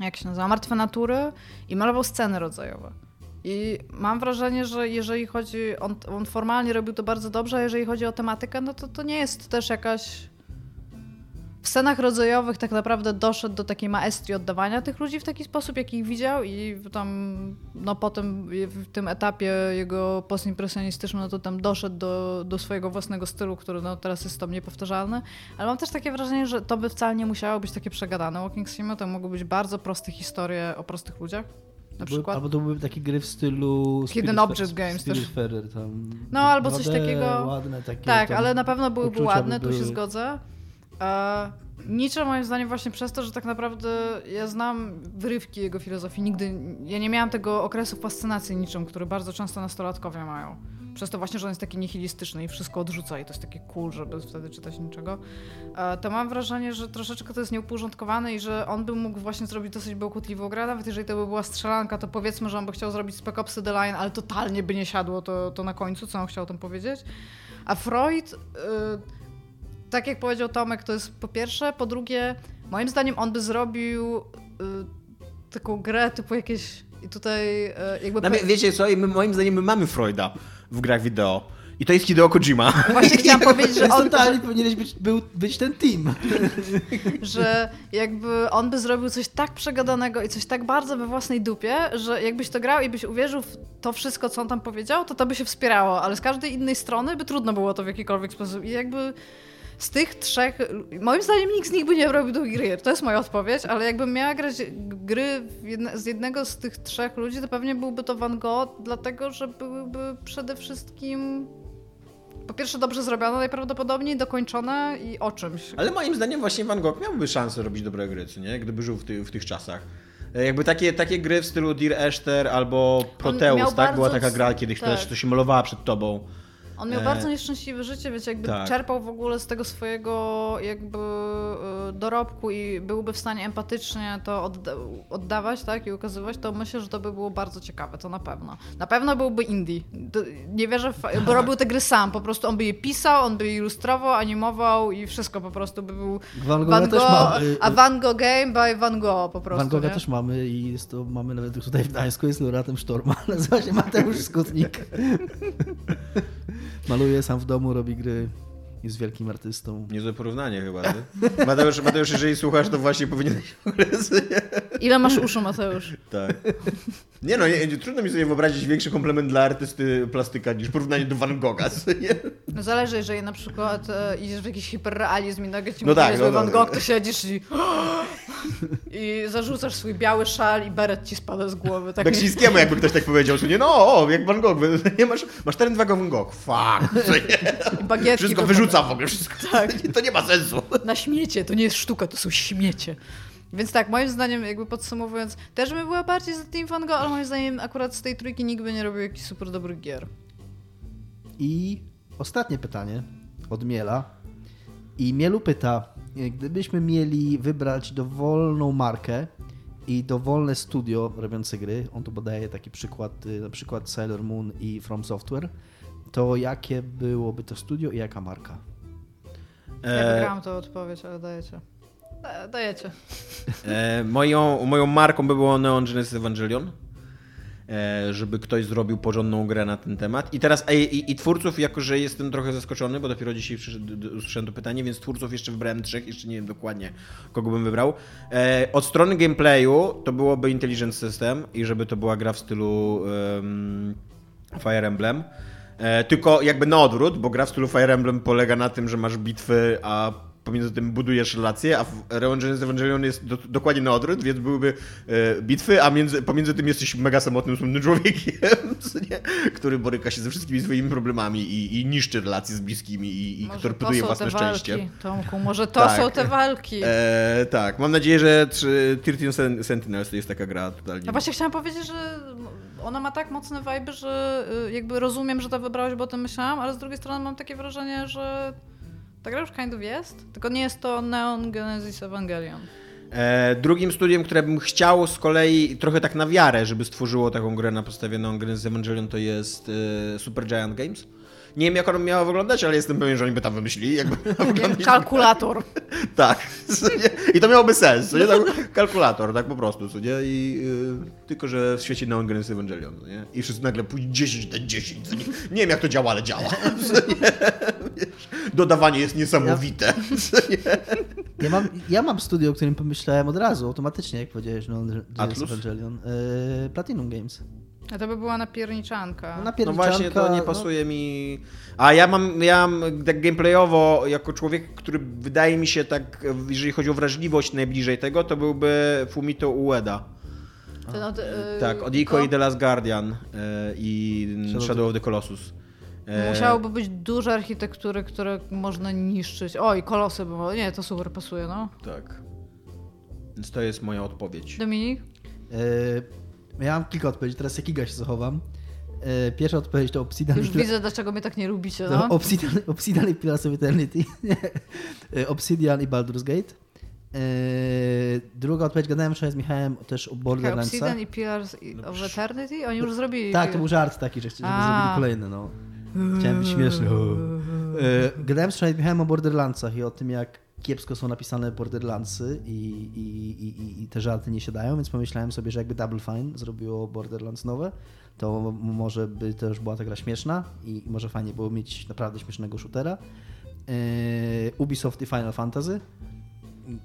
jak się nazywa, martwe natury i malował sceny rodzajowe. I mam wrażenie, że jeżeli chodzi, on, on formalnie robił to bardzo dobrze, a jeżeli chodzi o tematykę, no to to nie jest też jakaś w scenach rodzajowych tak naprawdę doszedł do takiej maestrii oddawania tych ludzi w taki sposób, jaki ich widział i tam, no potem w tym etapie jego postimpresjonistycznym, no to tam doszedł do, do swojego własnego stylu, który no teraz jest tam niepowtarzalny, ale mam też takie wrażenie, że to by wcale nie musiało być takie przegadane. Walking Sim to mogły być bardzo proste historie o prostych ludziach na przykład. Albo to były takie gry w stylu Hidden Object Games też. Ferrer, tam no albo coś takiego. Ładne, takie, tak, ale na pewno byłyby ładne, by były. tu się zgodzę. E, moim zdaniem właśnie przez to, że tak naprawdę ja znam wyrywki jego filozofii. Nigdy, ja nie miałam tego okresu fascynacji niczym, który bardzo często nastolatkowie mają. Przez to właśnie, że on jest taki nihilistyczny i wszystko odrzuca i to jest takie cool, żeby wtedy czytać niczego. E, to mam wrażenie, że troszeczkę to jest nieuporządkowane i że on by mógł właśnie zrobić dosyć bełkotliwą grę, nawet jeżeli to by była strzelanka, to powiedzmy, że on by chciał zrobić Spec Opsy The Line, ale totalnie by nie siadło to, to na końcu, co on chciał tam powiedzieć. A Freud... Yy, tak jak powiedział Tomek, to jest po pierwsze. Po drugie, moim zdaniem on by zrobił y, taką grę typu jakieś. I tutaj jakby. No, wiecie co, my, moim zdaniem my mamy Freuda w grach wideo. I to jest Hideo Kojima. Właśnie chciałam powiedzieć, że on... Totalnie powinieneś być, był, być ten team. Że jakby on by zrobił coś tak przegadanego i coś tak bardzo we własnej dupie, że jakbyś to grał i byś uwierzył w to wszystko, co on tam powiedział, to to by się wspierało, ale z każdej innej strony by trudno było to w jakikolwiek sposób. I jakby z tych trzech, moim zdaniem nikt z nich by nie robił długich gier. To jest moja odpowiedź, ale jakbym miała grać gry jedne, z jednego z tych trzech ludzi, to pewnie byłby to Van Gogh, dlatego że byłyby przede wszystkim po pierwsze dobrze zrobione najprawdopodobniej, dokończone i o czymś. Ale moim zdaniem właśnie Van Gogh miałby szansę robić dobre gry, co nie? Gdyby żył w, ty, w tych czasach. E, jakby takie, takie gry w stylu Dear Esther albo Proteus, tak? Była taka gra kiedyś, tak. która się malowała przed tobą. On miał e... bardzo nieszczęśliwe życie, wiecie, jakby tak. czerpał w ogóle z tego swojego jakby e, dorobku i byłby w stanie empatycznie to odda oddawać, tak, i ukazywać, to myślę, że to by było bardzo ciekawe, to na pewno. Na pewno byłby indie. Nie wierzę, w... bo robił te gry sam, po prostu on by je pisał, on by je ilustrował, animował i wszystko po prostu by był Van Gogh, Van Gogh też mamy. a Van Gogh Game by Van Gogh po prostu. Van Gogha też mamy i jest to, mamy nawet tutaj w Gdańsku, jest laureatem Sztorma, nazywa się Mateusz Skutnik. Maluje sam w domu, robi gry. Jest wielkim artystą. Niezłe porównanie chyba. Mateusz, Mateusz, jeżeli słuchasz, to właśnie powinieneś... Ile masz uszu, Mateusz? Tak. Nie no, nie, trudno mi sobie wyobrazić większy komplement dla artysty plastyka niż porównanie do Van Gogha. Nie? No zależy, jeżeli na przykład e, idziesz w jakiś hiperrealizm i nagle ci no tak, no, Van no, Gogh, to siedzisz i... i zarzucasz swój biały szal i beret ci spada z głowy. Tak Beksińskiemu jakby ktoś tak powiedział, nie no, o, jak Van Gogh, nie masz, masz teren jak Van Gogh, fuck. I bagietki wszystko wyrzuca w ogóle, wszystko. Tak. To nie ma sensu. Na śmiecie, to nie jest sztuka, to są śmiecie. Więc tak, moim zdaniem, jakby podsumowując, też bym była bardziej za Team Van Gogh, ale moim zdaniem akurat z tej trójki nikt by nie robił jakichś super dobrych gier. I ostatnie pytanie od Miela. I Mielu pyta, gdybyśmy mieli wybrać dowolną markę i dowolne studio robiące gry, on tu podaje taki przykład, y, na przykład Sailor Moon i From Software, to jakie byłoby to studio i jaka marka? Ja e, wygrałam tę odpowiedź, ale dajecie. Dajecie. E, moją, moją marką by było Neon Genesis Evangelion. E, żeby ktoś zrobił porządną grę na ten temat. I teraz i, i, i twórców, jako że jestem trochę zaskoczony, bo dopiero dzisiaj usłyszałem to pytanie, więc twórców jeszcze wybrałem trzech, jeszcze nie wiem dokładnie, kogo bym wybrał. E, od strony gameplayu to byłoby Intelligent System i żeby to była gra w stylu um, Fire Emblem. E, tylko jakby na odwrót, bo gra w stylu Fire Emblem polega na tym, że masz bitwy, a pomiędzy tym budujesz relacje, a w Revengeance Evangelion jest do, dokładnie na odwrót, więc byłyby e, bitwy, a między, pomiędzy tym jesteś mega samotnym, smutnym człowiekiem, nie? który boryka się ze wszystkimi swoimi problemami i, i niszczy relacje z bliskimi i, i torpeduje własne te szczęście. walki, Tomku, może to Tak. są te walki. E, tak, mam nadzieję, że trzy- 13 Sen- Sentinels to jest taka gra totalnie... Ja właśnie chciałam powiedzieć, że ona ma tak mocne vibe, że y, jakby rozumiem, że to wybrałeś, bo o tym myślałam, ale z drugiej strony mam takie wrażenie, że ta gra już kind of jest, tylko nie jest to Neon Genesis Evangelion. E, drugim studiem, które bym chciał z kolei trochę tak na wiarę, żeby stworzyło taką grę na podstawie Neon Genesis Evangelion, to jest e, Super Giant Games. Nie wiem, jak ona miała wyglądać, ale jestem pewien, że oni by tam wymyślili, jakby wyglądać. Kalkulator. Tak. I to miałoby sens, co nie? Tak, kalkulator, tak po prostu, co nie? I, y, tylko, że w świecie Neon Genesis Evangelion, nie? I wszyscy nagle pójdzie 10 na 10, co nie? Nie wiem, jak to działa, ale działa. co nie? Wiesz, Dodawanie jest niesamowite. co nie? Ja mam, ja mam studio, o którym pomyślałem od razu, automatycznie, jak powiedziałeś, no, Genesis? Evangelion. E, Platinum Games. A to by była napierniczanka. No, No napierniczanka, właśnie, to nie no, pasuje mi. A ja mam, ja mam tak gameplayowo, jako człowiek, który wydaje mi się tak, jeżeli chodzi o wrażliwość najbliżej tego, to byłby Fumito Ueda. Ten od, y, Tak, od Ico to i The Last Guardian e, i Shadow Shadow of the Colossus. E, Musiałoby być dużo architektury, które można niszczyć. Oj, kolosy by było. Nie, to super pasuje, no. Tak. Więc to jest moja odpowiedź. Dominik? E, ja mam kilka odpowiedzi, teraz jakiego się zachowam. E, pierwsza odpowiedź to Obsidian. Już widzę, dlaczego mnie tak nie lubicie, no. Obsidian, Obsidian i Pillars of Eternity. E, Obsidian i Baldur's Gate. E, druga odpowiedź, gadałem wczoraj z Michałem też o Borderlandsach. Obsidian i Pillars of Eternity? Oni już zrobili. Tak, to był żart taki, że żeby A. zrobili kolejny, no. Chciałem być śmieszny. Gadałem wczoraj z Michałem o Borderlandsach i o tym, jak kiepsko są napisane Borderlandsy i, i, i, i- te żarty nie siadają, więc pomyślałem sobie, że jakby Double Fine zrobiło Borderlands nowe, to może by już była ta gra śmieszna i może fajnie było mieć naprawdę śmiesznego shootera. E, Ubisoft i Final Fantasy,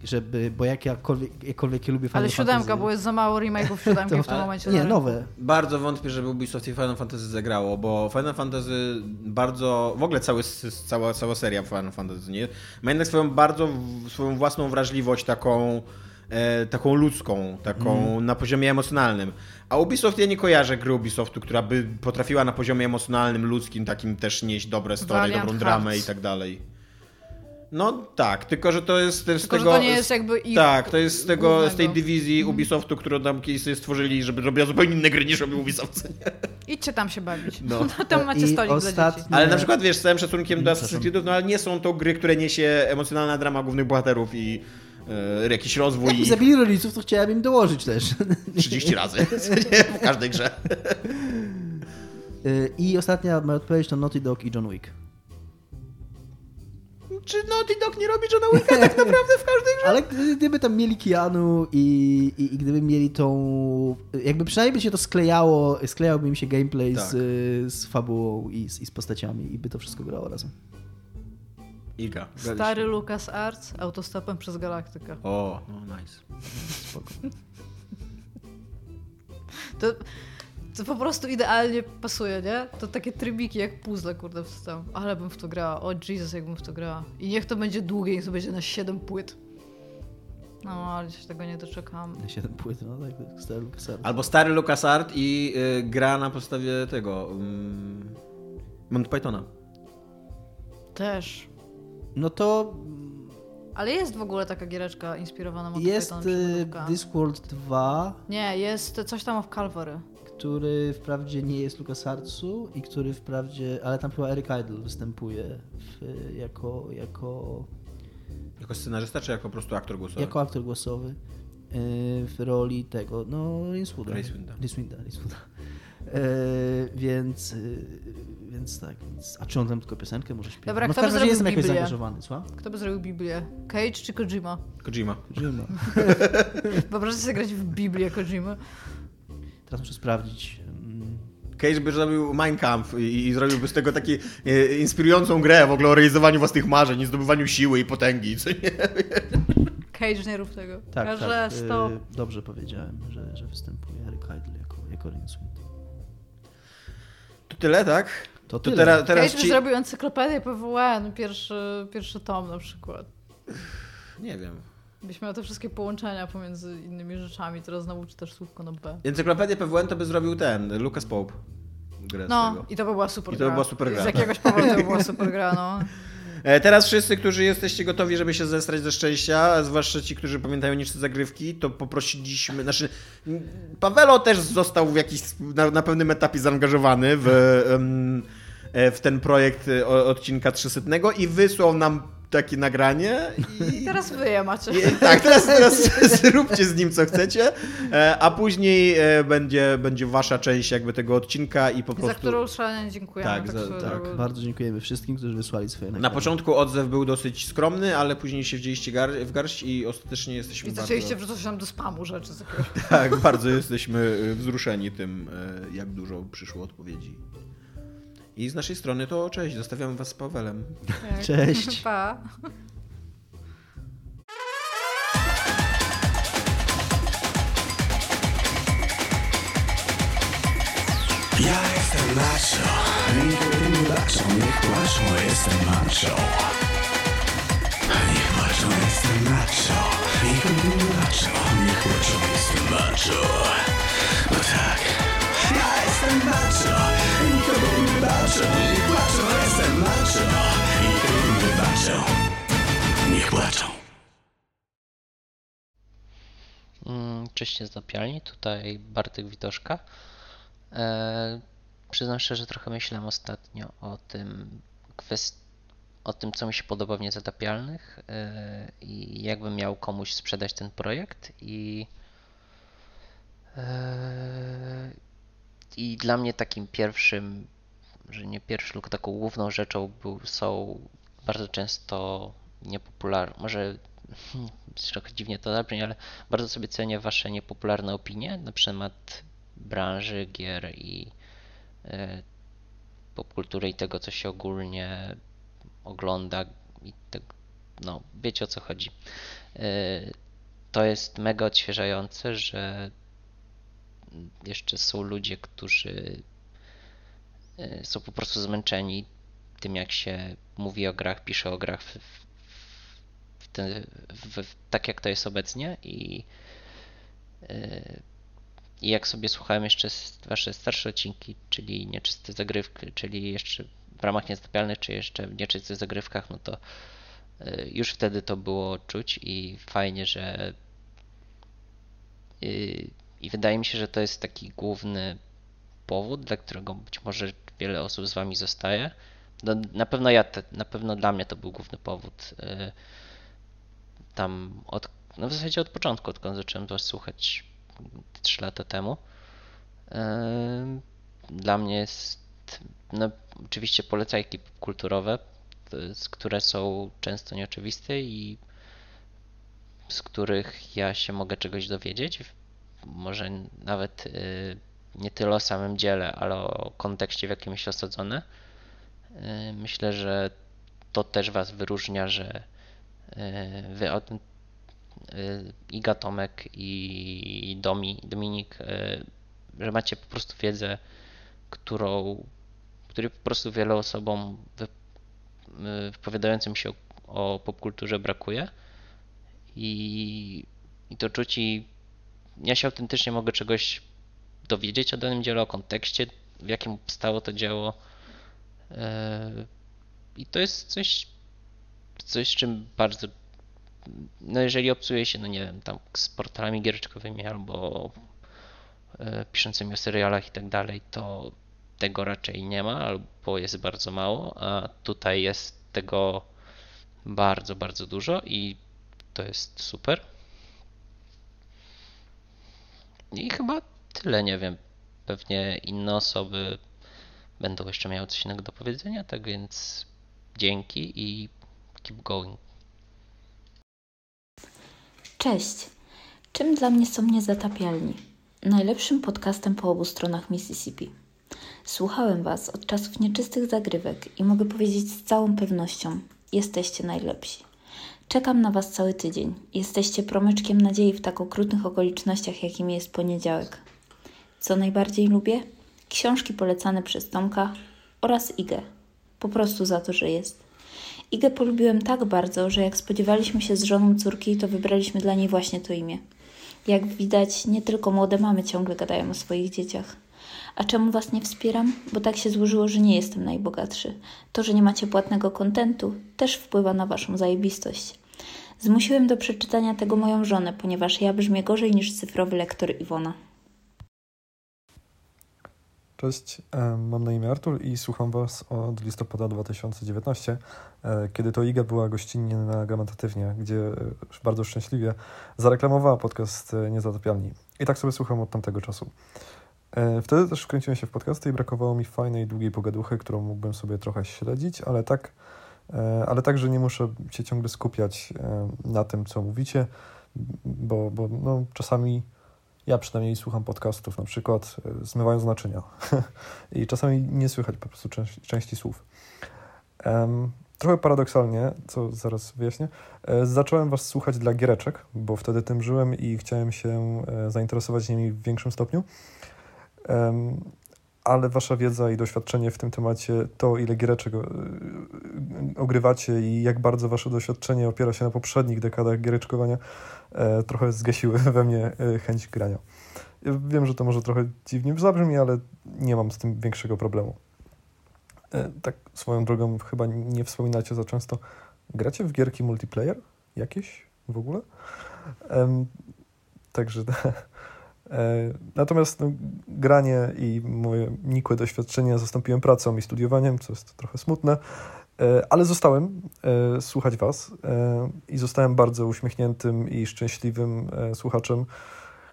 żeby, bo jak jakkolwiek, jakkolwiek ja lubię Final Ale siódemka, Fantasy, bo jest za mało remake'ów siódemki w tym momencie. Nie, rynku. nowe. Bardzo wątpię, żeby Ubisoft i Final Fantasy zagrało, bo Final Fantasy bardzo, w ogóle cały, cała, cała seria Final Fantasy, nie? Ma jednak swoją bardzo, swoją własną wrażliwość taką, e, taką ludzką, taką na poziomie emocjonalnym. A Ubisoft, ja nie kojarzę gry Ubisoftu, która by potrafiła na poziomie emocjonalnym, ludzkim, takim też nieść dobre story, Valiant dobrą dramę Hearts. i tak dalej. No tak, tylko że to jest z Tylko, tego... że to nie jest jakby ich Tak, to jest z, tego, z tej dywizji Ubisoftu, którą tam kiedyś sobie stworzyli, żeby robiła zupełnie inne gry niż robił Ubisoft. nie? Idźcie tam się bawić. No. No. tam macie I stolik dla ostatni- dzieci. Ale na przykład, wiesz, z całym szacunkiem do Assassin's. Creedów, no ale nie są to gry, które niesie emocjonalna drama głównych bohaterów i e, jakiś rozwój Jakby i zabili rodziców, to chciałem im dołożyć też. 30 razy w każdej grze. Y, I ostatnia moja odpowiedź to Naughty Dog i John Wick. Czy Naughty Dog nie robi Johna Wicka tak naprawdę w każdej grze? Ale gdy- gdyby tam mieli Keanu i, i, i gdyby mieli tą... Jakby przynajmniej by się to sklejało, sklejałby im się gameplay Tak. z, z fabułą i z, i z postaciami i by to wszystko grało razem. Iga. Stary Lucas Arts autostopem przez galaktykę. O, no nice. Spoko. To, to po prostu idealnie pasuje, nie? To takie trybiki jak puzzle, kurde, wstał. Ale bym w to grała. O Jesus, jakbym w to grała. I niech to będzie długie, niech to będzie na 7 płyt. No, ale się tego nie doczekam. Na 7 płyt, no tak, stary LucasArts. Albo stary LucasArt i y, gra na podstawie tego... Um, Monty Pythona. Też. No to Ale jest w ogóle taka giereczka inspirowana Monty jest Pythonem, y. Discworld 2, Nie, jest coś tam of Calvary. Który wprawdzie nie jest LucasArtsu i który wprawdzie, ale tam chyba Eric Idle występuje w, jako, jako Jako scenarzysta, czy jako po prostu aktor głosowy? jako aktor głosowy y, w roli tego, no. Rincewood'a, Rincewood'a. Y, więc, y, więc tak, więc, a czy on tam tylko piosenkę może śpiewać? Dobra, no kto by zrobił jestem jakoś Biblię? zaangażowany, słucham? Kto by zrobił Biblię? Cage czy Kojima? Kojima. Kojima. Wyobraźcie sobie grać w Biblię Kojima. Teraz muszę sprawdzić. mm, Cage by zrobił Mein Kampf i, i zrobiłby z tego taką e, inspirującą grę w ogóle o realizowaniu własnych marzeń i zdobywaniu siły i potęgi, co nie? Cage nie rób tego. Tak, tak. stop. dobrze powiedziałem, że, że występuje Eric Idle jako, jako Rincewood. To tyle, tak? To To tyle. teraz, teraz Cage ci... zrobił encyklopedię PWN, pierwszy, pierwszy tom na przykład. Nie wiem. Byś miał te wszystkie połączenia pomiędzy innymi rzeczami, teraz znowu czytasz słówko na B. Encyklopedię PWN to by zrobił ten, Lucas Pope. Grę No, i to by była super I to by była super gra. Z jakiegoś powodu to by była super gra, no. E, Teraz wszyscy, którzy jesteście gotowi, żeby się zestrać ze szczęścia, zwłaszcza ci, którzy pamiętają niższe zagrywki, to poprosiliśmy, znaczy Pawelo też został w jakiś, na, na pewnym etapie zaangażowany w, e, w ten projekt e, odcinka 300 i wysłał nam takie nagranie i teraz wy je macie. i, tak, teraz, teraz zróbcie z nim co chcecie, e, a później e, będzie, będzie wasza część jakby tego odcinka i po Za prostu... którą szalenie dziękujemy. Tak, za- swoją tak. Bardzo dziękujemy wszystkim, którzy wysłali swoje Na nagrania. początku odzew był dosyć skromny, ale później się wzięliście gar w garść i ostatecznie jesteśmy I bardzo... zaczęliście wrzucać nam do spamu rzeczy. Tak, bardzo jesteśmy y, wzruszeni tym, jak dużo przyszło odpowiedzi. I z naszej strony to cześć, zostawiamy was z Pawelem. Tak. Cześć. Pa. Ja jestem macho, nigdy nie baczą, niech płaczą, jestem macho. Niech płaczą, jestem macho, nigdy nie baczą, niech płaczą, jestem macho. No tak, ja jestem macho, baczą, niech płaczą, jestem macho. Nikogo nie baczą, niech płaczą. Mm, Cześć z Zapialni, tutaj Bartek Witoszka. E, przyznam że trochę myślałem ostatnio o tym, kwest... o tym, co mi się podoba w Niezatapialnych e, i jakbym miał komuś sprzedać ten projekt i e, i dla mnie takim pierwszym, że nie pierwszym, tylko taką główną rzeczą był, są bardzo często niepopularne, może trochę dziwnie to zabrzmi, ale bardzo sobie cenię Wasze niepopularne opinie na temat branży, gier i e, popkultury i tego, co się ogólnie ogląda i tego, no, wiecie o co chodzi. E, To jest mega odświeżające, że jeszcze są ludzie, którzy są po prostu zmęczeni tym, jak się mówi o grach, pisze o grach w, w ten, w, tak, jak to jest obecnie i e, i jak sobie słuchałem jeszcze wasze starsze odcinki, czyli nieczyste zagrywki, czyli jeszcze w ramach niezatapialnych, czy jeszcze w nieczystych zagrywkach, no to y, już wtedy to było czuć i fajnie, że y, i wydaje mi się, że to jest taki główny powód, dla którego być może wiele osób z wami zostaje. No, na pewno ja, te, na pewno dla mnie to był główny powód. y, Tam od, no w zasadzie od początku, odkąd zacząłem was słuchać 3 lata temu. Em, Dla mnie jest, no oczywiście polecajki kulturowe, jest- które są często nieoczywiste i z których ja się mogę czegoś dowiedzieć. Może nawet y, nie tyle o samym dziele, ale o kontekście, w jakim jest osadzone. Y, Myślę, że to też Was wyróżnia, że y, Wy y, Iga Tomek i Domi, Dominik, że macie po prostu wiedzę, którą, której po prostu wielu osobom wy, wypowiadającym się o, o popkulturze brakuje i, i to czuć i ja się autentycznie mogę czegoś dowiedzieć o danym dziele, o kontekście, w jakim powstało to dzieło y, i to jest coś, coś czym bardzo no jeżeli obcuje się, no nie wiem, tam z portalami giereczkowymi albo e, piszącymi o serialach i tak dalej, to tego raczej nie ma, albo jest bardzo mało, a tutaj jest tego bardzo, bardzo dużo i to jest super. I chyba tyle, nie wiem. Pewnie inne osoby będą jeszcze miały coś innego do powiedzenia, tak więc dzięki i keep going. Cześć! Czym dla mnie są niezatapialni? Najlepszym podcastem po obu stronach Mississippi. Słuchałem Was od czasów nieczystych zagrywek i mogę powiedzieć z całą pewnością: jesteście najlepsi. Czekam na Was cały tydzień. Jesteście promyczkiem nadziei w tak okrutnych okolicznościach, jakimi jest poniedziałek. Co najbardziej lubię? Książki polecane przez Tomka oraz Igę. Po prostu za to, że jest. Igę polubiłem tak bardzo, że jak spodziewaliśmy się z żoną córki, to wybraliśmy dla niej właśnie to imię. Jak widać, nie tylko młode mamy ciągle gadają o swoich dzieciach. A czemu Was nie wspieram? Bo tak się złożyło, że nie jestem najbogatszy. To, że nie macie płatnego kontentu, też wpływa na Waszą zajebistość. Zmusiłem do przeczytania tego moją żonę, ponieważ ja brzmię gorzej niż cyfrowy lektor Iwona. Cześć, mam na imię Artur i słucham Was od listopada 2019, e, kiedy to Iga była gościnnie na Gramatatywnie, gdzie e, bardzo szczęśliwie zareklamowała podcast e, Niezatopialni. I tak sobie słucham od tamtego czasu. Wtedy też wkręciłem się w podcasty i brakowało mi fajnej, długiej pogaduchy, którą mógłbym sobie trochę śledzić, ale tak, ale tak, że nie muszę się ciągle skupiać na tym, co mówicie, bo, bo no, czasami ja przynajmniej słucham podcastów, na przykład e, zmywając naczynia i czasami nie słychać po prostu części, części słów. Em, trochę paradoksalnie, co zaraz wyjaśnię, e, zacząłem Was słuchać dla giereczek, bo wtedy tym żyłem i chciałem się e, zainteresować nimi w większym stopniu. Em, ale Wasza wiedza i doświadczenie w tym temacie, to ile giereczek e, ogrywacie i jak bardzo Wasze doświadczenie opiera się na poprzednich dekadach giereczkowania, e, trochę zgasiły we mnie e, chęć grania. Wiem, że to może trochę dziwnie zabrzmi, ale nie mam z tym większego problemu. Tak swoją drogą chyba nie wspominacie za często. Gracie w gierki multiplayer? Jakieś w ogóle? Także E, Natomiast no, granie i moje nikłe doświadczenia zastąpiłem pracą i studiowaniem, co jest trochę smutne, E, ale zostałem e, słuchać Was e, i zostałem bardzo uśmiechniętym i szczęśliwym e, słuchaczem,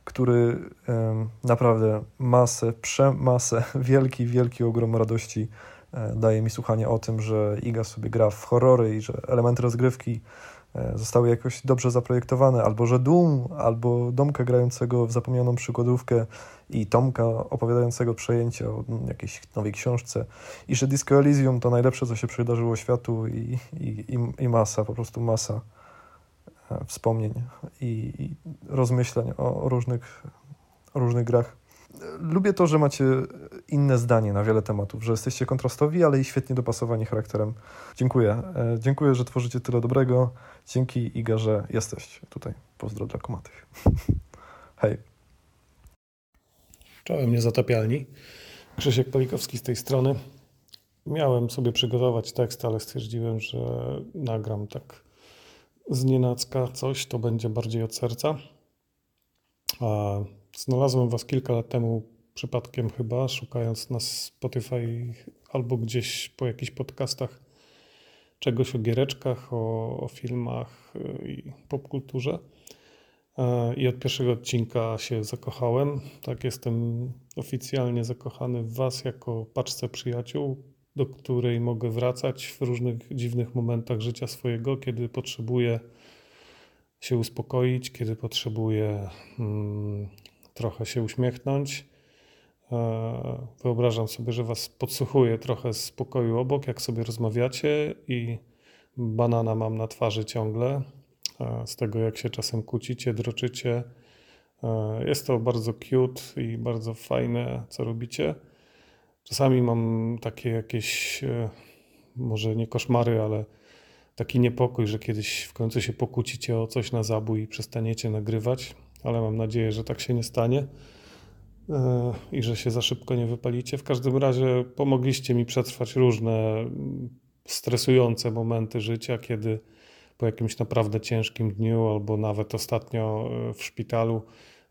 który e, naprawdę masę, przemasę, wielki, wielki ogrom radości e, daje mi słuchanie o tym, że Iga sobie gra w horrory i że elementy rozgrywki e, zostały jakoś dobrze zaprojektowane, albo że Doom, albo Domka grającego w zapomnianą przykładówkę i Tomka opowiadającego przejęcie o jakiejś nowej książce i że Disco Elysium to najlepsze, co się przydarzyło światu i, i, i, i masa, po prostu masa e, wspomnień i, i rozmyśleń o, o, różnych, o różnych grach. Lubię to, że macie inne zdanie na wiele tematów, że jesteście kontrastowi, ale i świetnie dopasowani charakterem. Dziękuję. E, Dziękuję, że tworzycie tyle dobrego. Dzięki Iga, że jesteś tutaj. Pozdro dla komatych. Hej. Czołem niezatapialni. Krzysiek Palikowski z tej strony. Miałem sobie przygotować tekst, ale stwierdziłem, że nagram tak z nienacka coś, to będzie bardziej od serca. A znalazłem was kilka lat temu przypadkiem chyba, szukając na Spotify albo gdzieś po jakichś podcastach czegoś o giereczkach, o, o filmach y, i popkulturze. E, I od pierwszego odcinka się zakochałem. Tak, jestem oficjalnie zakochany w Was jako paczce przyjaciół, do której mogę wracać w różnych dziwnych momentach życia swojego, kiedy potrzebuję się uspokoić, kiedy potrzebuję mm, trochę się uśmiechnąć. E, Wyobrażam sobie, że Was podsłuchuję trochę z pokoju obok, jak sobie rozmawiacie i banana mam na twarzy ciągle e, z tego, jak się czasem kłócicie, droczycie. E, Jest to bardzo cute i bardzo fajne, co robicie. Czasami mam takie jakieś, może nie koszmary, ale taki niepokój, że kiedyś w końcu się pokłócicie o coś na zabój i przestaniecie nagrywać, ale mam nadzieję, że tak się nie stanie e, i że się za szybko nie wypalicie. W każdym razie pomogliście mi przetrwać różne mm, stresujące momenty życia, kiedy po jakimś naprawdę ciężkim dniu, albo nawet ostatnio e, w szpitalu,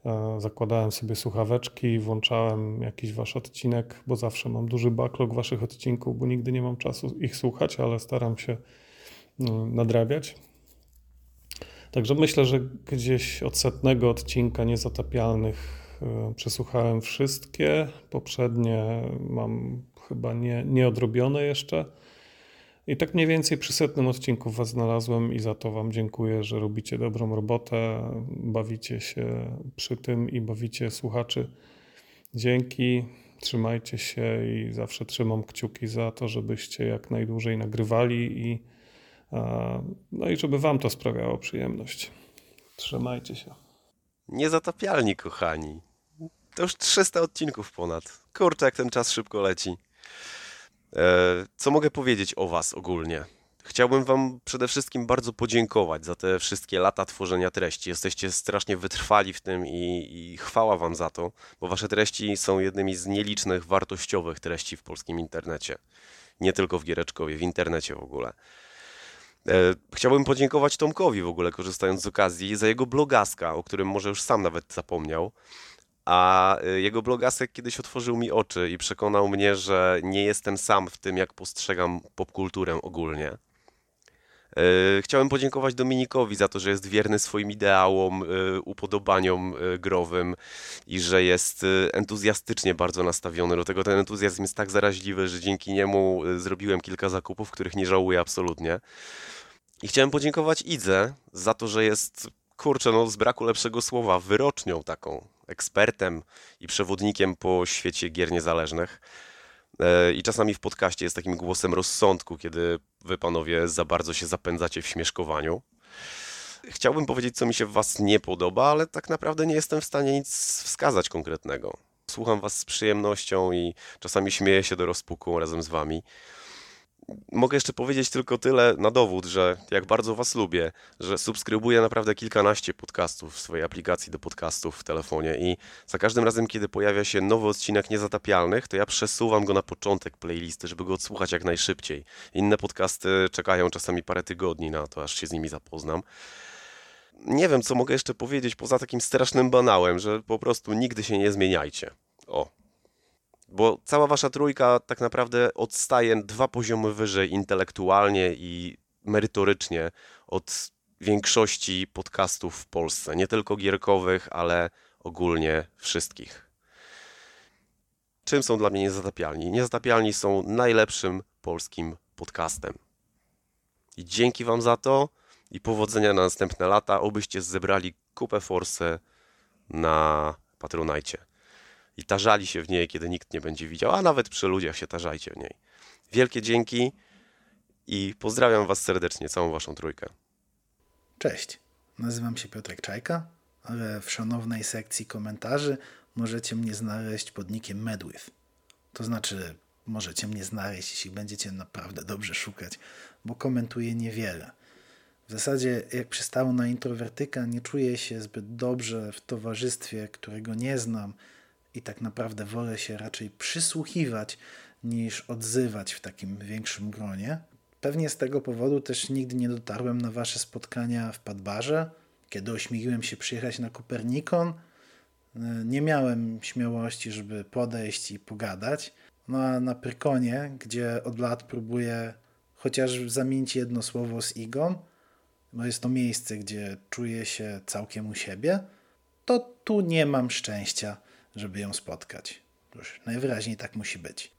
e, zakładałem sobie słuchaweczki, włączałem jakiś wasz odcinek, bo zawsze mam duży backlog waszych odcinków, bo nigdy nie mam czasu ich słuchać, ale staram się mm, nadrabiać. Także myślę, że gdzieś od setnego odcinka Niezatapialnych e, przesłuchałem wszystkie. Poprzednie mam chyba nie, jeszcze. I tak mniej więcej przy setnym odcinku Was znalazłem i za to Wam dziękuję, że robicie dobrą robotę, bawicie się przy tym i bawicie słuchaczy. Dzięki, trzymajcie się i zawsze trzymam kciuki za to, żebyście jak najdłużej nagrywali i, no i żeby Wam to sprawiało przyjemność. Trzymajcie się. Niezatapialni, kochani. To już 300 odcinków ponad. Kurczę, jak ten czas szybko leci. E, co mogę powiedzieć o was ogólnie? Chciałbym Wam przede wszystkim bardzo podziękować za te wszystkie lata tworzenia treści. Jesteście strasznie wytrwali w tym i, i chwała Wam za to, bo Wasze treści są jednymi z nielicznych wartościowych treści w polskim internecie. Nie tylko w Giereczkowie, w internecie w ogóle. E, Chciałbym podziękować Tomkowi w ogóle, korzystając z okazji, za jego blogaska, o którym może już sam nawet zapomniał. A e, jego blogasek kiedyś otworzył mi oczy i przekonał mnie, że nie jestem sam w tym, jak postrzegam popkulturę ogólnie. E, Chciałem podziękować Dominikowi za to, że jest wierny swoim ideałom, e, upodobaniom e, growym i że jest entuzjastycznie bardzo nastawiony do tego. Ten entuzjazm jest tak zaraźliwy, że dzięki niemu zrobiłem kilka zakupów, których nie żałuję absolutnie. I chciałem podziękować Idze za to, że jest, kurczę, no z braku lepszego słowa, wyrocznią taką, ekspertem i przewodnikiem po świecie gier niezależnych. E, I czasami w podcaście jest takim głosem rozsądku, kiedy wy panowie za bardzo się zapędzacie w śmieszkowaniu. Chciałbym powiedzieć, co mi się w was nie podoba, ale tak naprawdę nie jestem w stanie nic wskazać konkretnego. Słucham was z przyjemnością i czasami śmieję się do rozpuku razem z wami. Mogę jeszcze powiedzieć tylko tyle na dowód, że jak bardzo was lubię, że subskrybuję naprawdę kilkanaście podcastów w swojej aplikacji do podcastów w telefonie i za każdym razem, kiedy pojawia się nowy odcinek Niezatapialnych, to ja przesuwam go na początek playlisty, żeby go odsłuchać jak najszybciej. Inne podcasty czekają czasami parę tygodni na to, aż się z nimi zapoznam. Nie wiem, co mogę jeszcze powiedzieć poza takim strasznym banałem, że po prostu nigdy się nie zmieniajcie. O. Bo cała wasza trójka tak naprawdę odstaje dwa poziomy wyżej intelektualnie i merytorycznie od większości podcastów w Polsce. Nie tylko gierkowych, ale ogólnie wszystkich. Czym są dla mnie Niezatapialni? Niezatapialni są najlepszym polskim podcastem. I dzięki wam za to i powodzenia na następne lata, obyście zebrali kupę forsy na Patronajcie. I tarzali się w niej, kiedy nikt nie będzie widział, a nawet przy ludziach się tarzajcie w niej. Wielkie dzięki i pozdrawiam was serdecznie, całą waszą trójkę. Cześć, nazywam się Piotrek Czajka, ale w szanownej sekcji komentarzy możecie mnie znaleźć pod nickiem Medwith. To znaczy, możecie mnie znaleźć, jeśli będziecie naprawdę dobrze szukać, bo komentuję niewiele. W zasadzie, jak przystało na introwertyka, nie czuję się zbyt dobrze w towarzystwie, którego nie znam i tak naprawdę wolę się raczej przysłuchiwać niż odzywać w takim większym gronie. Pewnie z tego powodu też nigdy nie dotarłem na wasze spotkania w Padbarze. Kiedy ośmieliłem się przyjechać na Kopernikon, nie miałem śmiałości, żeby podejść i pogadać. No a na Prykonie, gdzie od lat próbuję chociaż zamienić jedno słowo z Igą, bo jest to miejsce, gdzie czuję się całkiem u siebie, to tu nie mam szczęścia, żeby ją spotkać. Już najwyraźniej tak musi być.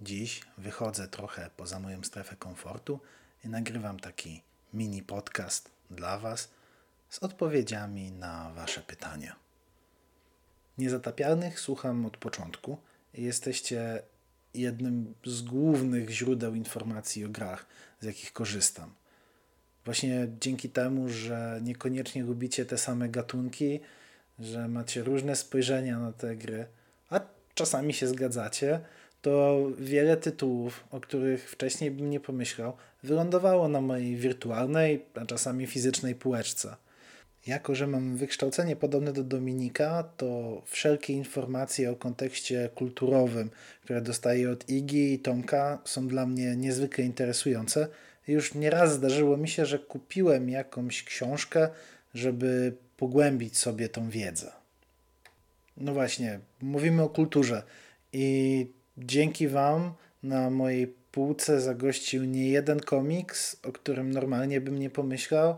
Dziś wychodzę trochę poza moją strefę komfortu i nagrywam taki mini podcast dla Was z odpowiedziami na Wasze pytania. Niezatapialnych słucham od początku i jesteście jednym z głównych źródeł informacji o grach, z jakich korzystam. Właśnie dzięki temu, że niekoniecznie lubicie te same gatunki, że macie różne spojrzenia na te gry, a czasami się zgadzacie, to wiele tytułów, o których wcześniej bym nie pomyślał, wylądowało na mojej wirtualnej, a czasami fizycznej półeczce. Jako, że mam wykształcenie podobne do Dominika, to wszelkie informacje o kontekście kulturowym, które dostaję od Igi i Tomka, są dla mnie niezwykle interesujące. Już nieraz zdarzyło mi się, że kupiłem jakąś książkę, żeby pogłębić sobie tą wiedzę. No właśnie, mówimy o kulturze i dzięki Wam na mojej półce zagościł nie jeden komiks, o którym normalnie bym nie pomyślał,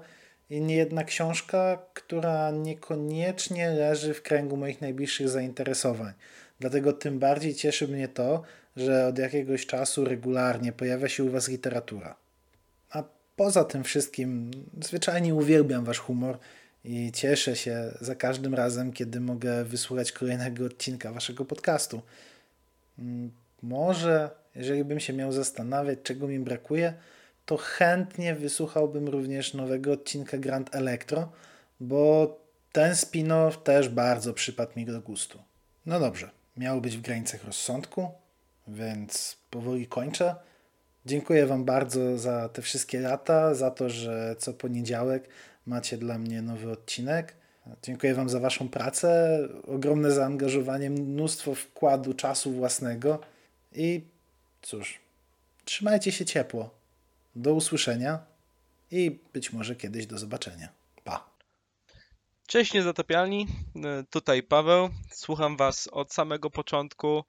i nie jedna książka, która niekoniecznie leży w kręgu moich najbliższych zainteresowań. Dlatego tym bardziej cieszy mnie to, że od jakiegoś czasu regularnie pojawia się u Was literatura. A poza tym wszystkim, zwyczajnie uwielbiam Wasz humor i cieszę się za każdym razem, kiedy mogę wysłuchać kolejnego odcinka Waszego podcastu. Mm, Może, jeżeli bym się miał zastanawiać, czego mi brakuje, to chętnie wysłuchałbym również nowego odcinka Grand Electro, bo ten spin-off też bardzo przypadł mi do gustu. No dobrze, miało być w granicach rozsądku, więc powoli kończę. Dziękuję Wam bardzo za te wszystkie lata, za to, że co poniedziałek macie dla mnie nowy odcinek. Dziękuję Wam za Waszą pracę, ogromne zaangażowanie, mnóstwo wkładu czasu własnego i cóż, trzymajcie się ciepło. Do usłyszenia i być może kiedyś do zobaczenia. Pa. Cześć niezatapialni, E, tutaj Paweł. Słucham Was od samego początku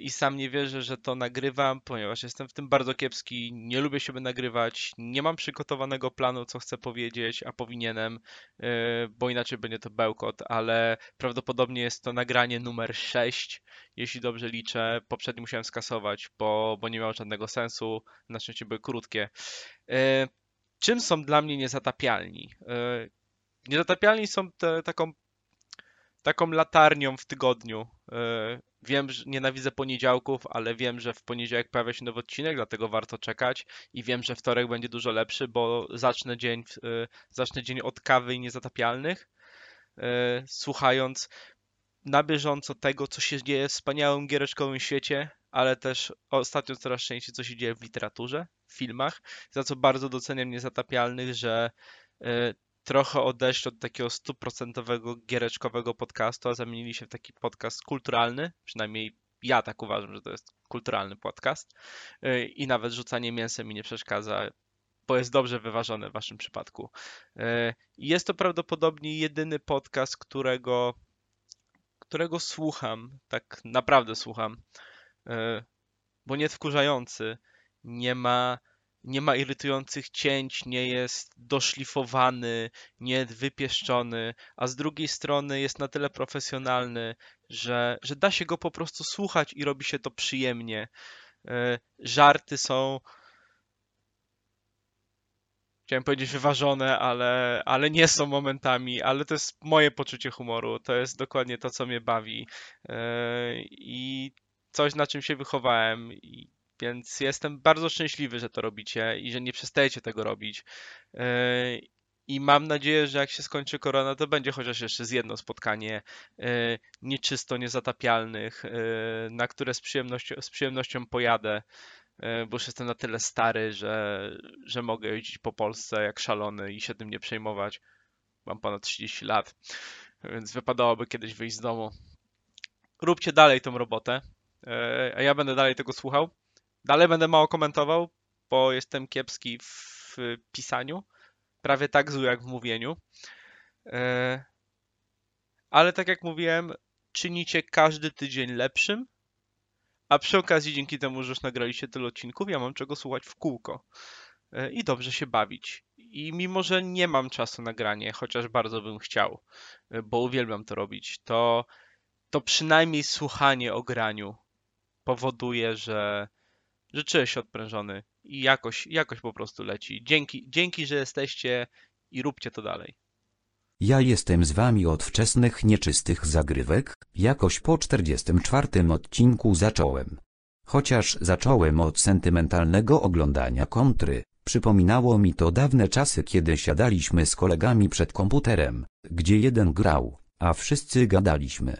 i sam nie wierzę, że to nagrywam, ponieważ jestem w tym bardzo kiepski. Nie lubię siebie nagrywać, nie mam przygotowanego planu, co chcę powiedzieć, a powinienem, e, bo inaczej będzie to bełkot, ale prawdopodobnie jest to nagranie numer 6, jeśli dobrze liczę. Poprzednie musiałem skasować, bo, bo nie miało żadnego sensu. Na szczęście były krótkie. E, Czym są dla mnie niezatapialni? E, Niezatapialni są te, taką, taką latarnią w tygodniu. E, Wiem, że nienawidzę poniedziałków, ale wiem, że w poniedziałek pojawia się nowy odcinek, dlatego warto czekać. I wiem, że wtorek będzie dużo lepszy, bo zacznę dzień, e, zacznę dzień od kawy i niezatapialnych, e, słuchając na bieżąco tego, co się dzieje w wspaniałym giereczkowym świecie, ale też ostatnio coraz częściej, co się dzieje w literaturze, w filmach, za co bardzo doceniam niezatapialnych, że trochę odeszli od takiego stuprocentowego giereczkowego podcastu, a zamienili się w taki podcast kulturalny, przynajmniej ja tak uważam, że to jest kulturalny podcast E, i nawet rzucanie mięsem mi nie przeszkadza, bo jest dobrze wyważone w waszym przypadku. I Jest to prawdopodobnie jedyny podcast, którego którego słucham, tak naprawdę słucham, e, bo nie wkurzający, nie ma, nie ma irytujących cięć, nie jest doszlifowany, nie wypieszczony, a z drugiej strony jest na tyle profesjonalny, że, że da się go po prostu słuchać i robi się to przyjemnie. E, Żarty są chciałem powiedzieć wyważone, ale, ale nie są momentami, ale to jest moje poczucie humoru, to jest dokładnie to, co mnie bawi Yy, i coś, na czym się wychowałem, i, więc jestem bardzo szczęśliwy, że to robicie i że nie przestajecie tego robić. Yy, I mam nadzieję, że jak się skończy korona, to będzie chociaż jeszcze z jedno spotkanie yy, nieczysto niezatapialnych, yy, na które z przyjemnością, z przyjemnością pojadę bo już jestem na tyle stary, że, że mogę jeździć po Polsce jak szalony i się tym nie przejmować. Mam ponad 30 lat, więc wypadałoby kiedyś wyjść z domu. Róbcie dalej tą robotę, a ja będę dalej tego słuchał. Dalej będę mało komentował, bo jestem kiepski w pisaniu. Prawie tak zły jak w mówieniu. E, Ale tak jak mówiłem, czynicie każdy tydzień lepszym. A przy okazji, dzięki temu, że już nagraliście tyle odcinków, ja mam czego słuchać w kółko e, i dobrze się bawić. I mimo, że nie mam czasu na granie, chociaż bardzo bym chciał, e, bo uwielbiam to robić, to, to przynajmniej słuchanie o graniu powoduje, że, że czuję się odprężony i jakoś, jakoś po prostu leci. Dzięki, dzięki, że jesteście i róbcie to dalej. Ja jestem z wami od wczesnych nieczystych zagrywek, jakoś po 44 odcinku zacząłem. Chociaż zacząłem od sentymentalnego oglądania kontry, przypominało mi to dawne czasy kiedy siadaliśmy z kolegami przed komputerem, gdzie jeden grał, a wszyscy gadaliśmy.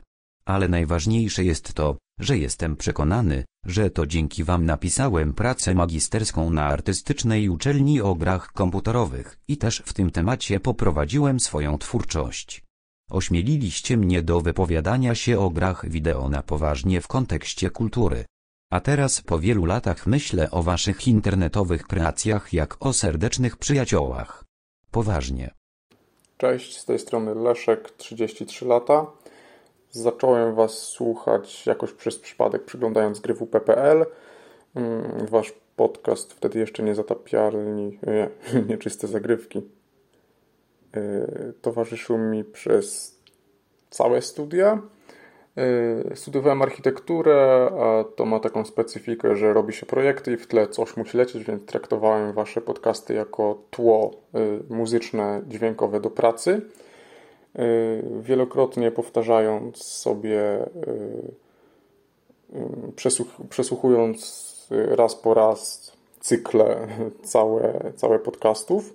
Ale najważniejsze jest to, że jestem przekonany, że to dzięki wam napisałem pracę magisterską na artystycznej uczelni o grach komputerowych i też w tym temacie poprowadziłem swoją twórczość. Ośmieliliście mnie do wypowiadania się o grach wideo na poważnie w kontekście kultury. A teraz po wielu latach myślę o waszych internetowych kreacjach jak o serdecznych przyjaciołach. Poważnie. Cześć, z tej strony Leszek, 33 lata. Zacząłem Was słuchać jakoś przez przypadek przyglądając gry WP.pl. Mm, Wasz podcast wtedy jeszcze nie zatapialni, nie, nieczyste zagrywki. Yy, Towarzyszył mi przez całe studia. Yy, Studiowałem architekturę, a to ma taką specyfikę, że robi się projekty i w tle coś musi lecieć, więc traktowałem Wasze podcasty jako tło yy, muzyczne, dźwiękowe do pracy. Yy, Wielokrotnie powtarzając sobie, yy, przesłuch- przesłuchując raz po raz cykle całe, całe podcastów.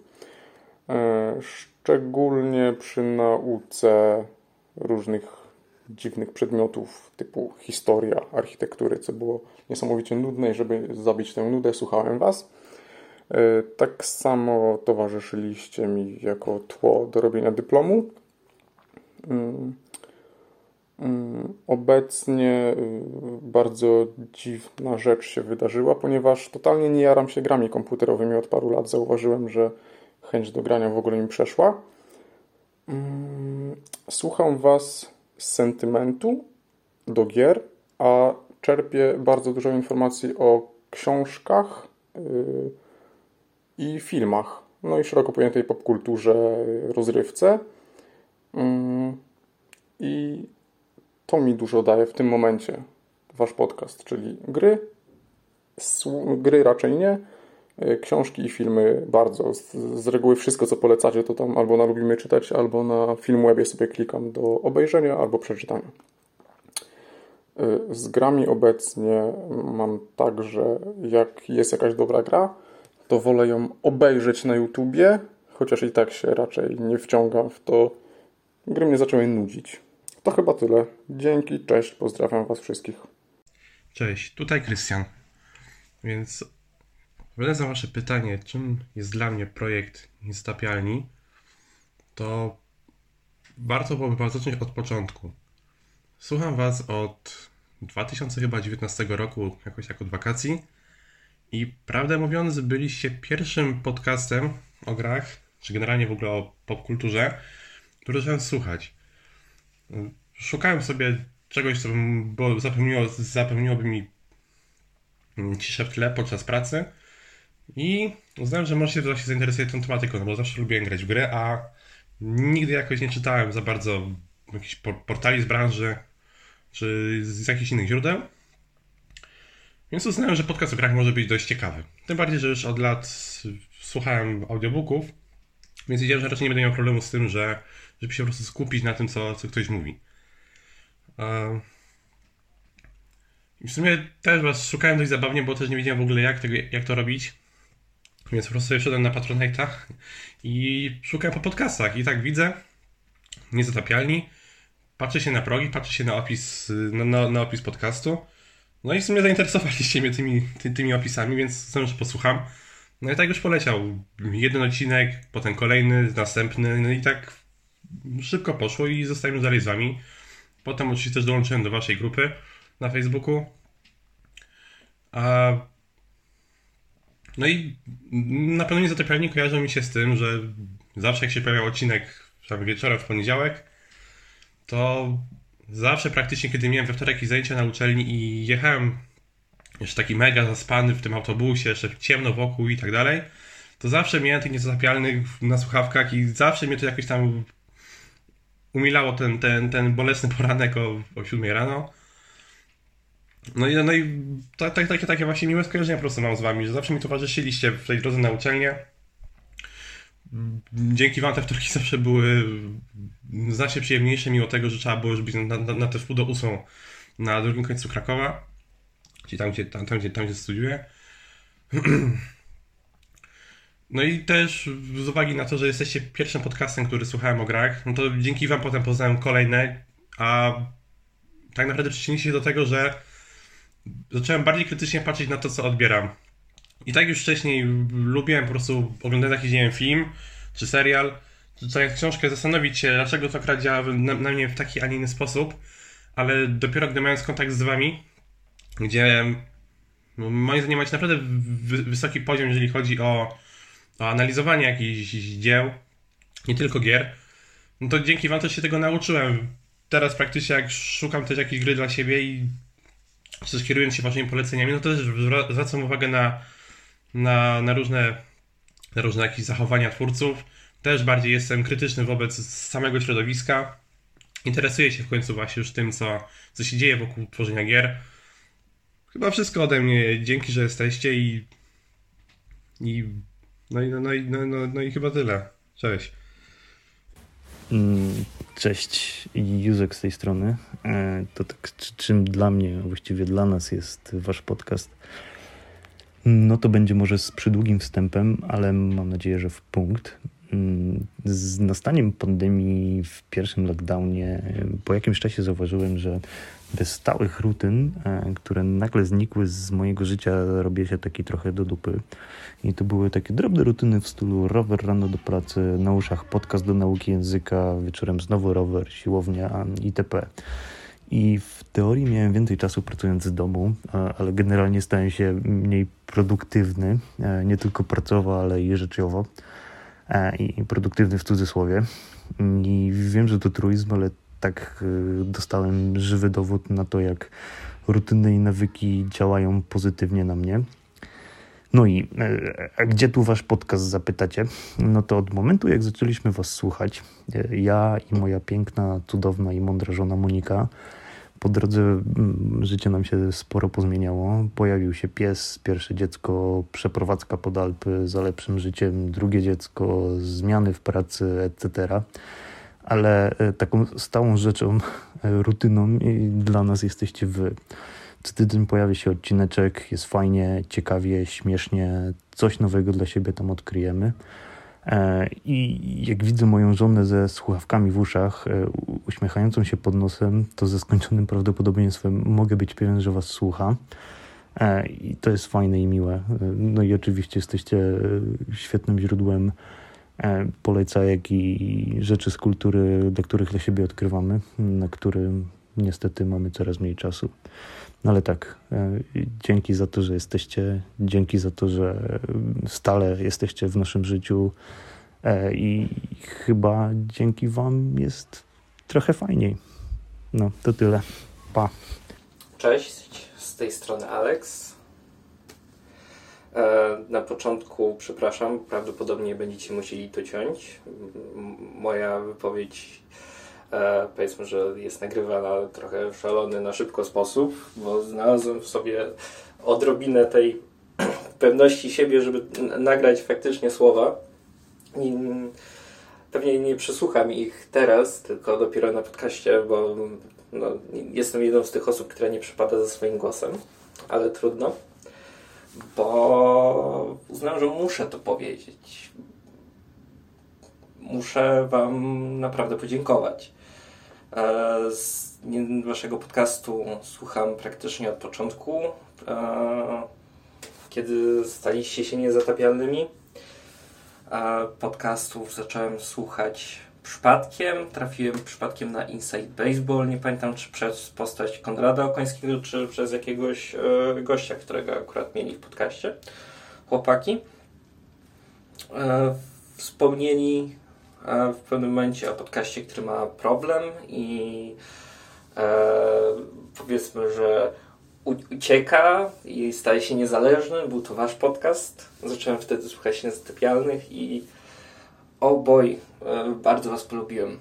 Szczególnie przy nauce różnych dziwnych przedmiotów typu historia, architektury, co było niesamowicie nudne i żeby zabić tę nudę, słuchałem Was. Tak samo towarzyszyliście mi jako tło do robienia dyplomu. Mm, mm, Obecnie y, bardzo dziwna rzecz się wydarzyła, ponieważ totalnie nie jaram się grami komputerowymi od paru lat. Zauważyłem, że chęć do grania w ogóle mi przeszła. Mm, Słucham Was z sentymentu do gier, a czerpię bardzo dużo informacji o książkach yy, i filmach, no i szeroko pojętej popkulturze, rozrywce. Mm, I to mi dużo daje w tym momencie Wasz podcast, czyli gry, gry raczej nie, y, książki i filmy bardzo. Z, z reguły wszystko, co polecacie, to tam albo na lubimy czytać, albo na Filmwebie sobie klikam do obejrzenia albo przeczytania. Y, Z grami obecnie mam tak, że jak jest jakaś dobra gra, to wolę ją obejrzeć na YouTubie, chociaż i tak się raczej nie wciągam w to. Gry mnie zaczęły nudzić. To chyba tyle. Dzięki, cześć, pozdrawiam Was wszystkich. Cześć, tutaj Krystian. Więc odpowiadając na Wasze pytanie, czym jest dla mnie projekt Niestapialni, to warto byłoby zacząć od początku. Słucham Was od 2019 roku, jakoś jak od wakacji. I prawdę mówiąc, byliście pierwszym podcastem o grach, czy generalnie w ogóle o popkulturze, który zacząłem słuchać. Szukałem sobie czegoś, co bo zapewniło, zapewniłoby mi ciszę w tle podczas pracy i uznałem, że może się właśnie zainteresuję tą tematyką, no bo zawsze lubiłem grać w gry, a nigdy jakoś nie czytałem za bardzo jakichś por- portali z branży czy z jakichś innych źródeł. Więc uznałem, że podcast o grach może być dość ciekawy. Tym bardziej, że już od lat słuchałem audiobooków, więc wiedziałem, że raczej nie będę miał problemu z tym, że żeby się po prostu skupić na tym, co, co ktoś mówi. I w sumie też was szukałem dość zabawnie, bo też nie wiedziałem w ogóle jak, tego, jak to robić. Więc po prostu wszedłem na Patronite'a i szukałem po podcastach. I tak widzę, niezatapialni, patrzę się na progi, patrzę się na opis, na, na, na opis podcastu. No i w sumie zainteresowaliście mnie tymi, ty, tymi opisami, więc znam, że posłucham. No i tak już poleciał. Jeden odcinek, potem kolejny, następny, no i tak szybko poszło i zostałem już dalej z wami. Potem oczywiście też dołączyłem do waszej grupy na Facebooku. A... No i na pewno niezatapialnie kojarzą mi się z tym, że zawsze jak się pojawiał odcinek tam wieczorem w poniedziałek, to zawsze praktycznie, kiedy miałem we wtorek jakieś zajęcia na uczelni i jechałem jeszcze taki mega zaspany w tym autobusie, jeszcze ciemno wokół i tak dalej, to zawsze miałem tych niezatapialnych na słuchawkach i zawsze mnie to jakoś tam umilało ten, ten, ten bolesny poranek o, o 7 rano. No i, no i tak, tak, takie, takie właśnie miłe skojarzenia po prostu mam z wami, że zawsze mi towarzyszyliście w tej drodze na uczelnię. Dzięki wam te wtorki zawsze były znacznie przyjemniejsze, mimo tego, że trzeba było już być na, na, na wpół do ósmą na drugim końcu Krakowa, czyli tam, gdzie, tam, tam, gdzie, tam, gdzie studiuję. No i też z uwagi na to, że jesteście pierwszym podcastem, który słuchałem o grach, no to dzięki wam potem poznałem kolejne, a tak naprawdę przyczyniliście się do tego, że zacząłem bardziej krytycznie patrzeć na to, co odbieram. I tak już wcześniej lubiłem po prostu oglądać jakiś, nie wiem, film, czy serial, czy czytając książkę, zastanowić się, dlaczego to akurat działa na, na mnie w taki, a nie inny sposób, ale dopiero gdy mając kontakt z wami, gdzie no, moim zdaniem macie naprawdę wy- wysoki poziom, jeżeli chodzi o, o analizowanie jakichś dzieł, nie tylko gier, no to dzięki wam też się tego nauczyłem. Teraz praktycznie jak szukam też jakiejś gry dla siebie i czy kierując się waszymi poleceniami, no to też zwra- zwracam uwagę na, na, na różne na różne jakieś zachowania twórców. Też bardziej jestem krytyczny wobec samego środowiska. Interesuję się w końcu właśnie już tym, co, co się dzieje wokół tworzenia gier. Chyba wszystko ode mnie. Dzięki, że jesteście i. i no, i, no, i, no, no, no i chyba tyle. Cześć. Mm, Cześć, Józek z tej strony. E, To tak, czy- czym dla mnie, właściwie dla nas jest wasz podcast? No to będzie może z przydługim wstępem, ale mam nadzieję, że w punkt. mm, z nastaniem pandemii w pierwszym lockdownie po jakimś czasie zauważyłem, że bez stałych rutyn, e, które nagle znikły z mojego życia, robię się taki trochę do dupy. I to były takie drobne rutyny w stylu rower rano do pracy, na uszach podcast do nauki języka, wieczorem znowu rower, siłownia itp. I w teorii miałem więcej czasu pracując z domu, ale generalnie stałem się mniej produktywny, e, nie tylko pracowo, ale i rzeczowo. E, I produktywny w cudzysłowie. I wiem, że to truizm, ale tak e, dostałem żywy dowód na to, jak rutyny i nawyki działają pozytywnie na mnie. No i a gdzie tu wasz podcast zapytacie? No to od momentu, jak zaczęliśmy was słuchać, ja i moja piękna, cudowna i mądra żona Monika, po drodze mm, życie nam się sporo pozmieniało. Pojawił się pies, pierwsze dziecko, przeprowadzka pod Alpy za lepszym życiem, drugie dziecko, zmiany w pracy, etc. Ale e, taką stałą rzeczą, e, rutyną dla nas jesteście wy. Co tydzień pojawia się odcineczek, jest fajnie, ciekawie, śmiesznie, coś nowego dla siebie tam odkryjemy. E, I jak widzę moją żonę ze słuchawkami w uszach, uśmiechającą się pod nosem, to ze skończonym prawdopodobieństwem mogę być pewien, że Was słucha. I to jest fajne i miłe. No i oczywiście jesteście świetnym źródłem polecajek i rzeczy z kultury, do których dla siebie odkrywamy, na którym niestety mamy coraz mniej czasu. No ale tak, dzięki za to, że jesteście, dzięki za to, że stale jesteście w naszym życiu i chyba dzięki Wam jest trochę fajniej. No, to tyle. Pa. Cześć, z tej strony Alex. Na początku przepraszam, prawdopodobnie będziecie musieli to ciąć. Moja wypowiedź e, powiedzmy, że jest nagrywana trochę w szalony na szybko sposób, bo znalazłem w sobie odrobinę tej pewności siebie, żeby nagrać faktycznie słowa. I pewnie nie przesłucham ich teraz, tylko dopiero na podcaście, bo no, jestem jedną z tych osób, która nie przypada za swoim głosem, ale trudno, bo uznałem, że muszę to powiedzieć. Muszę Wam naprawdę podziękować. E, z Waszego podcastu słucham praktycznie od początku, e, kiedy staliście się niezatapialnymi podcastów zacząłem słuchać przypadkiem. Trafiłem przypadkiem na Inside Baseball. Nie pamiętam, czy przez postać Konrada Okońskiego, czy przez jakiegoś e, gościa, którego akurat mieli w podcaście. Chłopaki. E, wspomnieli e, w pewnym momencie o podcaście, który ma problem i powiedzmy, że ucieka i staje się niezależny. Był to wasz podcast. Zacząłem wtedy słuchać Niezatypialnych i o oh bardzo was polubiłem.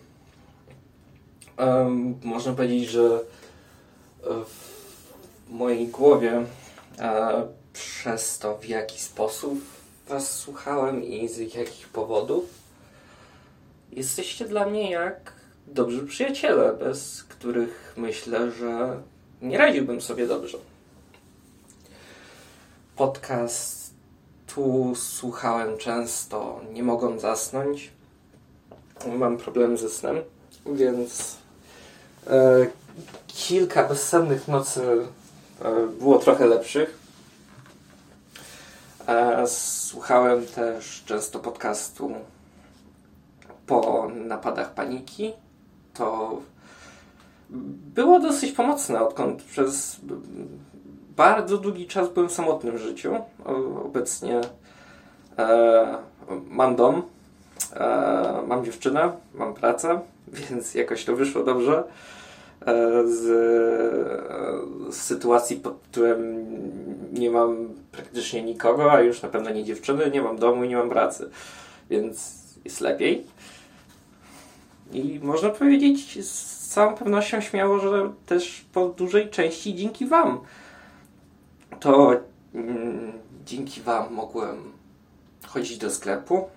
Można powiedzieć, że e, w mojej głowie e, przez to, w jaki sposób was słuchałem i z jakich powodów jesteście dla mnie jak dobrzy przyjaciele, bez których myślę, że nie radziłbym sobie dobrze. Podcast tu słuchałem często, nie mogąc zasnąć. Mam problem ze snem, więc e, kilka bezsennych nocy e, było trochę lepszych. E, słuchałem też często podcastu po napadach paniki. To było dosyć pomocne, odkąd przez bardzo długi czas byłem samotny w życiu. Obecnie e, mam dom, e, mam dziewczynę, mam pracę, więc jakoś to wyszło dobrze. E, z, z, sytuacji pod tytułem nie mam praktycznie nikogo, a już na pewno nie dziewczyny, nie mam domu i nie mam pracy, więc jest lepiej. I można powiedzieć z całą pewnością śmiało, że też po dużej części dzięki Wam. To mm, dzięki Wam mogłem chodzić do sklepu,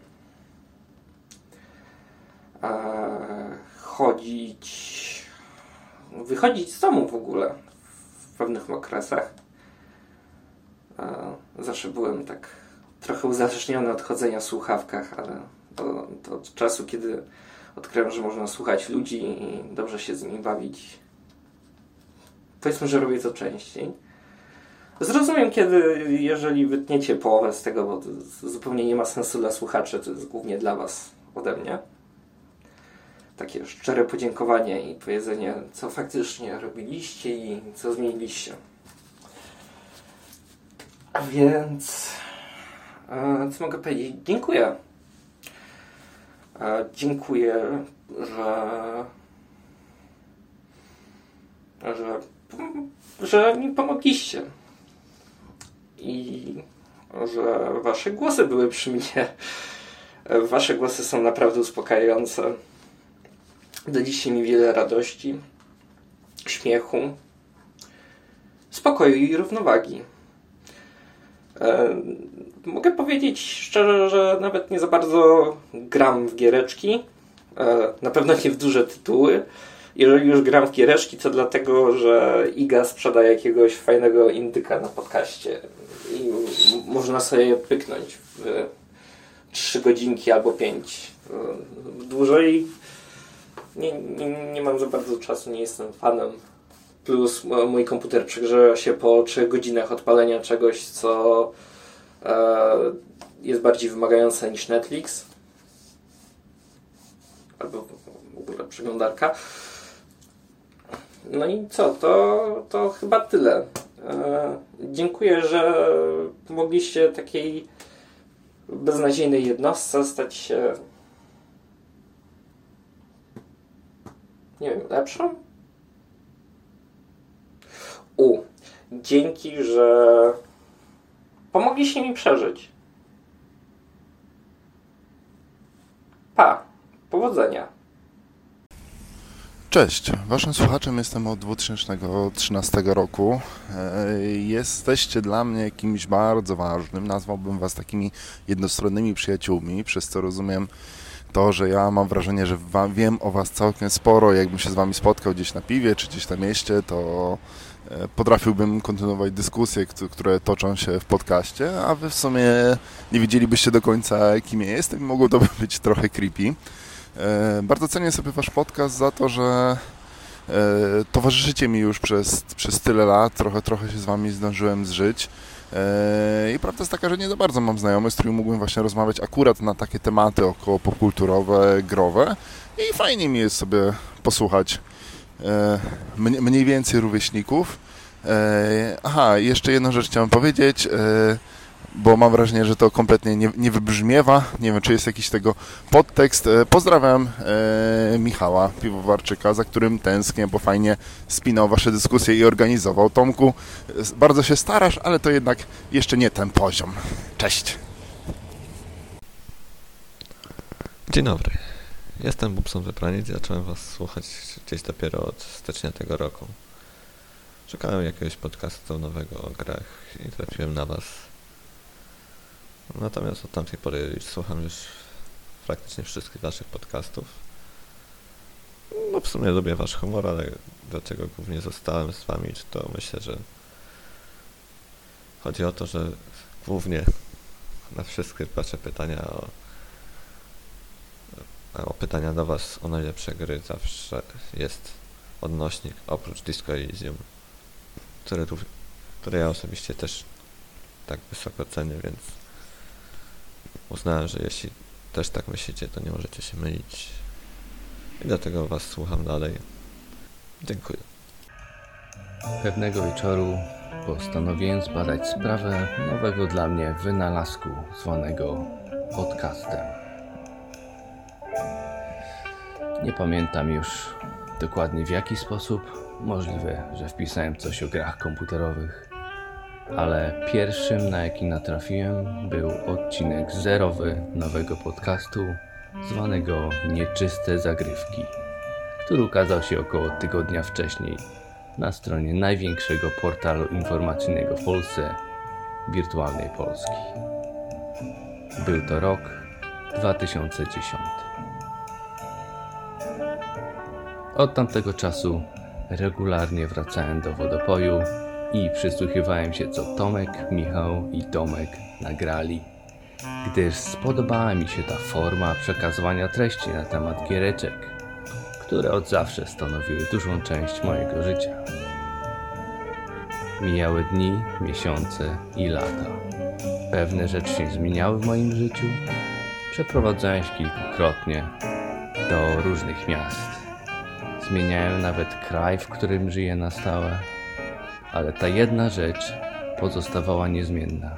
e, chodzić, wychodzić z domu w ogóle w pewnych okresach. E, zawsze byłem tak trochę uzależniony od chodzenia w słuchawkach, ale To, to od czasu, kiedy odkryłem, że można słuchać ludzi i dobrze się z nimi bawić. Powiedzmy, że robię to częściej. Zrozumiem, kiedy, jeżeli wytniecie połowę z tego, bo to zupełnie nie ma sensu dla słuchaczy, to jest głównie dla Was ode mnie. Takie szczere podziękowanie i powiedzenie, co faktycznie robiliście i co zmieniliście. Więc, e, co mogę powiedzieć? Dziękuję. E, Dziękuję, że, że, że mi pomogliście. I że wasze głosy były przy mnie. Wasze głosy są naprawdę uspokajające. Daliście mi wiele radości, śmiechu, spokoju i równowagi. E, Mogę powiedzieć szczerze, że nawet nie za bardzo gram w giereczki. E, Na pewno nie w duże tytuły. Jeżeli już gram w giereczki, to dlatego, że Iga sprzeda jakiegoś fajnego indyka na podcaście i można sobie pyknąć w 3 godzinki albo 5. Dłużej nie, nie, nie mam za bardzo czasu, nie jestem fanem. Plus mój komputer przegrzewa się po 3 godzinach odpalenia czegoś, co e, jest bardziej wymagające niż Netflix. Albo w ogóle przeglądarka. No i co? To, to chyba tyle. E, dziękuję, że mogliście takiej beznadziejnej jednostce stać się nie wiem, lepszą? U. Dzięki, że pomogliście mi przeżyć. Pa. Powodzenia. Cześć, waszym słuchaczem jestem od 2013 roku. E, Jesteście dla mnie kimś bardzo ważnym. Nazwałbym was takimi jednostronnymi przyjaciółmi, przez co rozumiem to, że ja mam wrażenie, że wa- wiem o was całkiem sporo. Jakbym się z wami spotkał gdzieś na piwie czy gdzieś na mieście, to e, potrafiłbym kontynuować dyskusje, kt- które toczą się w podcaście, a wy w sumie nie wiedzielibyście do końca, kim ja jestem i mogło to być trochę creepy. E, Bardzo cenię sobie Wasz podcast za to, że e, towarzyszycie mi już przez, przez tyle lat, trochę, trochę się z Wami zdążyłem zżyć. E, I prawda jest taka, że nie za bardzo mam znajomych, z którymi mógłbym właśnie rozmawiać akurat na takie tematy około popkulturowe, growe. I fajnie mi jest sobie posłuchać mniej, więcej rówieśników. Aha, jeszcze jedną rzecz chciałem powiedzieć. Bo mam wrażenie, że to kompletnie nie, nie wybrzmiewa. Nie wiem, czy jest jakiś tego podtekst. E, Pozdrawiam e, Michała Piwowarczyka, za którym tęsknię, bo fajnie spinał wasze dyskusje i organizował. Tomku, e, bardzo się starasz, ale to jednak jeszcze nie ten poziom. Cześć. Dzień dobry. Jestem Bubson Wypraniec i zacząłem Was słuchać gdzieś dopiero od stycznia tego roku. Szukałem jakiegoś podcastu nowego o grach i trafiłem na Was. Natomiast od tamtej pory słucham już praktycznie wszystkich Waszych podcastów. No w sumie lubię Wasz humor, ale do czego głównie zostałem z Wami, to myślę, że chodzi o to, że głównie na wszystkie Wasze pytania o o pytania do Was o najlepsze gry zawsze jest odnośnik oprócz Disco Elysium, które, rów- które ja osobiście też tak wysoko cenię, więc uznałem, że jeśli też tak myślicie, to nie możecie się mylić. I dlatego Was słucham dalej. Dziękuję. Pewnego wieczoru postanowiłem zbadać sprawę nowego dla mnie wynalazku zwanego podcastem. Nie pamiętam już dokładnie w jaki sposób. Możliwe, że wpisałem coś o grach komputerowych. Ale pierwszym, na jaki natrafiłem, był odcinek zerowy nowego podcastu zwanego Nieczyste Zagrywki, który ukazał się około tygodnia wcześniej na stronie największego portalu informacyjnego w Polsce, Wirtualnej Polski. Był to rok 2010. Od tamtego czasu regularnie wracałem do wodopoju i przysłuchiwałem się co Tomek, Michał i Tomek nagrali gdyż spodobała mi się ta forma przekazywania treści na temat giereczek, które od zawsze stanowiły dużą część mojego życia. Mijały dni, miesiące i lata. Pewne rzeczy się zmieniały w moim życiu. Przeprowadzałem się kilkukrotnie do różnych miast. Zmieniałem nawet kraj, w którym żyję na stałe. Ale ta jedna rzecz pozostawała niezmienna.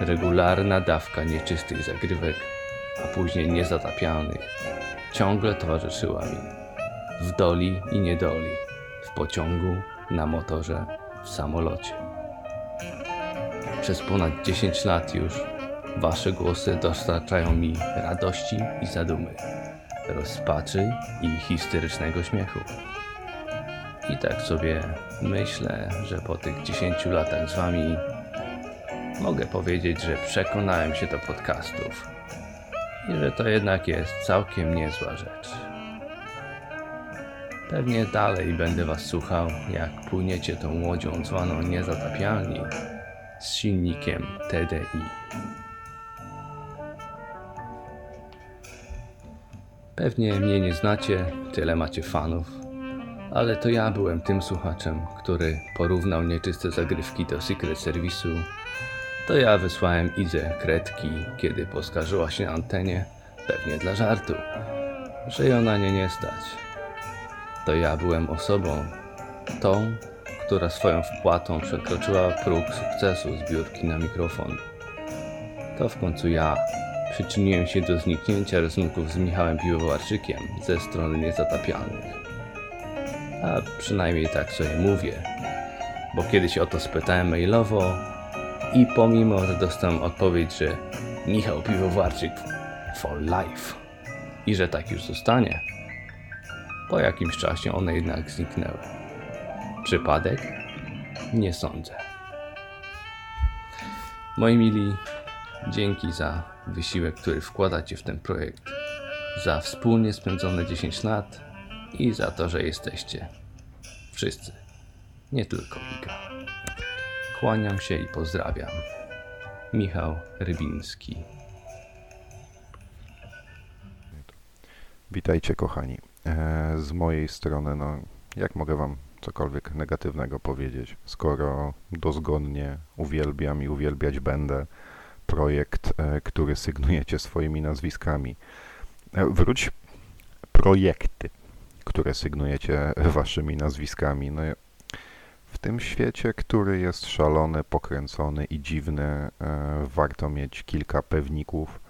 Regularna dawka nieczystych zagrywek, a później niezatapialnych, ciągle towarzyszyła mi. W doli i niedoli, w pociągu, na motorze, w samolocie. Przez ponad 10 lat już Wasze głosy dostarczają mi radości i zadumy, rozpaczy i histerycznego śmiechu. I tak sobie myślę, że po tych 10 latach z Wami mogę powiedzieć, że przekonałem się do podcastów i że to jednak jest całkiem niezła rzecz. Pewnie dalej będę Was słuchał, jak płyniecie tą łodzią zwaną niezatapialni z silnikiem TDI. Pewnie mnie nie znacie, tyle macie fanów, ale to ja byłem tym słuchaczem, który porównał nieczyste zagrywki do Secret Service'u. To ja wysłałem Izę kredki, kiedy poskarżyła się antenie, pewnie dla żartu, że ją na nie nie stać. To ja byłem osobą, tą, która swoją wpłatą przekroczyła próg sukcesu zbiórki na mikrofon. To w końcu ja przyczyniłem się do zniknięcia rysunków z Michałem Piwowarczykiem ze strony niezatapialnych. A przynajmniej tak sobie mówię, bo kiedyś o to spytałem mailowo i pomimo, że dostałem odpowiedź, że Michał Piwowarczyk for life i że tak już zostanie, po jakimś czasie one jednak zniknęły. Przypadek? Nie sądzę. Moi mili, dzięki za wysiłek, który wkładacie w ten projekt, za wspólnie spędzone 10 lat i za to, że jesteście. Wszyscy, nie tylko Iga. Kłaniam się i pozdrawiam. Michał Rybiński. Witajcie kochani. E, Z mojej strony, no, jak mogę wam cokolwiek negatywnego powiedzieć, skoro dozgonnie uwielbiam i uwielbiać będę projekt, e, który sygnujecie swoimi nazwiskami. E, Wróć projekty, które sygnujecie waszymi nazwiskami. No, w tym świecie, który jest szalony, pokręcony i dziwny, e, warto mieć kilka pewników,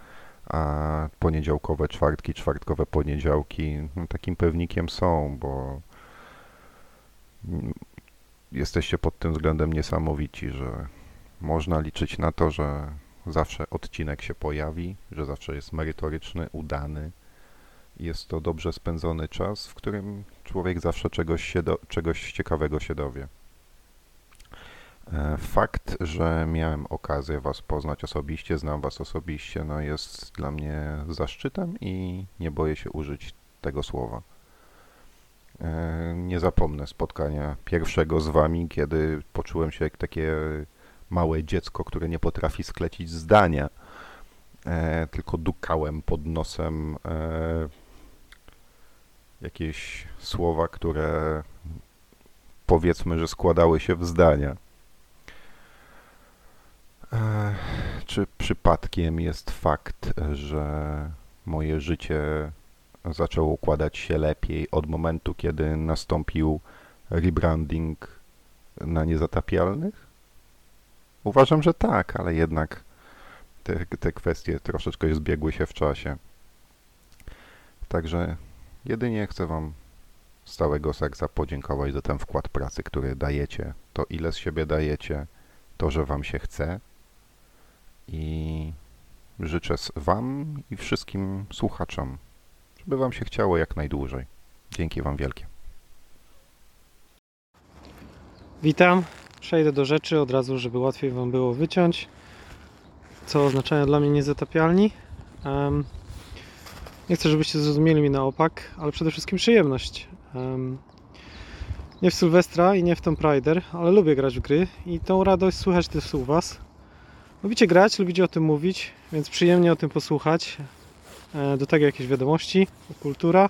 a poniedziałkowe czwartki, czwartkowe poniedziałki no, takim pewnikiem są, bo mm, jesteście pod tym względem niesamowici, że można liczyć na to, że zawsze odcinek się pojawi, że zawsze jest merytoryczny, udany. Jest to dobrze spędzony czas, w którym człowiek zawsze czegoś, się do, czegoś ciekawego się dowie. E, Fakt, że miałem okazję Was poznać osobiście, znam Was osobiście, no jest dla mnie zaszczytem i nie boję się użyć tego słowa. E, Nie zapomnę spotkania pierwszego z Wami, kiedy poczułem się jak takie małe dziecko, które nie potrafi sklecić zdania, e, tylko dukałem pod nosem jakieś słowa, które powiedzmy, że składały się w zdania. E, Czy przypadkiem jest fakt, że moje życie zaczęło układać się lepiej od momentu, kiedy nastąpił rebranding na niezatapialnych? Uważam, że tak, ale jednak te, te kwestie troszeczkę zbiegły się w czasie. Także jedynie chcę Wam z całego serca podziękować za ten wkład pracy, który dajecie, to ile z siebie dajecie, to, że Wam się chce i życzę Wam i wszystkim słuchaczom, żeby Wam się chciało jak najdłużej. Dzięki Wam wielkie. Witam. Przejdę do rzeczy od razu, żeby łatwiej Wam było wyciąć, co oznaczają dla mnie niezatapialni. Em, nie chcę, żebyście zrozumieli mnie na opak, ale przede wszystkim przyjemność. Em, nie w Sylwestra i nie w Tomb Raider, ale lubię grać w gry i tą radość słychać też u Was. Lubicie grać, lubicie o tym mówić, więc przyjemnie o tym posłuchać. E, Do tego jakieś wiadomości, kultura.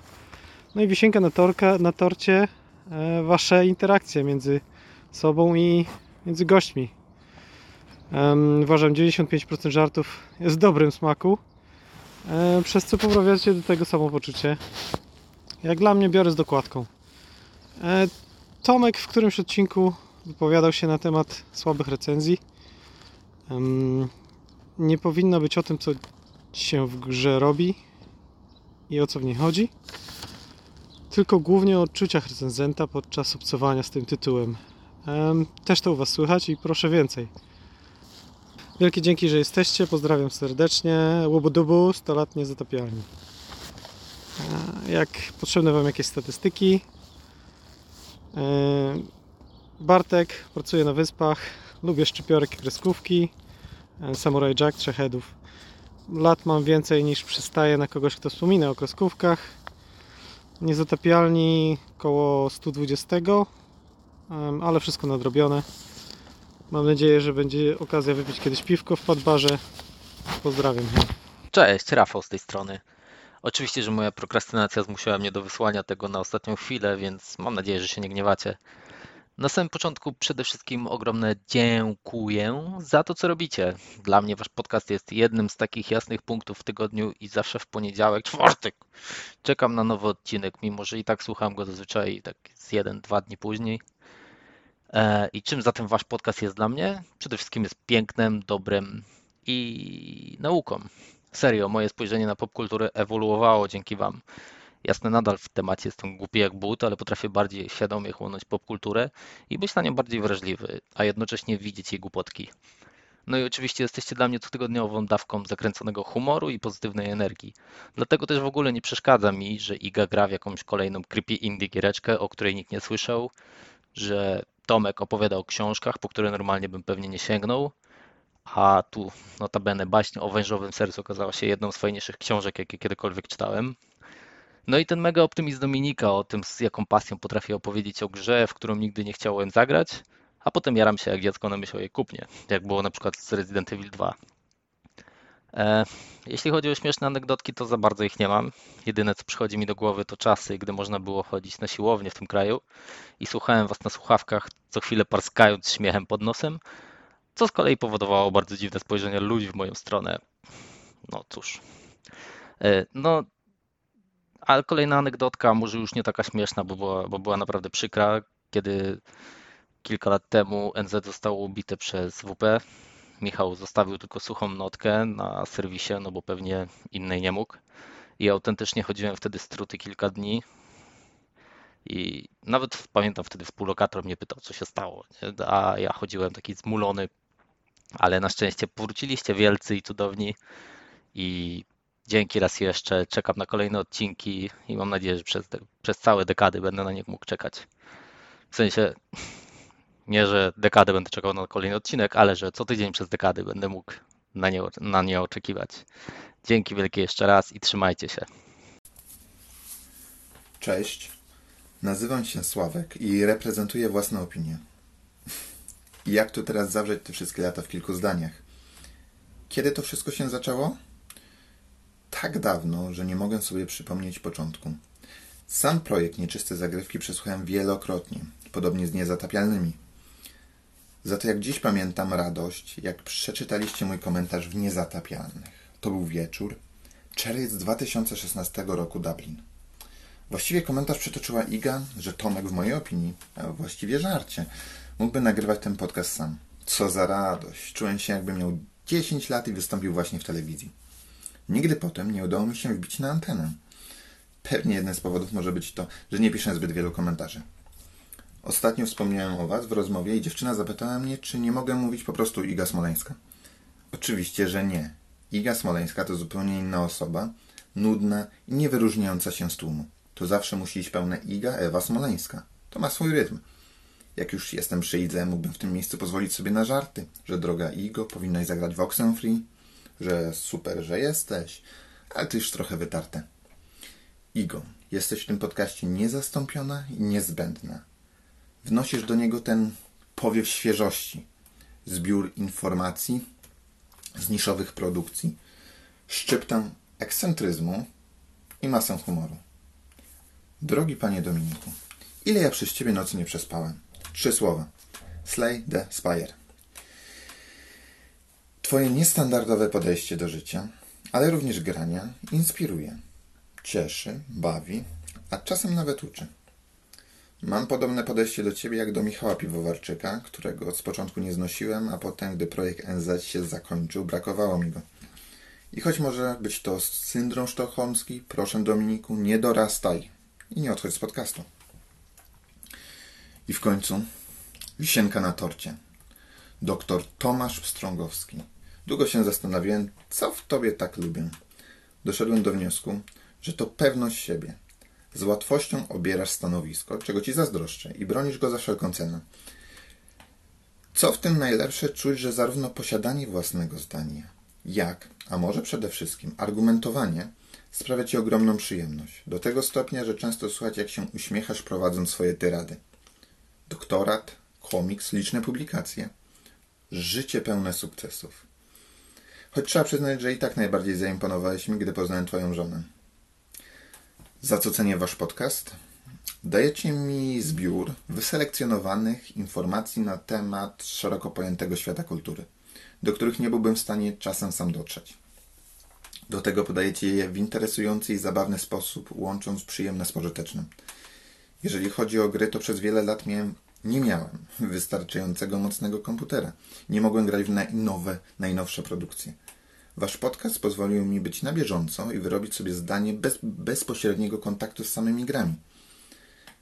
No i wisienka na, torka, na torcie, e, wasze interakcje między sobą i między gośćmi. Uważam, 95% żartów jest w dobrym smaku, przez co poprawiacie do tego samopoczucie. Jak dla mnie biorę z dokładką. E, Tomek w którymś odcinku wypowiadał się na temat słabych recenzji. Nie powinno być o tym, co się w grze robi i o co w niej chodzi, tylko głównie o odczuciach recenzenta podczas obcowania z tym tytułem. Em, Też to u Was słychać i proszę więcej. Wielkie dzięki, że jesteście. Pozdrawiam serdecznie. Łobodubu, 100 lat niezatapialni. E, Jak potrzebne Wam jakieś statystyki, e, Bartek pracuje na wyspach, lubię szczypiorek i kreskówki, e, Samurai Jack, trzech headów. Lat mam więcej niż przystaje na kogoś, kto wspomina o kreskówkach. Niezatapialni koło 120, em, ale wszystko nadrobione. Mam nadzieję, że będzie okazja wypić kiedyś piwko w podbarze. Pozdrawiam. Cześć, Rafał z tej strony. Oczywiście, że moja prokrastynacja zmusiła mnie do wysłania tego na ostatnią chwilę, więc mam nadzieję, że się nie gniewacie. Na samym początku przede wszystkim ogromne dziękuję za to, co robicie. Dla mnie wasz podcast jest jednym z takich jasnych punktów w tygodniu i zawsze w poniedziałek, czwartek czekam na nowy odcinek, mimo że i tak słucham go zazwyczaj tak z jeden, dwa dni później. E, I czym zatem wasz podcast jest dla mnie? Przede wszystkim jest pięknem, dobrem i nauką. Serio, moje spojrzenie na popkulturę ewoluowało dzięki wam. Jasne, nadal w temacie jestem głupi jak but, ale potrafię bardziej świadomie chłonąć popkulturę i być na nią bardziej wrażliwy, a jednocześnie widzieć jej głupotki. No i oczywiście jesteście dla mnie cotygodniową dawką zakręconego humoru i pozytywnej energii. Dlatego też w ogóle nie przeszkadza mi, że Iga gra w jakąś kolejną creepy indie giereczkę, o której nikt nie słyszał, że Tomek opowiada o książkach, po które normalnie bym pewnie nie sięgnął, a tu notabene baśń o wężowym sercu okazała się jedną z fajniejszych książek, jakie kiedykolwiek czytałem. No i ten mega optymizm Dominika o tym, z jaką pasją potrafi opowiedzieć o grze, w którą nigdy nie chciałem zagrać, a potem jaram się jak dziecko na myśl o jej kupnie, jak było na przykład z Resident Evil 2. E, jeśli chodzi o śmieszne anegdotki, to za bardzo ich nie mam. Jedyne, co przychodzi mi do głowy, to czasy, gdy można było chodzić na siłownię w tym kraju i słuchałem was na słuchawkach, co chwilę parskając śmiechem pod nosem, co z kolei powodowało bardzo dziwne spojrzenie ludzi w moją stronę. No cóż. E, No, ale kolejna anegdotka, może już nie taka śmieszna, bo była, bo była naprawdę przykra, kiedy kilka lat temu NZ zostało ubite przez WP. Michał zostawił tylko suchą notkę na serwisie, no bo pewnie innej nie mógł. I autentycznie chodziłem wtedy struty kilka dni. I nawet pamiętam wtedy współlokator mnie pytał, co się stało. Nie? A ja chodziłem taki zmulony, ale na szczęście powróciliście wielcy i cudowni. I dzięki raz jeszcze. Czekam na kolejne odcinki i mam nadzieję, że przez, przez całe dekady będę na nie mógł czekać. W sensie nie, że dekadę będę czekał na kolejny odcinek, ale że co tydzień przez dekady będę mógł na nie, na nie oczekiwać. Dzięki wielkie jeszcze raz i trzymajcie się. Cześć. Nazywam się Sławek i reprezentuję własne opinie. I jak tu teraz zawrzeć te wszystkie lata w kilku zdaniach? Kiedy to wszystko się zaczęło? Tak dawno, że nie mogę sobie przypomnieć początku. Sam projekt Nieczyste Zagrywki przesłuchałem wielokrotnie, podobnie z Niezatapialnymi. Za to jak dziś pamiętam radość, jak przeczytaliście mój komentarz w Niezatapialnych. To był wieczór, czerwiec 2016 roku Dublin. Właściwie komentarz przytoczyła Iga, że Tomek w mojej opinii, a właściwie żarcie, mógłby nagrywać ten podcast sam. Co za radość. Czułem się jakby miał 10 lat i wystąpił właśnie w telewizji. Nigdy potem nie udało mi się wbić na antenę. Pewnie jeden z powodów może być to, że nie piszę zbyt wielu komentarzy. Ostatnio wspomniałem o Was w rozmowie i dziewczyna zapytała mnie, czy nie mogę mówić po prostu Iga Smoleńska. Oczywiście, że nie. Iga Smoleńska to zupełnie inna osoba, nudna i nie wyróżniająca się z tłumu. To zawsze musi iść pełne Iga Ewa Smoleńska. To ma swój rytm. Jak już jestem przy Idze, mógłbym w tym miejscu pozwolić sobie na żarty, że droga Igo, powinnaś zagrać w Oxenfree, że super, że jesteś, ale to już trochę wytarte. Igo, jesteś w tym podcaście niezastąpiona i niezbędna. Wnosisz do niego ten powiew świeżości, zbiór informacji, z niszowych produkcji, szczyptę ekscentryzmu i masę humoru. Drogi panie Dominiku, ile ja przez ciebie nocy nie przespałem? Trzy słowa. Slay the Spire. Twoje niestandardowe podejście do życia, ale również grania, inspiruje, cieszy, bawi, a czasem nawet uczy. Mam podobne podejście do ciebie jak do Michała Piwowarczyka, którego z początku nie znosiłem, a potem, gdy projekt NZ się zakończył, brakowało mi go. I choć może być to syndrom sztokholmski, proszę Dominiku, nie dorastaj i nie odchodź z podcastu. I w końcu wisienka na torcie. Doktor Tomasz Pstrągowski. Długo się zastanawiałem, co w tobie tak lubię. Doszedłem do wniosku, że to pewność siebie. Z łatwością obierasz stanowisko, czego ci zazdroszczę i bronisz go za wszelką cenę. Co w tym najlepsze czuć, że zarówno posiadanie własnego zdania, jak, a może przede wszystkim argumentowanie sprawia ci ogromną przyjemność. Do tego stopnia, że często słuchać jak się uśmiechasz prowadząc swoje tyrady. Doktorat, komiks, liczne publikacje. Życie pełne sukcesów. Choć trzeba przyznać, że i tak najbardziej zaimponowałeś mi, gdy poznałem twoją żonę. Za co cenię wasz podcast? Dajecie mi zbiór wyselekcjonowanych informacji na temat szeroko pojętego świata kultury, do których nie byłbym w stanie czasem sam dotrzeć. Do tego podajecie je w interesujący i zabawny sposób, łącząc przyjemne z pożytecznym. Jeżeli chodzi o gry, to przez wiele lat miałem, nie miałem wystarczającego mocnego komputera. Nie mogłem grać w nowe, najnowsze produkcje. Wasz podcast pozwolił mi być na bieżąco i wyrobić sobie zdanie bez bezpośredniego kontaktu z samymi grami.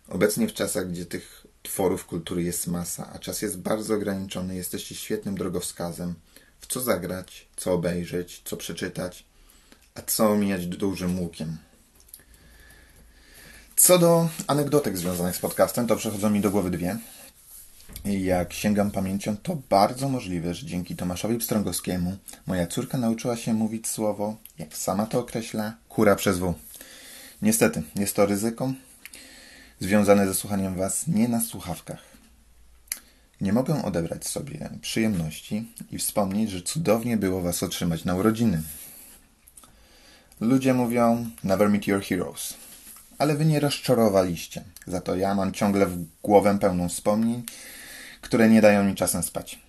Obecnie w czasach, gdzie tych tworów kultury jest masa, a czas jest bardzo ograniczony, jesteście świetnym drogowskazem, w co zagrać, co obejrzeć, co przeczytać, a co omijać dużym łukiem. Co do anegdotek związanych z podcastem, to przychodzą mi do głowy dwie. Jak sięgam pamięcią, to bardzo możliwe, że dzięki Tomaszowi Pstrągowskiemu moja córka nauczyła się mówić słowo, jak sama to określa, kura przez W. Niestety, jest to ryzyko związane ze słuchaniem Was nie na słuchawkach. Nie mogę odebrać sobie przyjemności i wspomnieć, że cudownie było Was otrzymać na urodziny. Ludzie mówią never meet your heroes, ale Wy nie rozczarowaliście. Za to ja mam ciągle w głowę pełną wspomnień, które nie dają mi czasem spać.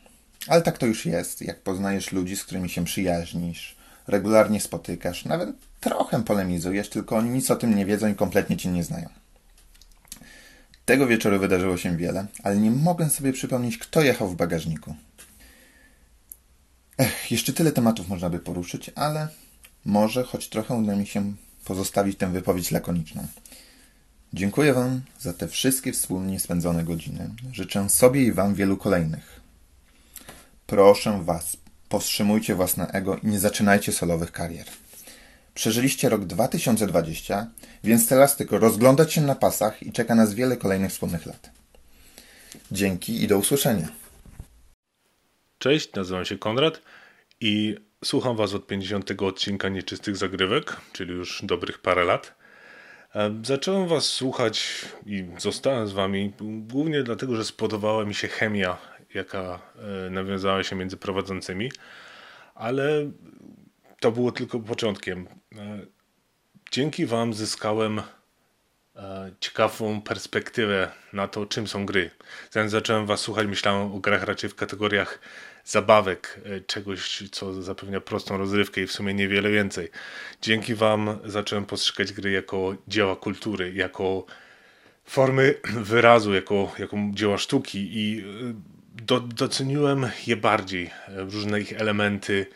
Ale tak to już jest, jak poznajesz ludzi, z którymi się przyjaźnisz, regularnie spotykasz, nawet trochę polemizujesz, tylko oni nic o tym nie wiedzą i kompletnie cię nie znają. Tego wieczoru wydarzyło się wiele, ale nie mogę sobie przypomnieć, kto jechał w bagażniku. Ech, jeszcze tyle tematów można by poruszyć, ale może choć trochę uda mi się pozostawić tę wypowiedź lakoniczną. Dziękuję Wam za te wszystkie wspólnie spędzone godziny. Życzę sobie i Wam wielu kolejnych. Proszę Was, powstrzymujcie własne ego i nie zaczynajcie solowych karier. Przeżyliście rok 2020, więc teraz tylko rozglądać się na pasach i czeka nas wiele kolejnych wspólnych lat. Dzięki i do usłyszenia. Cześć, nazywam się Konrad i słucham Was od 50 odcinka Nieczystych Zagrywek, czyli już dobrych parę lat. Zacząłem Was słuchać i zostałem z Wami głównie dlatego, że spodobała mi się chemia, jaka e, nawiązała się między prowadzącymi, ale to było tylko początkiem. E, dzięki Wam zyskałem e, ciekawą perspektywę na to, czym są gry. Zanim zacząłem Was słuchać, myślałem o grach raczej w kategoriach zabawek, e, czegoś, co zapewnia prostą rozrywkę i w sumie niewiele więcej. Dzięki Wam zacząłem postrzegać gry jako dzieła kultury, jako formy wyrazu, jako, jako dzieła sztuki i do, doceniłem je bardziej, różne ich elementy,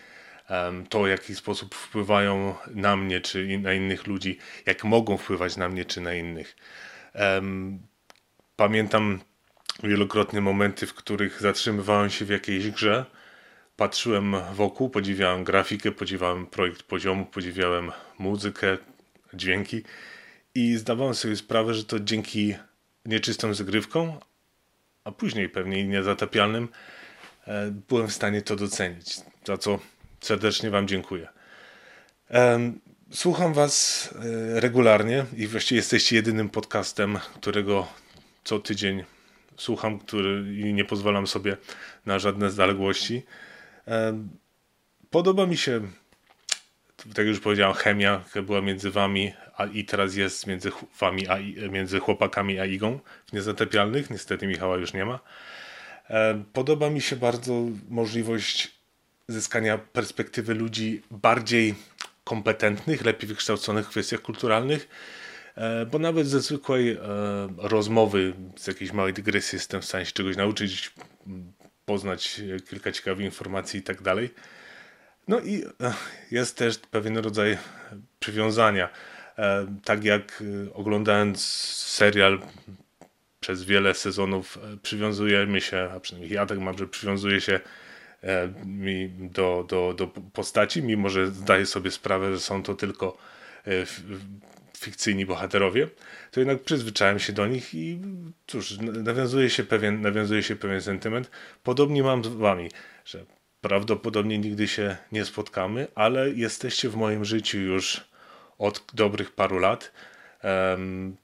to, w jaki sposób wpływają na mnie czy na innych ludzi, jak mogą wpływać na mnie czy na innych. Pamiętam wielokrotnie momenty, w których zatrzymywałem się w jakiejś grze, patrzyłem wokół, podziwiałem grafikę, podziwiałem projekt poziomu, podziwiałem muzykę, dźwięki i zdawałem sobie sprawę, że to dzięki nieczystym zagrywkom, a później pewnie niezatapialnym, e, byłem w stanie to docenić, za co serdecznie Wam dziękuję. Słucham Was e, regularnie i właściwie jesteście jedynym podcastem, którego co tydzień słucham, który i nie pozwalam sobie na żadne zaległości. Podoba mi się, tak jak już powiedziałem, chemia, jaka była między wami a i teraz jest między wami, a między chłopakami a Igą w Niezatapialnych. Niestety Michała już nie ma. Podoba mi się bardzo możliwość zyskania perspektywy ludzi bardziej kompetentnych, lepiej wykształconych w kwestiach kulturalnych, bo nawet ze zwykłej e, rozmowy, z jakiejś małej dygresji jestem w stanie się czegoś nauczyć, poznać kilka ciekawych informacji i tak dalej. No i jest też pewien rodzaj przywiązania. Tak jak oglądając serial przez wiele sezonów przywiązujemy się, a przynajmniej ja tak mam, że przywiązuję się mi do, do, do postaci, mimo że zdaję sobie sprawę, że są to tylko fikcyjni bohaterowie, to jednak przyzwyczaiłem się do nich i cóż, nawiązuje się pewien, nawiązuje się pewien sentyment. Podobnie mam z wami, że prawdopodobnie nigdy się nie spotkamy, ale jesteście w moim życiu już od dobrych paru lat. Um,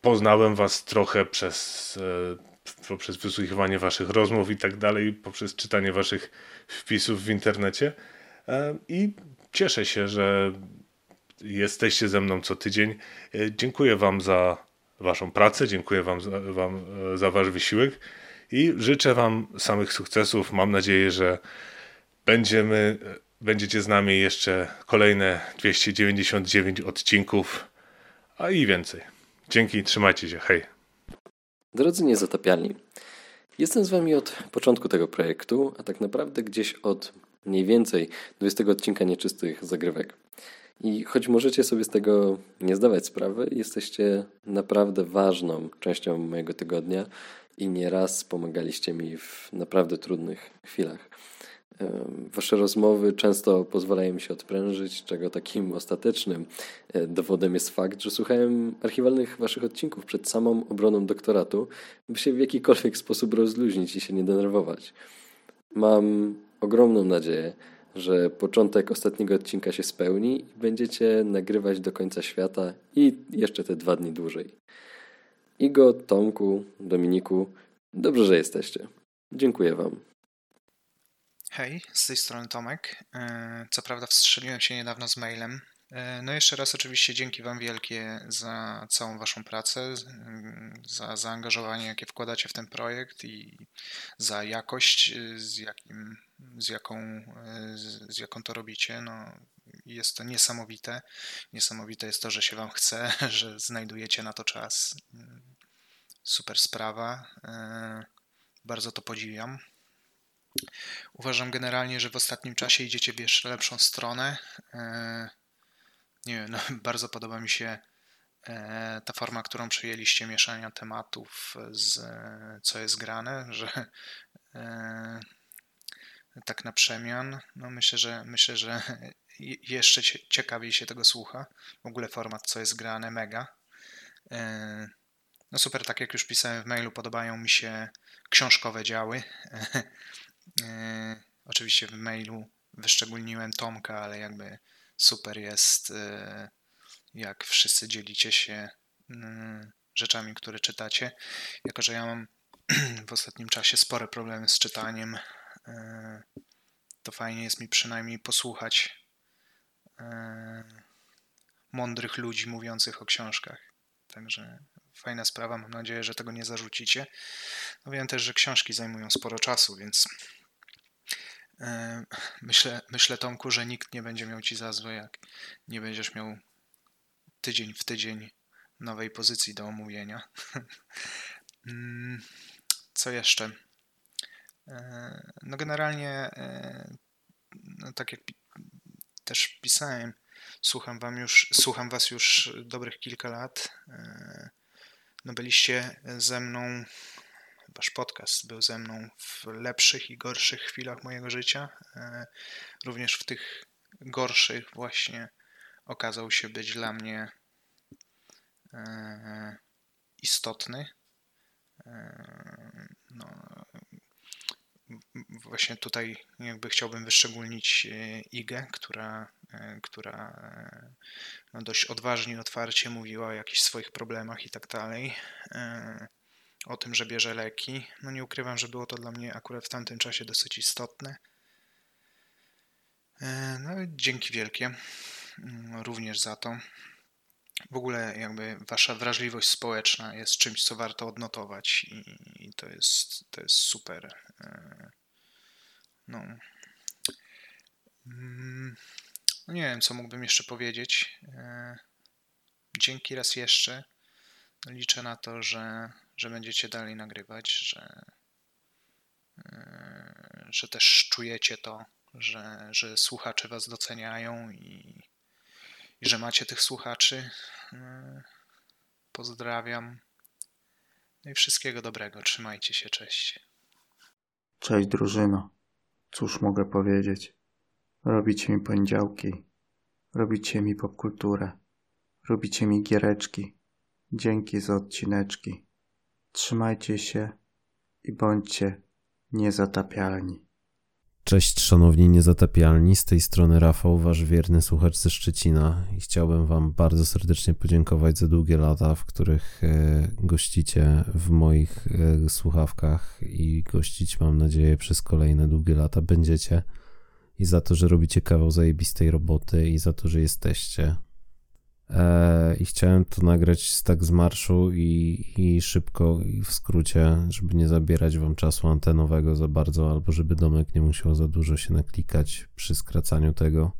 poznałem was trochę przez, e, wysłuchiwanie waszych rozmów i tak dalej, poprzez czytanie waszych wpisów w internecie e, i cieszę się, że jesteście ze mną co tydzień. E, dziękuję wam za waszą pracę, dziękuję wam za, wam za wasz wysiłek i życzę wam samych sukcesów. Mam nadzieję, że będziemy, będziecie z nami jeszcze kolejne 299 odcinków, a i więcej. Dzięki, trzymajcie się, hej. Drodzy niezatapialni, jestem z wami od początku tego projektu, a tak naprawdę gdzieś od mniej więcej 20 odcinka nieczystych zagrywek. I choć możecie sobie z tego nie zdawać sprawy, jesteście naprawdę ważną częścią mojego tygodnia i nieraz pomagaliście mi w naprawdę trudnych chwilach. Wasze rozmowy często pozwalają mi się odprężyć, czego takim ostatecznym e, dowodem jest fakt, że słuchałem archiwalnych waszych odcinków przed samą obroną doktoratu, by się w jakikolwiek sposób rozluźnić i się nie denerwować. Mam ogromną nadzieję, że początek ostatniego odcinka się spełni i będziecie nagrywać do końca świata i jeszcze te dwa dni dłużej. Igo, Tomku, Dominiku, dobrze, że jesteście. Dziękuję Wam. Hej, z tej strony Tomek. E, co prawda wstrzeliłem się niedawno z mailem. E, no jeszcze raz oczywiście dzięki Wam wielkie za całą Waszą pracę, za zaangażowanie, jakie wkładacie w ten projekt i za jakość, z, jakim, z, jaką, z jaką to robicie. No, jest to niesamowite. Niesamowite jest to, że się Wam chce, że znajdujecie na to czas. Super sprawa. Bardzo to podziwiam. Uważam generalnie, że w ostatnim czasie idziecie w jeszcze lepszą stronę. E, nie wiem, no, bardzo podoba mi się e, ta forma, którą przyjęliście mieszania tematów z co jest grane, że e, tak na przemian. No myślę, że myślę, że jeszcze ciekawiej się tego słucha. W ogóle format co jest grane mega. No super, tak jak już pisałem w mailu, podobają mi się książkowe działy. E, oczywiście w mailu wyszczególniłem Tomka, ale jakby super jest, e, jak wszyscy dzielicie się mm, rzeczami, które czytacie. Jako, że ja mam w ostatnim czasie spore problemy z czytaniem, e, to fajnie jest mi przynajmniej posłuchać mądrych ludzi mówiących o książkach. Także fajna sprawa, mam nadzieję, że tego nie zarzucicie. No wiem też, że książki zajmują sporo czasu, więc Myślę, myślę, Tomku, że nikt nie będzie miał ci za złe, jak nie będziesz miał tydzień w tydzień nowej pozycji do omówienia. Mm, co jeszcze? No generalnie, e, no tak jak też pisałem, słucham, wam już, słucham was już dobrych kilka lat. E, no byliście ze mną wasz podcast był ze mną w lepszych i gorszych chwilach mojego życia. E, również w tych gorszych właśnie okazał się być dla mnie e, istotny. E, no, właśnie tutaj jakby chciałbym wyszczególnić Igę, która, która no dość odważnie i otwarcie mówiła o jakichś swoich problemach i tak dalej o tym, że bierze leki. No nie ukrywam, że było to dla mnie akurat w tamtym czasie dosyć istotne. E, No, dzięki wielkie mm, również za to. W ogóle jakby wasza wrażliwość społeczna jest czymś, co warto odnotować i, i to, jest, to jest super. E, No. Mm, no nie wiem, co mógłbym jeszcze powiedzieć. E, Dzięki raz jeszcze. Liczę na to, że, że będziecie dalej nagrywać, że, e, że też czujecie to, że, że słuchacze was doceniają i, i że macie tych słuchaczy. E, Pozdrawiam. No i wszystkiego dobrego. Trzymajcie się. Cześć. Cześć drużyno. Cóż mogę powiedzieć? Robicie mi poniedziałki. Robicie mi popkulturę. Robicie mi giereczki. Dzięki za odcineczki. Trzymajcie się i bądźcie niezatapialni. Cześć szanowni niezatapialni, z tej strony Rafał, wasz wierny słuchacz ze Szczecina. I chciałbym wam bardzo serdecznie podziękować za długie lata, w których e, gościcie w moich e, słuchawkach. I gościć mam nadzieję przez kolejne długie lata będziecie. I za to, że robicie kawał zajebistej roboty i za to, że jesteście. E, I chciałem to nagrać z tak z marszu i, i szybko i w skrócie, żeby nie zabierać wam czasu antenowego za bardzo, albo żeby domek nie musiał za dużo się naklikać przy skracaniu tego.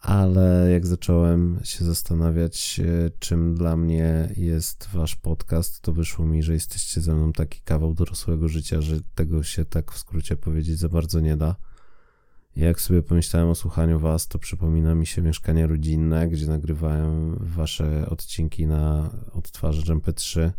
Ale jak zacząłem się zastanawiać, e, czym dla mnie jest wasz podcast, to wyszło mi, że jesteście ze mną taki kawał dorosłego życia, że tego się tak w skrócie powiedzieć za bardzo nie da. Jak sobie pomyślałem o słuchaniu was, to przypomina mi się mieszkanie rodzinne, gdzie nagrywałem wasze odcinki na odtwarzacz MP3,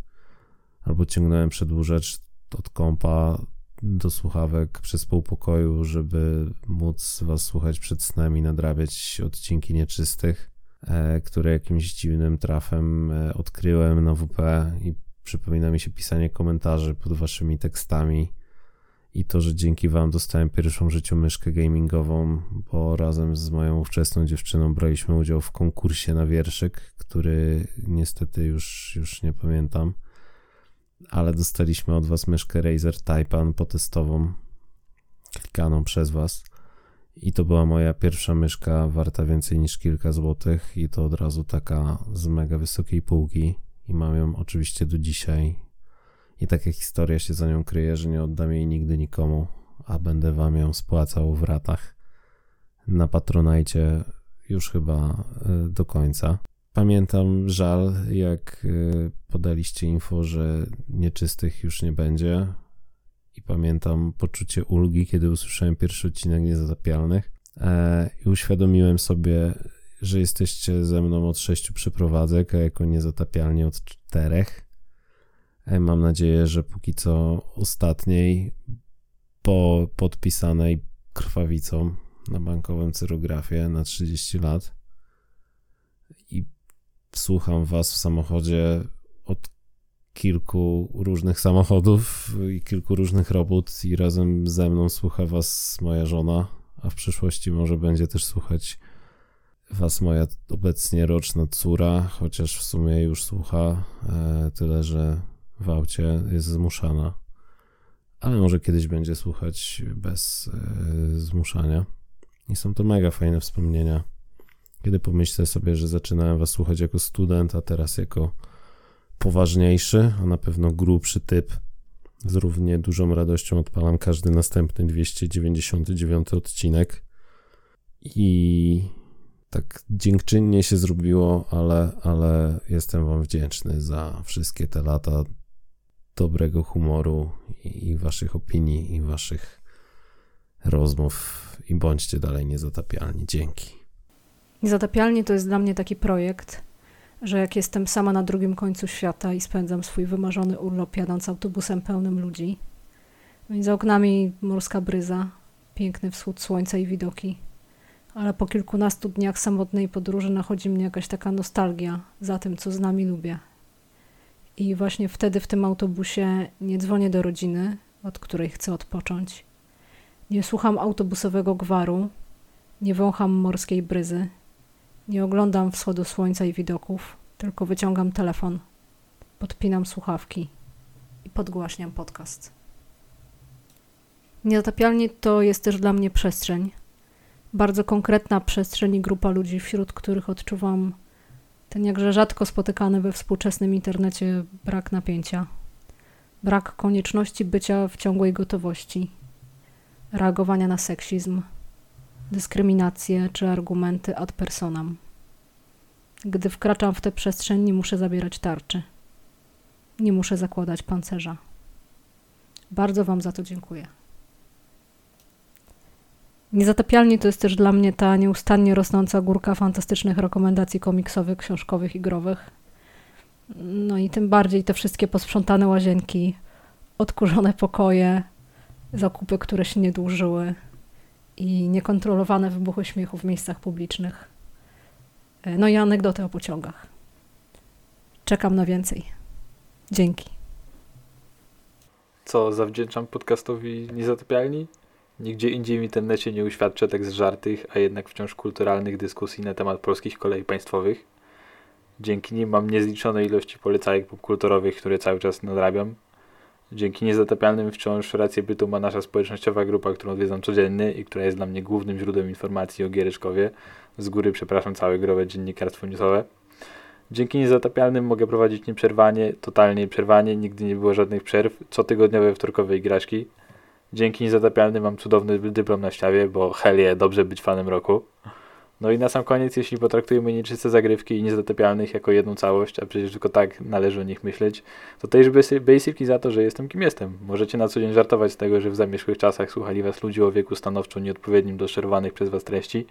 albo ciągnąłem przedłużacz od kompa do słuchawek przez pół pokoju, żeby móc was słuchać przed snem i nadrabiać odcinki nieczystych, e, które jakimś dziwnym trafem e, odkryłem na WP i przypomina mi się pisanie komentarzy pod waszymi tekstami i to, że dzięki Wam dostałem pierwszą w życiu myszkę gamingową, bo razem z moją ówczesną dziewczyną braliśmy udział w konkursie na wierszyk, który niestety już, już nie pamiętam, ale dostaliśmy od Was myszkę Razer Taipan potestową, klikaną przez Was. I to była moja pierwsza myszka warta więcej niż kilka złotych, i to od razu taka z mega wysokiej półki. I mam ją oczywiście do dzisiaj i taka historia się za nią kryje, że nie oddam jej nigdy nikomu, a będę wam ją spłacał w ratach na Patronajcie już chyba y, do końca. Pamiętam żal, jak y, podaliście info, że nieczystych już nie będzie. I pamiętam poczucie ulgi, kiedy usłyszałem pierwszy odcinek Niezatapialnych. E, I uświadomiłem sobie, że jesteście ze mną od sześciu przeprowadzek, a jako niezatapialnie od czterech. E, Mam nadzieję, że póki co ostatniej, po podpisanej krwawicą na bankowym cyrografie na 30 lat. I słucham was w samochodzie od kilku różnych samochodów i kilku różnych robót i razem ze mną słucha was moja żona, a w przyszłości może będzie też słuchać was moja obecnie roczna córa, chociaż w sumie już słucha, e, tyle że w aucie jest zmuszana. Ale może kiedyś będzie słuchać bez e, zmuszania. I są to mega fajne wspomnienia. Kiedy pomyślę sobie, że zaczynałem was słuchać jako student, a teraz jako poważniejszy, a na pewno grubszy typ, z równie dużą radością odpalam każdy następny 299 odcinek. I tak dziękczynnie się zrobiło, ale, ale jestem Wam wdzięczny za wszystkie te lata dobrego humoru i, i Waszych opinii i Waszych rozmów. I bądźcie dalej niezatapialni. Dzięki. Niezatapialni to jest dla mnie taki projekt, że jak jestem sama na drugim końcu świata i spędzam swój wymarzony urlop jadąc autobusem pełnym ludzi, między oknami morska bryza, piękny wschód słońca i widoki, ale po kilkunastu dniach samotnej podróży nachodzi mnie jakaś taka nostalgia za tym, co z nami lubię. I właśnie wtedy w tym autobusie nie dzwonię do rodziny, od której chcę odpocząć. Nie słucham autobusowego gwaru, nie wącham morskiej bryzy, nie oglądam wschodu słońca i widoków, tylko wyciągam telefon, podpinam słuchawki i podgłaśniam podcast. Niezatapialnie to jest też dla mnie przestrzeń, bardzo konkretna przestrzeń i grupa ludzi, wśród których odczuwam ten jakże rzadko spotykany we współczesnym internecie brak napięcia, brak konieczności bycia w ciągłej gotowości, reagowania na seksizm, dyskryminację czy argumenty ad personam. Gdy wkraczam w tę przestrzeń, nie muszę zabierać tarczy. Nie muszę zakładać pancerza. Bardzo Wam za to dziękuję. Niezatapialnie to jest też dla mnie ta nieustannie rosnąca górka fantastycznych rekomendacji komiksowych, książkowych i growych. No i tym bardziej te wszystkie posprzątane łazienki, odkurzone pokoje, zakupy, które się nie dłużyły i niekontrolowane wybuchy śmiechu w miejscach publicznych. No i anegdoty o pociągach. Czekam na więcej. Dzięki. Co zawdzięczam podcastowi Niezatapialni? Nigdzie indziej w internecie nie uświadczę tak żartych, a jednak wciąż kulturalnych dyskusji na temat polskich kolei państwowych. Dzięki nim mam niezliczone ilości polecajek popkulturowych, które cały czas nadrabiam. Dzięki niezatapialnym wciąż rację bytu ma nasza społecznościowa grupa, którą odwiedzam codziennie i która jest dla mnie głównym źródłem informacji o Giereczkowie. Z góry przepraszam całe growe dziennikarstwo newsowe. Dzięki niezatapialnym mogę prowadzić nieprzerwanie, totalnie przerwanie, nigdy nie było żadnych przerw, cotygodniowe wtorkowe igraszki. Dzięki niezatapialnym mam cudowny dyplom na ściawie, bo helie, dobrze być fanem roku. No i na sam koniec, jeśli potraktujemy nieczyste zagrywki i niezatapialnych jako jedną całość, a przecież tylko tak należy o nich myśleć, to też basicki za to, że jestem kim jestem. Możecie na co dzień żartować z tego, że w zamierzchłych czasach słuchali was ludzie o wieku stanowczo nieodpowiednim do szerowanych przez was treści,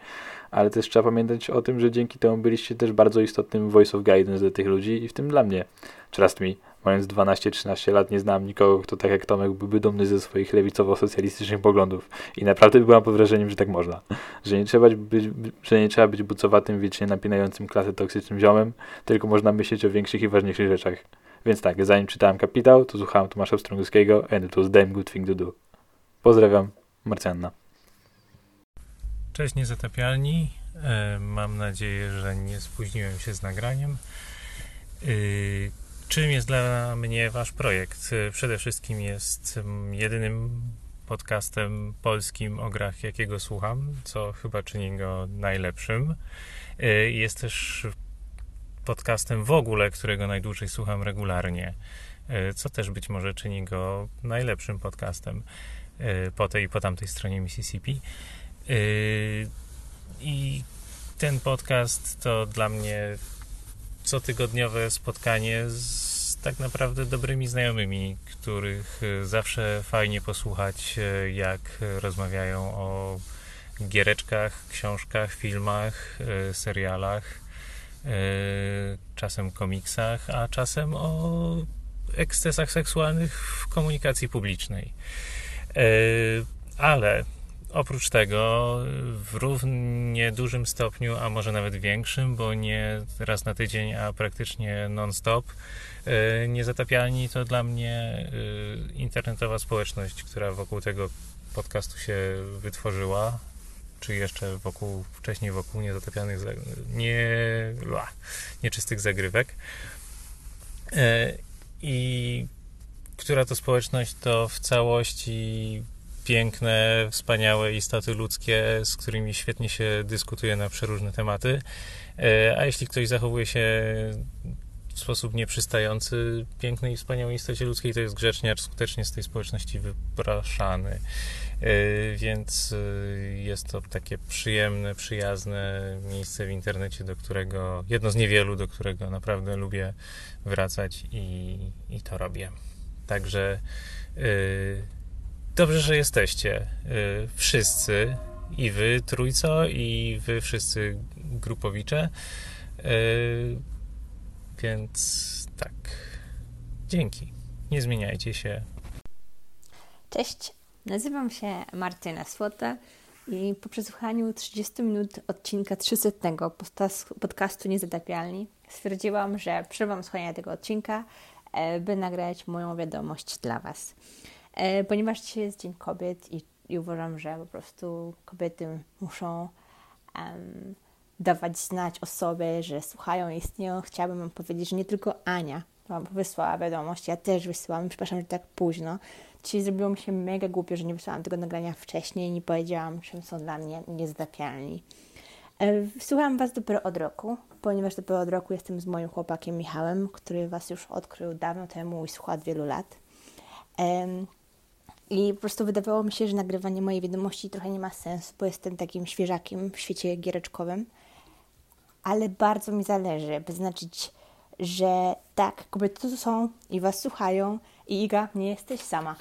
ale też trzeba pamiętać o tym, że dzięki temu byliście też bardzo istotnym voice of guidance dla tych ludzi i w tym dla mnie. Trust me, mając 12-13 lat nie znałem nikogo, kto tak jak Tomek byłby dumny ze swoich lewicowo-socjalistycznych poglądów. I naprawdę byłam pod wrażeniem, że tak można. Że nie trzeba być, że nie trzeba być bucowatym, wiecznie napinającym klasę toksycznym ziomem, tylko można myśleć o większych i ważniejszych rzeczach. Więc tak, zanim czytałem Kapitał, to słuchałem Tomasza Strągowskiego and it was damn good thing to do. Pozdrawiam, Marcianna. Cześć niezatapialni. E, mam nadzieję, że nie spóźniłem się z nagraniem. Y, czym jest dla mnie Wasz projekt? Y, przede wszystkim jest mm, jedynym podcastem polskim o grach, jakiego słucham, co chyba czyni go najlepszym. Y, jest też podcastem w ogóle, którego najdłużej słucham regularnie, co też być może czyni go najlepszym podcastem po tej i po tamtej stronie Mississippi. I ten podcast to dla mnie cotygodniowe spotkanie z tak naprawdę dobrymi znajomymi, których zawsze fajnie posłuchać, jak rozmawiają o giereczkach, książkach, filmach, serialach, czasem komiksach, a czasem o ekscesach seksualnych w komunikacji publicznej. Ale Oprócz tego w równie dużym stopniu, a może nawet większym, bo nie raz na tydzień, a praktycznie non-stop, e, niezatapialni to dla mnie e, internetowa społeczność, która wokół tego podcastu się wytworzyła, czy jeszcze wokół, wcześniej wokół niezatapialnych, nie, nieczystych zagrywek. E, I która to społeczność to w całości piękne, wspaniałe istoty ludzkie, z którymi świetnie się dyskutuje na przeróżne tematy. E, a jeśli ktoś zachowuje się w sposób nieprzystający pięknej i wspaniałej istocie ludzkiej, to jest grzeczniarz skutecznie z tej społeczności wypraszany. E, więc e, jest to takie przyjemne, przyjazne miejsce w internecie, do którego, jedno z niewielu, do którego naprawdę lubię wracać i, i to robię. Także Dobrze, że jesteście. Y, wszyscy. I wy, trójco, i wy wszyscy grupowicze. Y, więc tak. Dzięki. Nie zmieniajcie się. Cześć. Nazywam się Martyna Słota i po przesłuchaniu 30 minut odcinka 300 podcastu Niezatapialni stwierdziłam, że przerwam słuchania tego odcinka, e, by nagrać moją wiadomość dla Was. E, ponieważ dzisiaj jest Dzień Kobiet i, i uważam, że po prostu kobiety muszą um, dawać znać o sobie, że słuchają, istnieją. Chciałabym powiedzieć, że nie tylko Ania Wam wysłała wiadomość, ja też wysłałam, przepraszam, że tak późno. Dzisiaj zrobiło mi się mega głupio, że nie wysłałam tego nagrania wcześniej i nie powiedziałam, czym są dla mnie niezatapialni. E, Słucham Was dopiero od roku, ponieważ dopiero od roku jestem z moim chłopakiem Michałem, który Was już odkrył dawno temu i słucha od wielu lat. I po prostu wydawało mi się, że nagrywanie mojej wiadomości trochę nie ma sensu, bo jestem takim świeżakiem w świecie giereczkowym. Ale bardzo mi zależy, by znaczyć, że tak, kobiety tu są i Was słuchają i Iga, nie jesteś sama.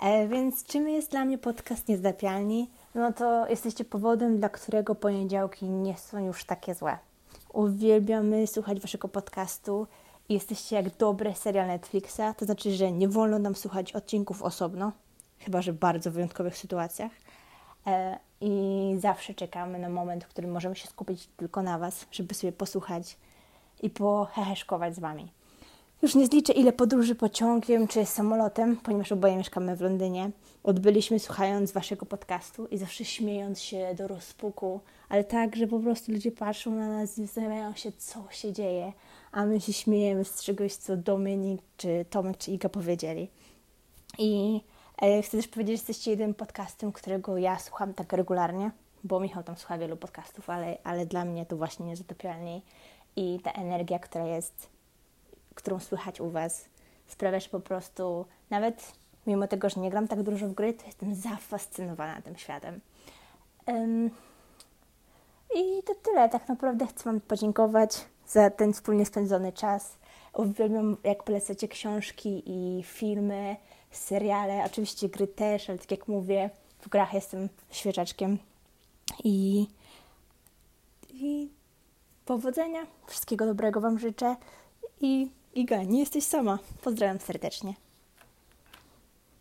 E, więc czym jest dla mnie podcast Niezdapialni? No to jesteście powodem, dla którego poniedziałki nie są już takie złe. Uwielbiamy słuchać waszego podcastu jesteście jak dobry serial Netflixa, to znaczy, że nie wolno nam słuchać odcinków osobno, chyba że w bardzo wyjątkowych sytuacjach. E, I zawsze czekamy na moment, w którym możemy się skupić tylko na was, żeby sobie posłuchać i poheheszkować z wami. Już nie zliczę, ile podróży pociągiem czy samolotem, ponieważ oboje mieszkamy w Londynie. Odbyliśmy słuchając waszego podcastu i zawsze śmiejąc się do rozpuku, ale tak, że po prostu ludzie patrzą na nas i zastanawiają się, co się dzieje, a my się śmiejemy z czegoś, co Dominik, czy Tomek, czy Iga powiedzieli. I e, chcę też powiedzieć, że jesteście jednym podcastem, którego ja słucham tak regularnie, bo Michał tam słucha wielu podcastów, ale, ale dla mnie to właśnie niezatopialniej. I ta energia, która jest którą słychać u Was, sprawia, że po prostu nawet mimo tego, że nie gram tak dużo w gry, to jestem zafascynowana tym światem. Ym, I to tyle. Tak naprawdę chcę Wam podziękować za ten wspólnie spędzony czas. Uwielbiam, jak polecacie książki i filmy, seriale, oczywiście gry też, ale tak jak mówię, w grach jestem świeżaczkiem. I, i powodzenia, wszystkiego dobrego Wam życzę i Iga, nie jesteś sama. Pozdrawiam serdecznie.